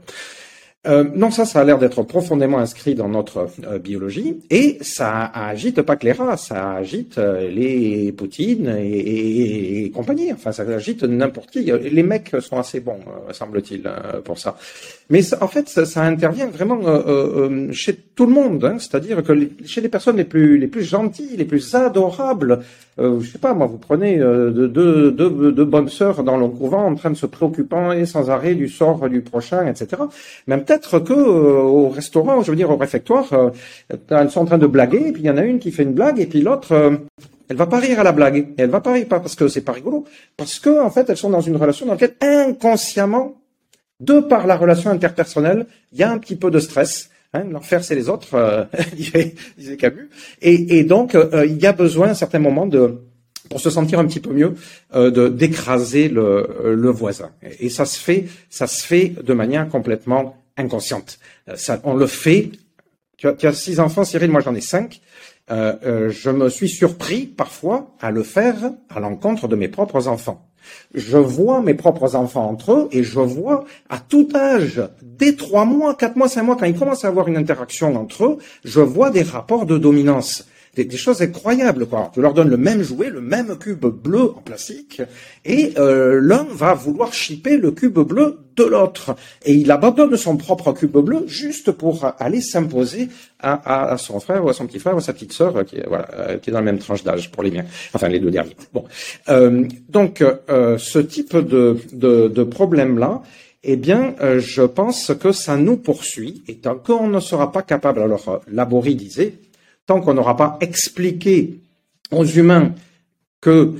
Euh, non, ça, ça a l'air d'être profondément inscrit dans notre euh, biologie, et ça agite pas que les rats, ça agite euh, les Poutines et, compagnie. Enfin, ça agite n'importe qui. Les mecs sont assez bons, semble-t-il, pour ça. Mais en fait, ça, intervient vraiment chez tout le monde, hein. c'est-à-dire que chez les personnes les plus les plus gentilles, les plus adorables, je sais pas, moi, vous prenez deux, bonnes sœurs dans le couvent en train de se préoccuper sans arrêt du sort du prochain, etc. peut-être que euh, au restaurant, je veux dire au réfectoire, euh, elles sont en train de blaguer, et puis il y en a une qui fait une blague, et puis l'autre, elle va pas rire à la blague, et elle va pas rire pas parce que c'est pas rigolo, parce que en fait, elles sont dans une relation dans laquelle inconsciemment, de par la relation interpersonnelle, il y a un petit peu de stress Hein, L'enfer, c'est les autres, euh, disait, Camus. Et, donc, euh, il y a besoin à un certain moment de, pour se sentir un petit peu mieux, euh, de d'écraser le, le voisin. Et ça se fait, ça se fait de manière complètement inconsciente. Euh, ça, on le fait. Tu as, six enfants, Cyril. Moi, j'en ai cinq. Euh, je me suis surpris parfois à le faire à l'encontre de mes propres enfants. Je vois mes propres enfants entre eux et je vois à tout âge, dès trois mois, quatre mois, cinq mois, quand ils commencent à avoir une interaction entre eux, je vois des rapports de dominance des, choses incroyables. Quoi. Tu leur donnes le même jouet, le même cube bleu en plastique, et euh, l'un va vouloir chipper le cube bleu de l'autre. Et il abandonne son propre cube bleu juste pour aller s'imposer à, son frère ou à son petit frère ou à sa petite sœur qui, est, voilà, euh, qui est dans la même tranche d'âge pour les miens. Enfin, les deux derniers. Bon. Euh, donc, euh, ce type de, de, de problème-là, eh bien, euh, je pense que ça nous poursuit et tant qu'on ne sera pas capable, alors Laborie disait, tant qu'on n'aura pas expliqué aux humains que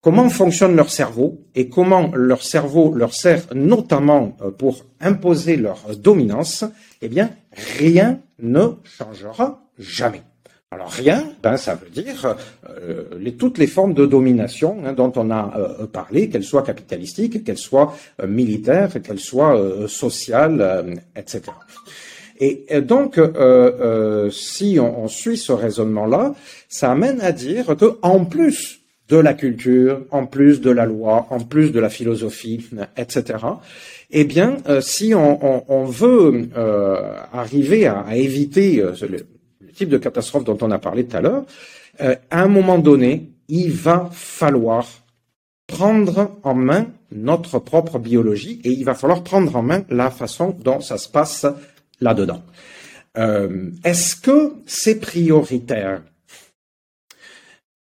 comment fonctionne leur cerveau et comment leur cerveau leur sert notamment euh, pour imposer leur dominance, eh bien, rien ne changera jamais. Alors rien, ben, ça veut dire euh, toutes les formes de domination hein, dont on a euh, parlé, qu'elles soient capitalistiques, qu'elles soient militaires, qu'elles soient sociales, etc. Et donc, euh, euh, si on, suit ce raisonnement-là, ça amène à dire que en plus de la culture, en plus de la loi, en plus de la philosophie, etc. Eh bien, euh, si on, veut arriver à, éviter le, type de catastrophe dont on a parlé tout à l'heure, à un moment donné, il va falloir prendre en main notre propre biologie et il va falloir prendre en main la façon dont ça se passe là-dedans. Euh, est-ce que c'est prioritaire?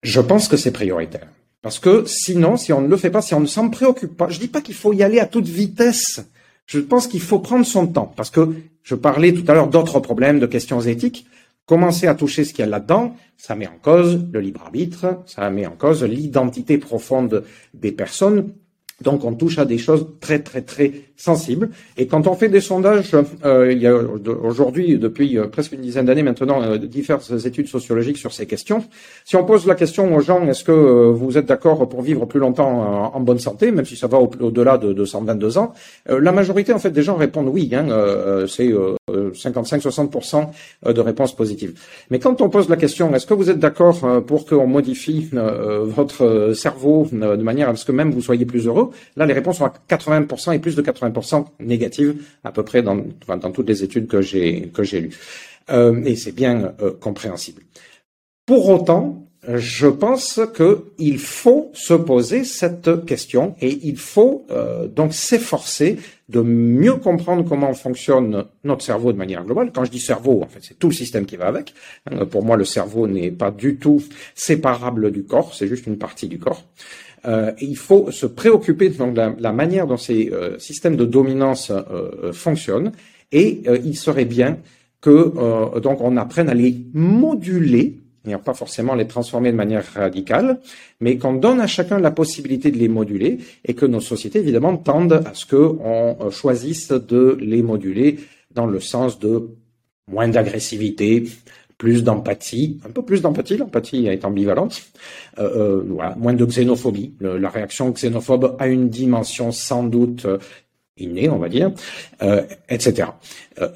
Je pense que c'est prioritaire. Parce que sinon, si on ne le fait pas, si on ne s'en préoccupe pas, je dis pas qu'il faut y aller à toute vitesse. Je pense qu'il faut prendre son temps. Parce que je parlais tout à l'heure d'autres problèmes, de questions éthiques. Commencer à toucher ce qu'il y a là-dedans, ça met en cause le libre arbitre, ça met en cause l'identité profonde des personnes, donc on touche à des choses très très très sensibles. Et quand on fait des sondages, euh, il y a aujourd'hui, depuis euh, presque une dizaine d'années maintenant, euh, diverses études sociologiques sur ces questions. Si on pose la question aux gens, est-ce que euh, vous êtes d'accord pour vivre plus longtemps en, bonne santé, même si ça va au-delà de, de 122 ans, la majorité en fait des gens répondent oui. Hein, c'est 55-60% de réponses positives. Mais quand on pose la question, est-ce que vous êtes d'accord pour qu'on modifie votre cerveau de manière à ce que même vous soyez plus heureux Là, les réponses sont à 80% et plus de 80% négatives, à peu près dans, toutes les études que j'ai que j'ai lues. Euh, et c'est bien euh, compréhensible. Pour autant, je pense qu'il faut se poser cette question et il faut euh, donc s'efforcer de mieux comprendre comment fonctionne notre cerveau de manière globale. Quand je dis cerveau, en fait, c'est tout le système qui va avec. pour moi, le cerveau n'est pas du tout séparable du corps, c'est juste une partie du corps. Euh, il faut se préoccuper de la, manière dont ces euh, systèmes de dominance euh, fonctionnent. Et il serait bien que donc on apprenne à les moduler et pas forcément les transformer de manière radicale, mais qu'on donne à chacun la possibilité de les moduler et que nos sociétés, évidemment, tendent à ce qu'on choisisse de les moduler dans le sens de moins d'agressivité, plus d'empathie, un peu plus d'empathie, l'empathie est ambivalente, euh, euh, moins de xénophobie. la réaction xénophobe a une dimension sans doute euh, innée, on va dire, etc.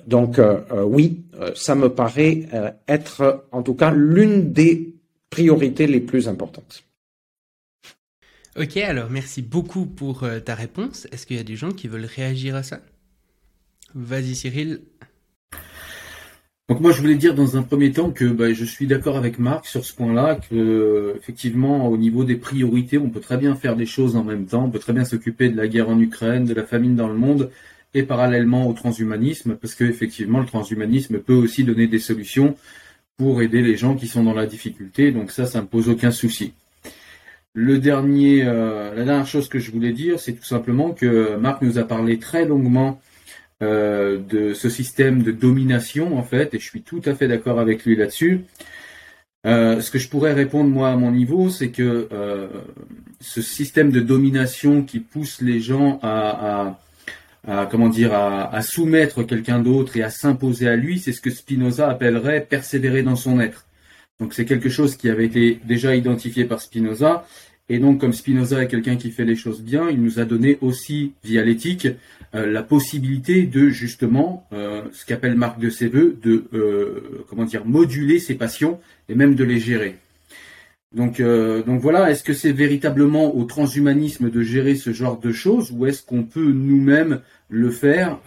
Donc oui, ça me paraît être en tout cas l'une des priorités les plus importantes. Ok, alors merci beaucoup pour ta réponse. Est-ce qu'il y a des gens qui veulent réagir à ça? Vas-y Cyril. Donc moi je voulais dire dans un premier temps que bah, je suis d'accord avec Marc sur ce point-là, que effectivement au niveau des priorités, on peut très bien faire des choses en même temps, on peut très bien s'occuper de la guerre en Ukraine, de la famine dans le monde, et parallèlement au transhumanisme, parce que effectivement le transhumanisme peut aussi donner des solutions pour aider les gens qui sont dans la difficulté, donc ça, ça ne pose aucun souci. Le dernier, la dernière chose que je voulais dire, c'est tout simplement que Marc nous a parlé très longuement de ce système de domination en fait, et je suis tout à fait d'accord avec lui là-dessus. Euh, ce que je pourrais répondre moi à mon niveau, c'est que euh, ce système de domination qui pousse les gens à, à, comment dire à, soumettre quelqu'un d'autre et à s'imposer à lui, c'est ce que Spinoza appellerait persévérer dans son être. Donc c'est quelque chose qui avait été déjà identifié par Spinoza et donc, comme Spinoza est quelqu'un qui fait les choses bien, il nous a donné aussi, via l'éthique, euh, la possibilité de justement, euh, ce qu'appelle Marc de Séveux, de euh, comment dire, moduler ses passions et même de les gérer. Donc, donc voilà, est-ce que c'est véritablement au transhumanisme de gérer ce genre de choses ou est-ce qu'on peut nous-mêmes le faire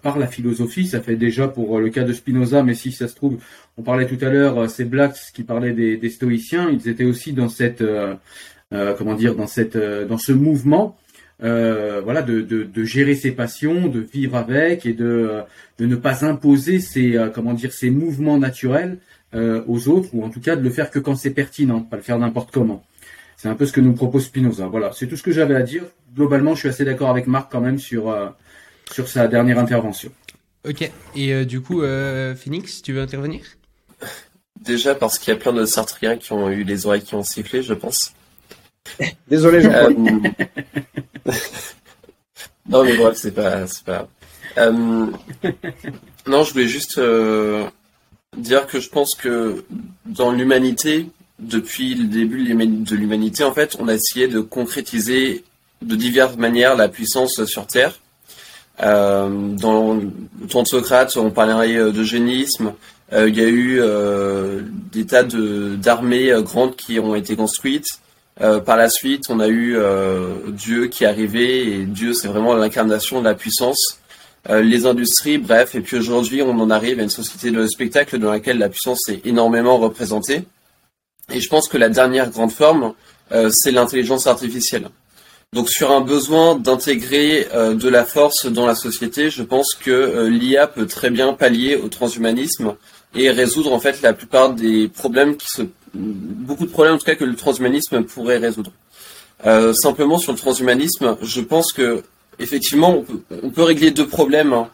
par la philosophie? Ça fait déjà pour le cas de Spinoza, mais si ça se trouve, on parlait tout à l'heure, c'est Blacks qui parlait des, stoïciens, ils étaient aussi dans cette euh, comment dire, dans cette, euh, dans ce mouvement, euh, voilà, de, de, de, gérer ses passions, de vivre avec et de, de ne pas imposer ses, comment dire, ses mouvements naturels aux autres, ou en tout cas de le faire que quand c'est pertinent, pas le faire n'importe comment. C'est un peu ce que nous propose Spinoza. Voilà, c'est tout ce que j'avais à dire. Globalement, je suis assez d'accord avec Marc quand même sur sur sa dernière intervention. Ok. Et du coup, Phoenix, tu veux intervenir? Déjà parce qu'il y a plein de Sartriens qui ont eu les oreilles qui ont sifflé, je pense. Désolé, jean euh, non, mais bref, c'est pas, c'est pas. Euh, non, je voulais juste euh, dire que je pense que dans l'humanité, depuis le début de l'humanité, en fait, on a essayé de concrétiser de diverses manières la puissance sur Terre. dans le temps de Socrate, on parlait d'eugénisme. Il y a eu des tas de, d'armées grandes qui ont été construites. Euh, par la suite, on a eu euh, Dieu qui est arrivé et Dieu, c'est vraiment l'incarnation de la puissance. Euh, les industries, bref, et puis aujourd'hui, on en arrive à une société de spectacle dans laquelle la puissance est énormément représentée. Et je pense que la dernière grande forme, c'est l'intelligence artificielle. Donc sur un besoin d'intégrer de la force dans la société, je pense que l'IA peut très bien pallier au transhumanisme et résoudre en fait la plupart des problèmes qui se beaucoup de problèmes en tout cas que le transhumanisme pourrait résoudre. Euh, simplement sur le transhumanisme, je pense que effectivement on peut, régler deux problèmes hein,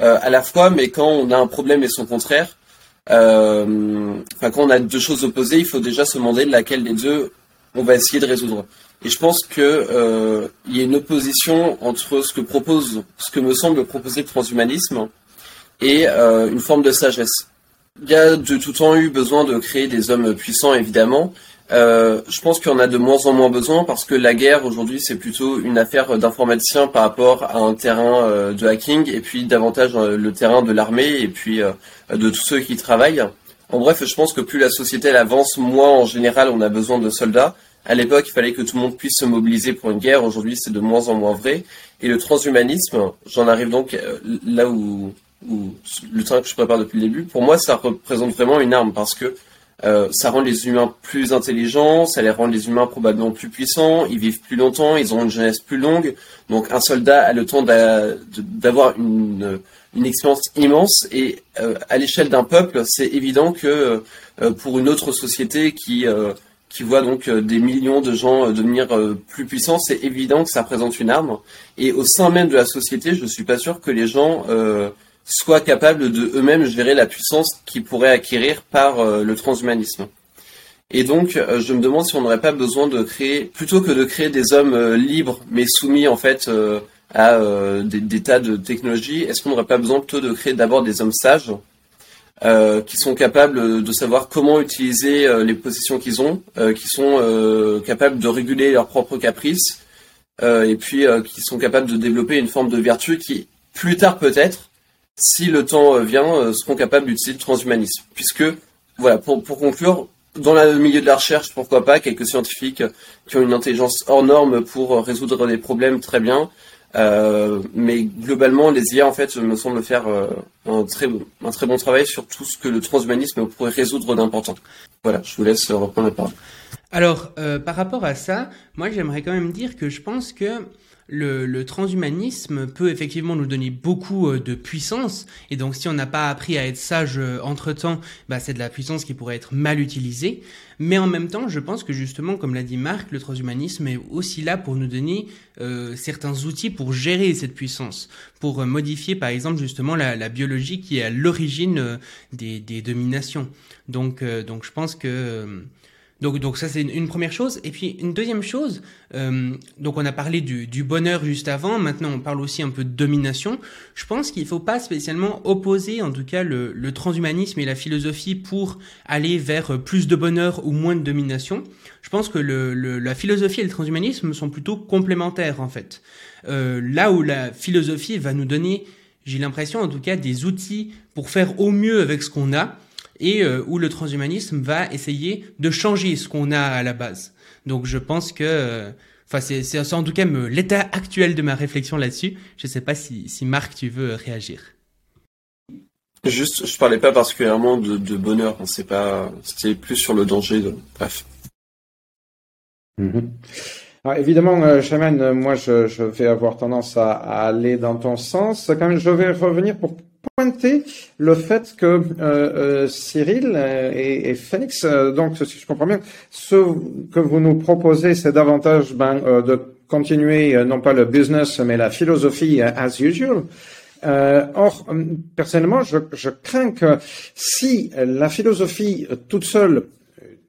euh, à la fois, mais quand on a un problème et son contraire, euh, quand on a deux choses opposées, il faut déjà se demander laquelle des deux on va essayer de résoudre. Et je pense que il y a une opposition entre ce que propose, ce que me semble proposer le transhumanisme et une forme de sagesse. Il y a de tout temps eu besoin de créer des hommes puissants, évidemment. Euh, je pense en a de moins en moins besoin parce que la guerre aujourd'hui c'est plutôt une affaire d'informaticiens par rapport à un terrain euh, de hacking et puis davantage euh, le terrain de l'armée et puis de tous ceux qui travaillent. En bref, je pense que plus la société avance, moins en général on a besoin de soldats. À l'époque, il fallait que tout le monde puisse se mobiliser pour une guerre. Aujourd'hui, c'est de moins en moins vrai. Et le transhumanisme, j'en arrive donc là où ou le travail que je prépare depuis le début, pour moi, ça représente vraiment une arme parce que euh, ça rend les humains plus intelligents, ça les rend les humains probablement plus puissants, ils vivent plus longtemps, ils ont une jeunesse plus longue. Donc un soldat a le temps d'avoir une, une expérience immense et euh, à l'échelle d'un peuple, c'est évident que euh, pour une autre société qui qui voit donc des millions de gens devenir plus puissants, c'est évident que ça représente une arme. Et au sein même de la société, je suis pas sûr que les gens soient capables de eux-mêmes gérer la puissance qu'ils pourraient acquérir par euh, le transhumanisme. Et donc, euh, je me demande si on n'aurait pas besoin de créer, plutôt que de créer des hommes euh, libres, mais soumis en fait à des, tas de technologies, est-ce qu'on n'aurait pas besoin plutôt de créer d'abord des hommes sages qui sont capables de savoir comment utiliser les possessions qu'ils ont, qui sont capables de réguler leurs propres caprices, et puis qui sont capables de développer une forme de vertu qui, plus tard peut-être, si le temps euh, vient, euh, seront capables d'utiliser le transhumanisme. Puisque, voilà, pour, conclure, dans le milieu de la recherche, pourquoi pas, quelques scientifiques qui ont une intelligence hors norme pour résoudre des problèmes très bien. Euh, mais globalement, les IA, en fait, me semblent faire un très bon travail sur tout ce que le transhumanisme pourrait résoudre d'important. Voilà, je vous laisse reprendre la parole. Alors, par rapport à ça, moi, j'aimerais quand même dire que je pense que le, transhumanisme peut effectivement nous donner beaucoup euh, de puissance, et donc si on n'a pas appris à être sage euh, entre-temps, bah, c'est de la puissance qui pourrait être mal utilisée. Mais en même temps, je pense que justement, comme l'a dit Marc, le transhumanisme est aussi là pour nous donner euh, certains outils pour gérer cette puissance, pour modifier par exemple justement la, biologie qui est à l'origine des, des, dominations. Donc, donc je pense que donc, donc ça c'est une, première chose. Et puis une deuxième chose, euh, donc on a parlé du, du, bonheur juste avant. Maintenant on parle aussi un peu de domination. Je pense qu'il ne faut pas spécialement opposer, en tout cas le, le, transhumanisme et la philosophie pour aller vers plus de bonheur ou moins de domination. Je pense que le, le, la philosophie et le transhumanisme sont plutôt complémentaires en fait. Euh, là où la philosophie va nous donner, j'ai l'impression en tout cas, des outils pour faire au mieux avec ce qu'on a et euh, où le transhumanisme va essayer de changer ce qu'on a à la base. Donc je pense que, euh, enfin c'est en tout cas l'état actuel de ma réflexion là-dessus. Je ne sais pas si, si Marc tu veux réagir. Juste, je parlais pas particulièrement de, de bonheur, hein, c'est pas, c'était plus sur le danger. De... Bref. Alors, évidemment, euh, Shaman, moi, je, je, vais avoir tendance à, à, aller dans ton sens. Quand même, je vais revenir pour pointer le fait que euh, euh, Cyril et, et Phoenix, euh, donc si je comprends bien, ce que vous nous proposez, c'est davantage ben, de continuer non pas le business mais la philosophie as usual. or, personnellement, je, je, crains que si la philosophie toute seule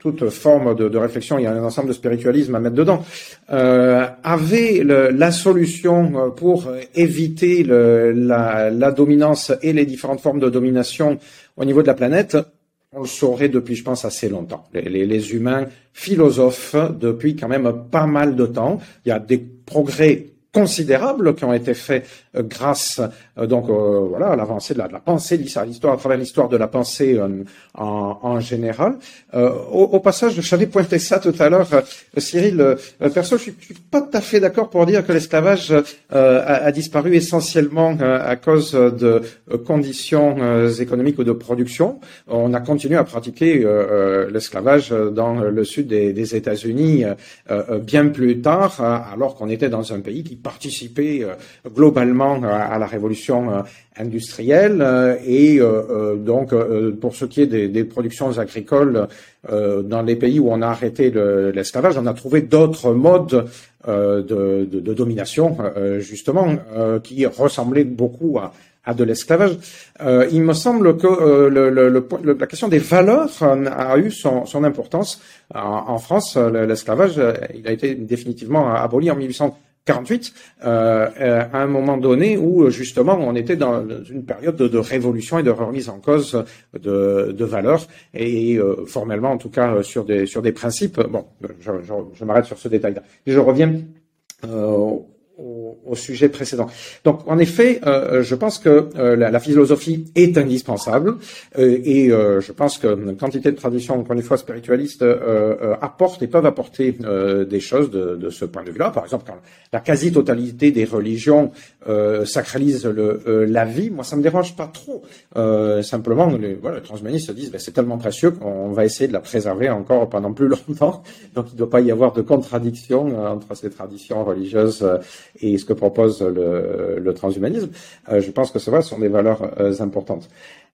toute forme de, réflexion, il y a un ensemble de spiritualisme à mettre dedans, euh, avait le, la solution euh, pour éviter le, la, la, dominance et les différentes formes de domination au niveau de la planète, on le saurait depuis, je pense, assez longtemps. Les, les, les humains philosophes depuis quand même pas mal de temps. Il y a des progrès considérables qui ont été faits euh, grâce euh, donc euh, voilà à l'avancée de la, pensée, à travers l'histoire de la pensée en, général. Au, passage, je savais pointer ça tout à l'heure, Cyril. perso, je suis, suis pas tout à fait d'accord pour dire que l'esclavage a, a, disparu essentiellement à cause de conditions économiques ou de production. On a continué à pratiquer l'esclavage dans le sud des, des États-Unis bien plus tard, alors qu'on était dans un pays qui participait globalement à la révolution euh, industrielle euh, et euh, donc pour ce qui est des, des productions agricoles dans les pays où on a arrêté l'esclavage, on a trouvé d'autres modes de, de, de, domination justement qui ressemblaient beaucoup à, à de l'esclavage. Euh, il me semble que euh, le, le, la question des valeurs a eu son, son importance. En, en France, l'esclavage, il a été définitivement aboli en 1800. 48, euh, euh, à un moment donné où justement on était dans une période de, révolution et de remise en cause de, de valeurs et euh, formellement en tout cas sur des sur des principes. Bon, je, je, je m'arrête sur ce détail-là. Je reviens au, sujet précédent. Donc, en effet, euh, je pense que euh, la, philosophie est indispensable euh, et je pense que une quantité de traditions, encore une fois, spiritualistes apportent et peuvent apporter des choses de, ce point de vue-là. Par exemple, quand la quasi-totalité des religions sacralisent le, la vie, moi, ça me dérange pas trop. simplement, les, voilà, transhumanistes se disent, ben, c'est tellement précieux qu'on va essayer de la préserver encore pendant plus longtemps. Donc, il ne doit pas y avoir de contradiction entre ces traditions religieuses et ce que propose le, transhumanisme, euh, je pense que ce sont des valeurs euh, importantes.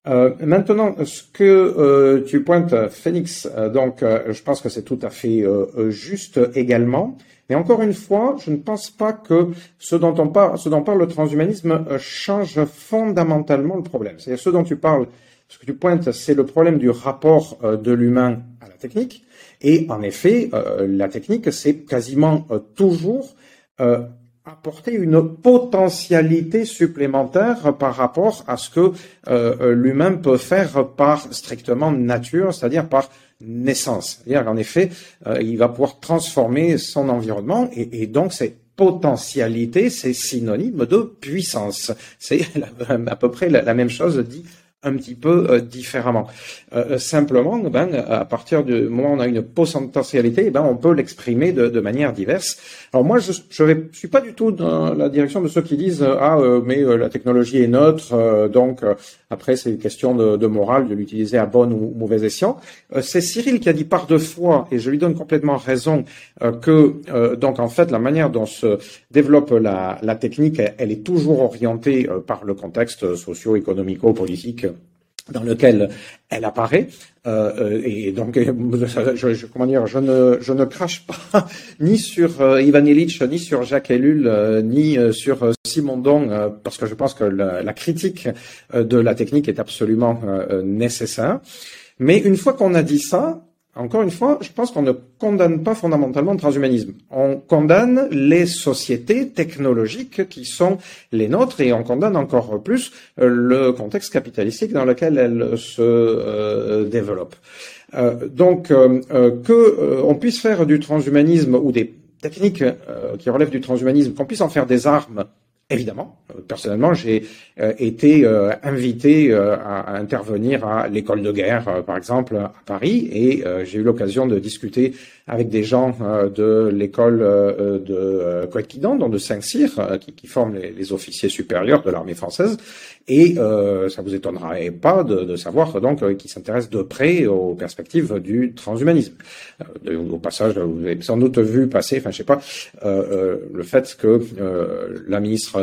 Euh, maintenant, ce que tu pointes, Phoenix, donc je pense que c'est tout à fait juste également. Mais encore une fois, je ne pense pas que ce dont on parle, ce dont parle le transhumanisme change fondamentalement le problème. C'est-à-dire ce dont tu parles, ce que tu pointes, c'est le problème du rapport de l'humain à la technique. Et en effet, la technique, c'est quasiment toujours apporter une potentialité supplémentaire par rapport à ce que euh, l'humain peut faire par strictement nature, c'est-à-dire par naissance. C'est-à-dire qu'en effet, euh, il va pouvoir transformer son environnement et, donc c'est potentialité, c'est synonyme de puissance. C'est à peu près la, même chose dit un petit peu euh, différemment. Euh, simplement, ben, à partir du moment où on a une potentialité, ben, on peut l'exprimer de, manière diverse. Alors moi, je ne suis pas du tout dans la direction de ceux qui disent ah mais la technologie est neutre, donc après c'est une question de, morale de l'utiliser à bon ou mauvais escient. c'est Cyril qui a dit par deux fois, et je lui donne complètement raison, que donc en fait la manière dont se développe la, la technique, elle, est toujours orientée par le contexte socio-économico-politique dans lequel elle apparaît. Euh, euh et donc, je, je, comment dire, je ne, je ne crache pas ni sur euh, Ivan Illich, ni sur Jacques Ellul, euh, ni euh, sur Simondon, parce que je pense que la, la critique de la technique est absolument nécessaire. Mais une fois qu'on a dit ça, encore une fois, je pense qu'on ne condamne pas fondamentalement le transhumanisme. On condamne les sociétés technologiques qui sont les nôtres et on condamne encore plus euh, le contexte capitalistique dans lequel elles se euh, développent. Euh, donc, euh, que on puisse faire du transhumanisme ou des techniques qui relèvent du transhumanisme, qu'on puisse en faire des armes Évidemment, euh, personnellement, j'ai euh, été euh, invité à, intervenir à l'école de guerre, par exemple, à Paris, et j'ai eu l'occasion de discuter avec des gens de l'école de Coët-Quidan, donc de Saint-Cyr, qui, forment les, officiers supérieurs de l'armée française, et ça vous étonnerait pas de, savoir donc qu'ils s'intéressent de près aux perspectives du transhumanisme. Au passage, vous avez sans doute vu passer, enfin je sais pas, le fait que la ministre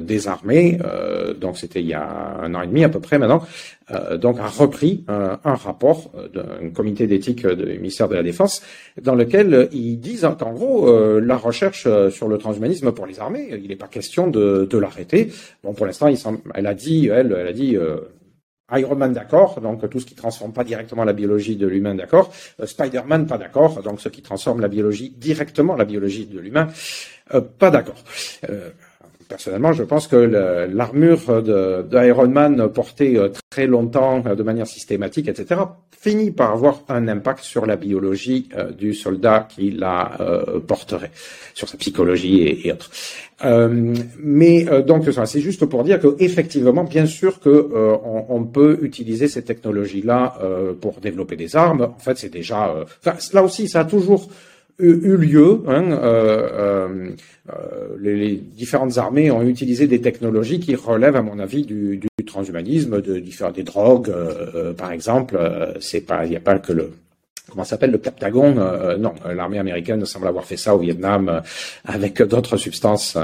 des Armées, donc c'était il y a un an et demi à peu près maintenant, euh, donc a repris un, rapport euh, d'un comité d'éthique du ministère de la Défense dans lequel euh, ils disent qu'en gros la recherche sur le transhumanisme pour les armées, il n'est pas question de, l'arrêter. Bon, pour l'instant, elle a dit, elle, elle a dit. Iron Man d'accord, donc tout ce qui transforme pas directement la biologie de l'humain d'accord. Spider-Man pas d'accord, donc ce qui transforme la biologie directement la biologie de l'humain pas d'accord. Euh, personnellement, je pense que l'armure d'Iron Man portée euh, très longtemps, euh, de manière systématique, etc., finit par avoir un impact sur la biologie euh, du soldat qui la porterait, sur sa psychologie et, autres. mais donc c'est juste pour dire que effectivement, bien sûr que on, peut utiliser ces technologies-là pour développer des armes. En fait, c'est déjà, là aussi, ça a toujours eu, lieu. Hein, euh, euh, les, différentes armées ont utilisé des technologies qui relèvent, à mon avis, du, transhumanisme, de, des drogues, euh, par exemple. C'est pas, il n'y a pas que le comment s'appelle le Captagon Non, l'armée américaine semble avoir fait ça au Vietnam avec d'autres substances.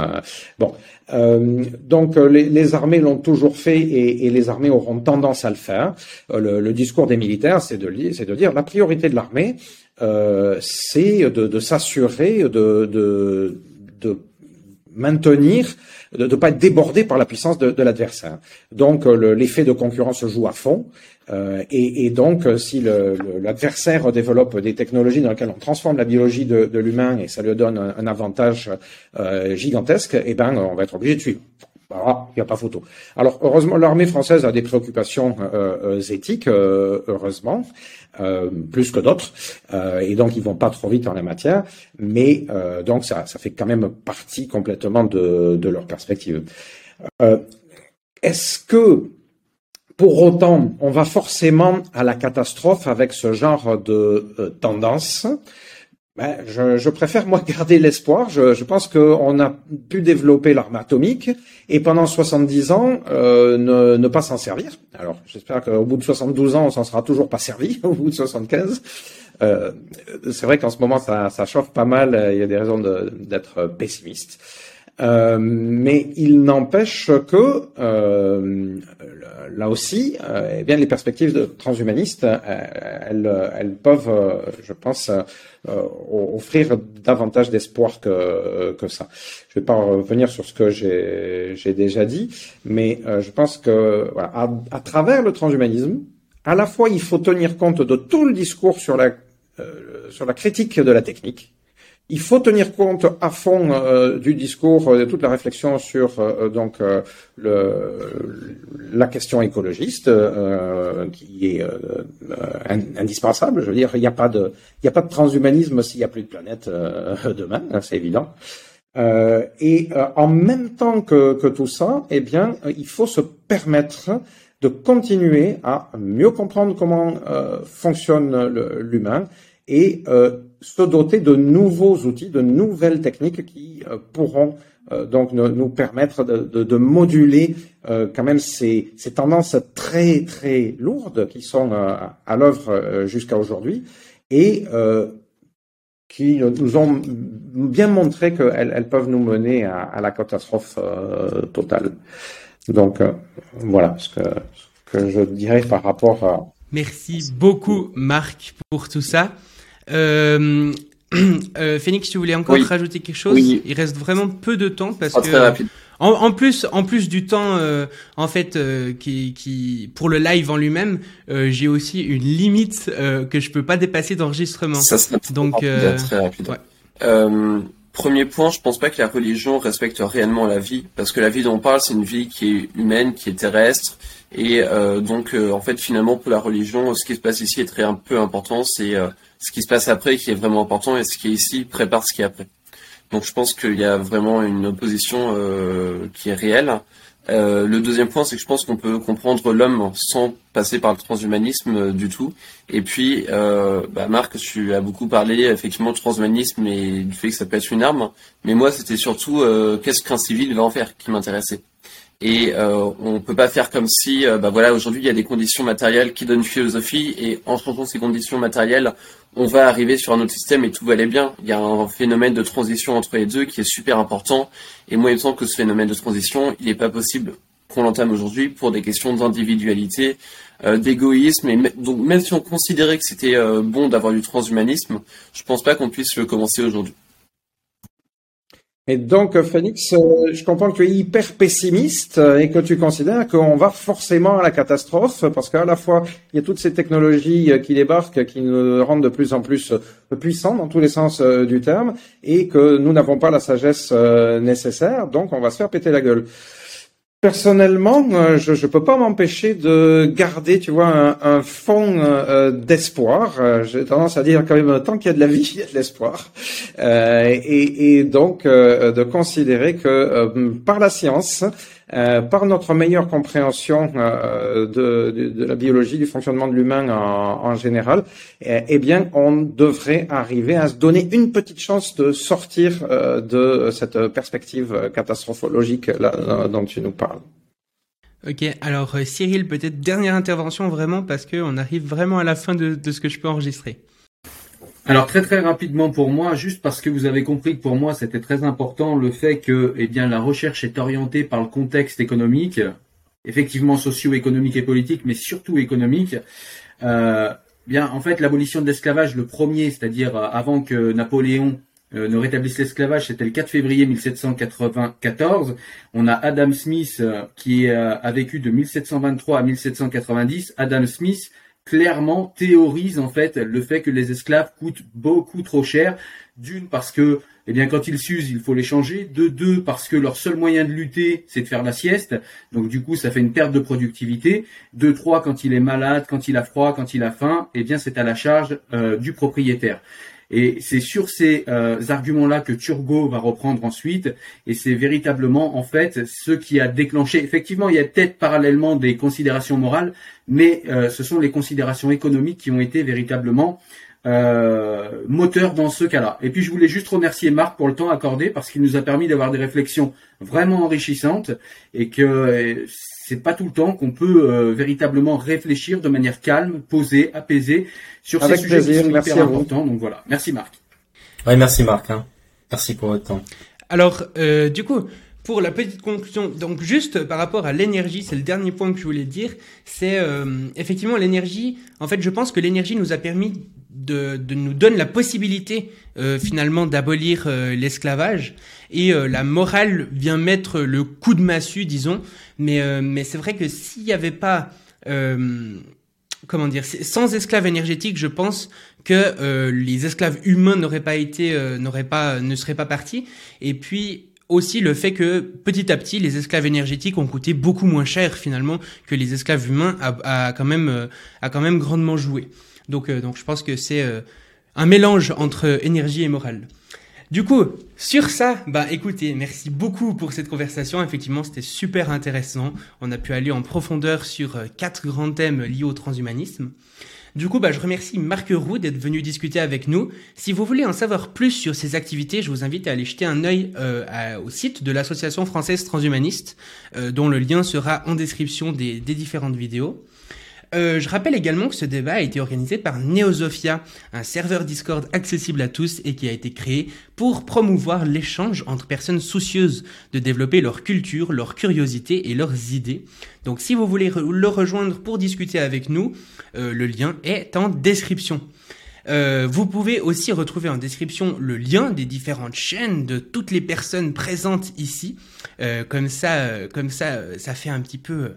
bon, donc les, armées l'ont toujours fait et, les armées auront tendance à le faire. Le, discours des militaires, c'est de, dire la priorité de l'armée, euh, c'est de, s'assurer de, maintenir, de ne pas être débordé par la puissance de l'adversaire. Donc l'effet de concurrence joue à fond. Euh, et, et, donc, si l'adversaire développe des technologies dans lesquelles on transforme la biologie de, de l'humain et ça lui donne un, un avantage euh, gigantesque, eh ben, on va être obligé de suivre. Voilà, il n'y a pas photo. Alors heureusement, l'armée française a des préoccupations euh, euh éthiques, euh, heureusement, euh, plus que d'autres, et donc ils vont pas trop vite en la matière. Mais donc ça, ça fait quand même partie complètement de, de leur perspective. Est-ce que pour autant, on va forcément à la catastrophe avec ce genre de tendance ben, je, préfère moi garder l'espoir. Je, pense qu'on a pu développer l'arme atomique et pendant 70 ans euh, ne, ne, pas s'en servir. Alors j'espère qu'au bout de 72 ans, on s'en sera toujours pas servi. Au bout de 75, euh, c'est vrai qu'en ce moment ça, ça, chauffe pas mal. Il y a des raisons d'être pessimiste. Euh, mais il n'empêche que euh, là aussi, euh, eh bien les perspectives de transhumanistes, euh, elles, elles, peuvent, je pense, offrir davantage d'espoir que, que ça. Je ne vais pas revenir sur ce que j'ai déjà dit, mais je pense que voilà, à, à, travers le transhumanisme, à la fois il faut tenir compte de tout le discours sur la sur la critique de la technique, il faut tenir compte à fond euh, du discours, euh, de toute la réflexion sur euh, donc la question écologiste qui est indispensable. Je veux dire, il n'y a pas de, transhumanisme s'il n'y a plus de planète demain, hein, c'est évident. et en même temps que, que, tout ça, eh bien, il faut se permettre de continuer à mieux comprendre comment fonctionne l'humain et euh, se doter de nouveaux outils, de nouvelles techniques qui euh, pourront donc nous permettre de, moduler quand même ces, ces, tendances très très lourdes qui sont à l'œuvre jusqu'à aujourd'hui et qui nous ont bien montré qu'elles elles peuvent nous mener à, la catastrophe totale. Donc voilà ce que je dirais par rapport à... Merci beaucoup Marc pour tout ça. Euh, euh, Phoenix, tu voulais encore rajouter quelque chose oui. Il reste vraiment peu de temps parce que. En, en, plus, en plus du temps, euh, en fait, euh, qui, qui pour le live en lui-même, euh, j'ai aussi une limite que je peux pas dépasser d'enregistrement. Ça serait donc rapide, très rapide. Ouais. Premier point, je pense pas que la religion respecte réellement la vie, parce que la vie dont on parle, c'est une vie qui est humaine, qui est terrestre, et euh, donc euh, en fait finalement pour la religion, ce qui se passe ici est très un peu important, c'est euh, ce qui se passe après qui est vraiment important, et ce qui est ici prépare ce qui est après. Donc je pense qu'il y a vraiment une opposition qui est réelle. Euh, le deuxième point, c'est que je pense qu'on peut comprendre l'homme sans passer par le transhumanisme euh, du tout. Et puis, euh, bah Marc, tu as beaucoup parlé effectivement du transhumanisme et du fait que ça peut être une arme. Mais moi, c'était surtout euh, qu'est-ce qu'un civil va en faire qui m'intéressait? Et euh, on peut pas faire comme si, bah voilà, aujourd'hui il y a des conditions matérielles qui donnent philosophie, et en changeant ces conditions matérielles, on va arriver sur un autre système et tout va aller bien. Il y a un phénomène de transition entre les deux qui est super important. Et moi, il me semble que ce phénomène de transition, il n'est pas possible qu'on l'entame aujourd'hui pour des questions d'individualité, euh, d'égoïsme. Et donc, même si on considérait que c'était euh, bon d'avoir du transhumanisme, je pense pas qu'on puisse le commencer aujourd'hui. Et donc, Phoenix, euh, je comprends que tu es hyper pessimiste euh, et que tu considères qu'on va forcément à la catastrophe parce qu'à la fois, il y a toutes ces technologies euh, qui débarquent, qui nous rendent de plus en plus puissants dans tous les sens du terme et que nous n'avons pas la sagesse nécessaire, donc on va se faire péter la gueule. Personnellement, euh, je ne peux pas m'empêcher de garder, tu vois, un, fond euh, d'espoir. Euh, j'ai tendance à dire quand même, tant qu'il y a de la vie, il y a de l'espoir. et, donc, de considérer que par la science, euh, par notre meilleure compréhension euh, de, la biologie, du fonctionnement de l'humain en, général, eh, eh, bien, on devrait arriver à se donner une petite chance de sortir euh, de cette perspective catastrophologique là, dont tu nous parles. Ok, alors Cyril, peut-être dernière intervention vraiment parce qu'on arrive vraiment à la fin de ce que je peux enregistrer. Alors très très rapidement pour moi, juste parce que vous avez compris que pour moi c'était très important le fait que eh bien la recherche est orientée par le contexte économique, effectivement socio-économique et politique, mais surtout économique. Euh, bien en fait l'abolition de l'esclavage, le premier, c'est-à-dire euh, avant que Napoléon euh, ne rétablisse l'esclavage, c'était le 4 février 1794. On a Adam Smith euh, qui a vécu de 1723 à 1790. Adam Smith clairement théorise en fait le fait que les esclaves coûtent beaucoup trop cher. D'une parce que, eh bien, quand ils s'usent, il faut les changer. De deux parce que leur seul moyen de lutter, c'est de faire la sieste. Donc du coup, ça fait une perte de productivité. De trois, quand il est malade, quand il a froid, quand il a faim, eh bien, c'est à la charge euh, du propriétaire. Et c'est sur ces euh, arguments-là que Turgot va reprendre ensuite, et c'est véritablement en fait ce qui a déclenché. Effectivement, il y a peut-être parallèlement des considérations morales, mais euh, ce sont les considérations économiques qui ont été véritablement euh, moteurs dans ce cas-là. Et puis je voulais juste remercier Marc pour le temps accordé parce qu'il nous a permis d'avoir des réflexions vraiment enrichissantes et que c'est pas tout le temps qu'on peut euh, véritablement réfléchir de manière calme, posée, apaisée sur ces sujets qui sont hyper importants. Donc voilà, merci Marc. Ouais, merci Marc. Hein. Merci pour votre temps. Alors, euh, du coup, pour la petite conclusion, donc juste par rapport à l'énergie, c'est le dernier point que je voulais dire, c'est euh, effectivement l'énergie. En fait, je pense que l'énergie nous a permis de, de, nous donne la possibilité euh, finalement d'abolir euh, l'esclavage. Et euh, la morale vient mettre le coup de massue disons. Mais mais c'est vrai que s'il n'y avait pas comment dire sans esclaves énergétiques je pense que les esclaves humains n'auraient pas été n'auraient pas ne seraient pas partis. Et puis aussi le fait que petit à petit les esclaves énergétiques ont coûté beaucoup moins cher finalement que les esclaves humains a, a quand même a quand même grandement joué donc, euh, donc je pense que c'est euh, un mélange entre énergie et morale. Du coup, sur ça, bah écoutez, merci beaucoup pour cette conversation. Effectivement, c'était super intéressant. On a pu aller en profondeur sur euh, quatre grands thèmes liés au transhumanisme. Du coup, bah, je remercie Marc Roux d'être venu discuter avec nous. Si vous voulez en savoir plus sur ses activités, je vous invite à aller jeter un œil euh, au site de l'Association française transhumaniste, euh, dont le lien sera en description des, des différentes vidéos. Euh, je rappelle également que ce débat a été organisé par Neosofia, un serveur Discord accessible à tous et qui a été créé pour promouvoir l'échange entre personnes soucieuses de développer leur culture, leur curiosité et leurs idées. Donc si vous voulez le rejoindre pour discuter avec nous, euh, le lien est en description. Euh, vous pouvez aussi retrouver en description le lien des différentes chaînes de toutes les personnes présentes ici. comme ça, comme ça, ça fait un petit peu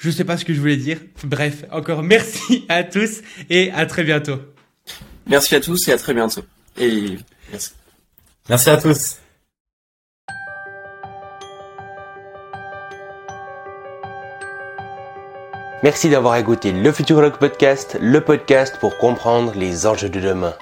je sais pas ce que je voulais dire. Bref, encore merci à tous et à très bientôt. Merci à tous et à très bientôt. Et merci. Merci à tous. Merci d'avoir écouté le Futurologue Podcast, le podcast pour comprendre les enjeux de demain.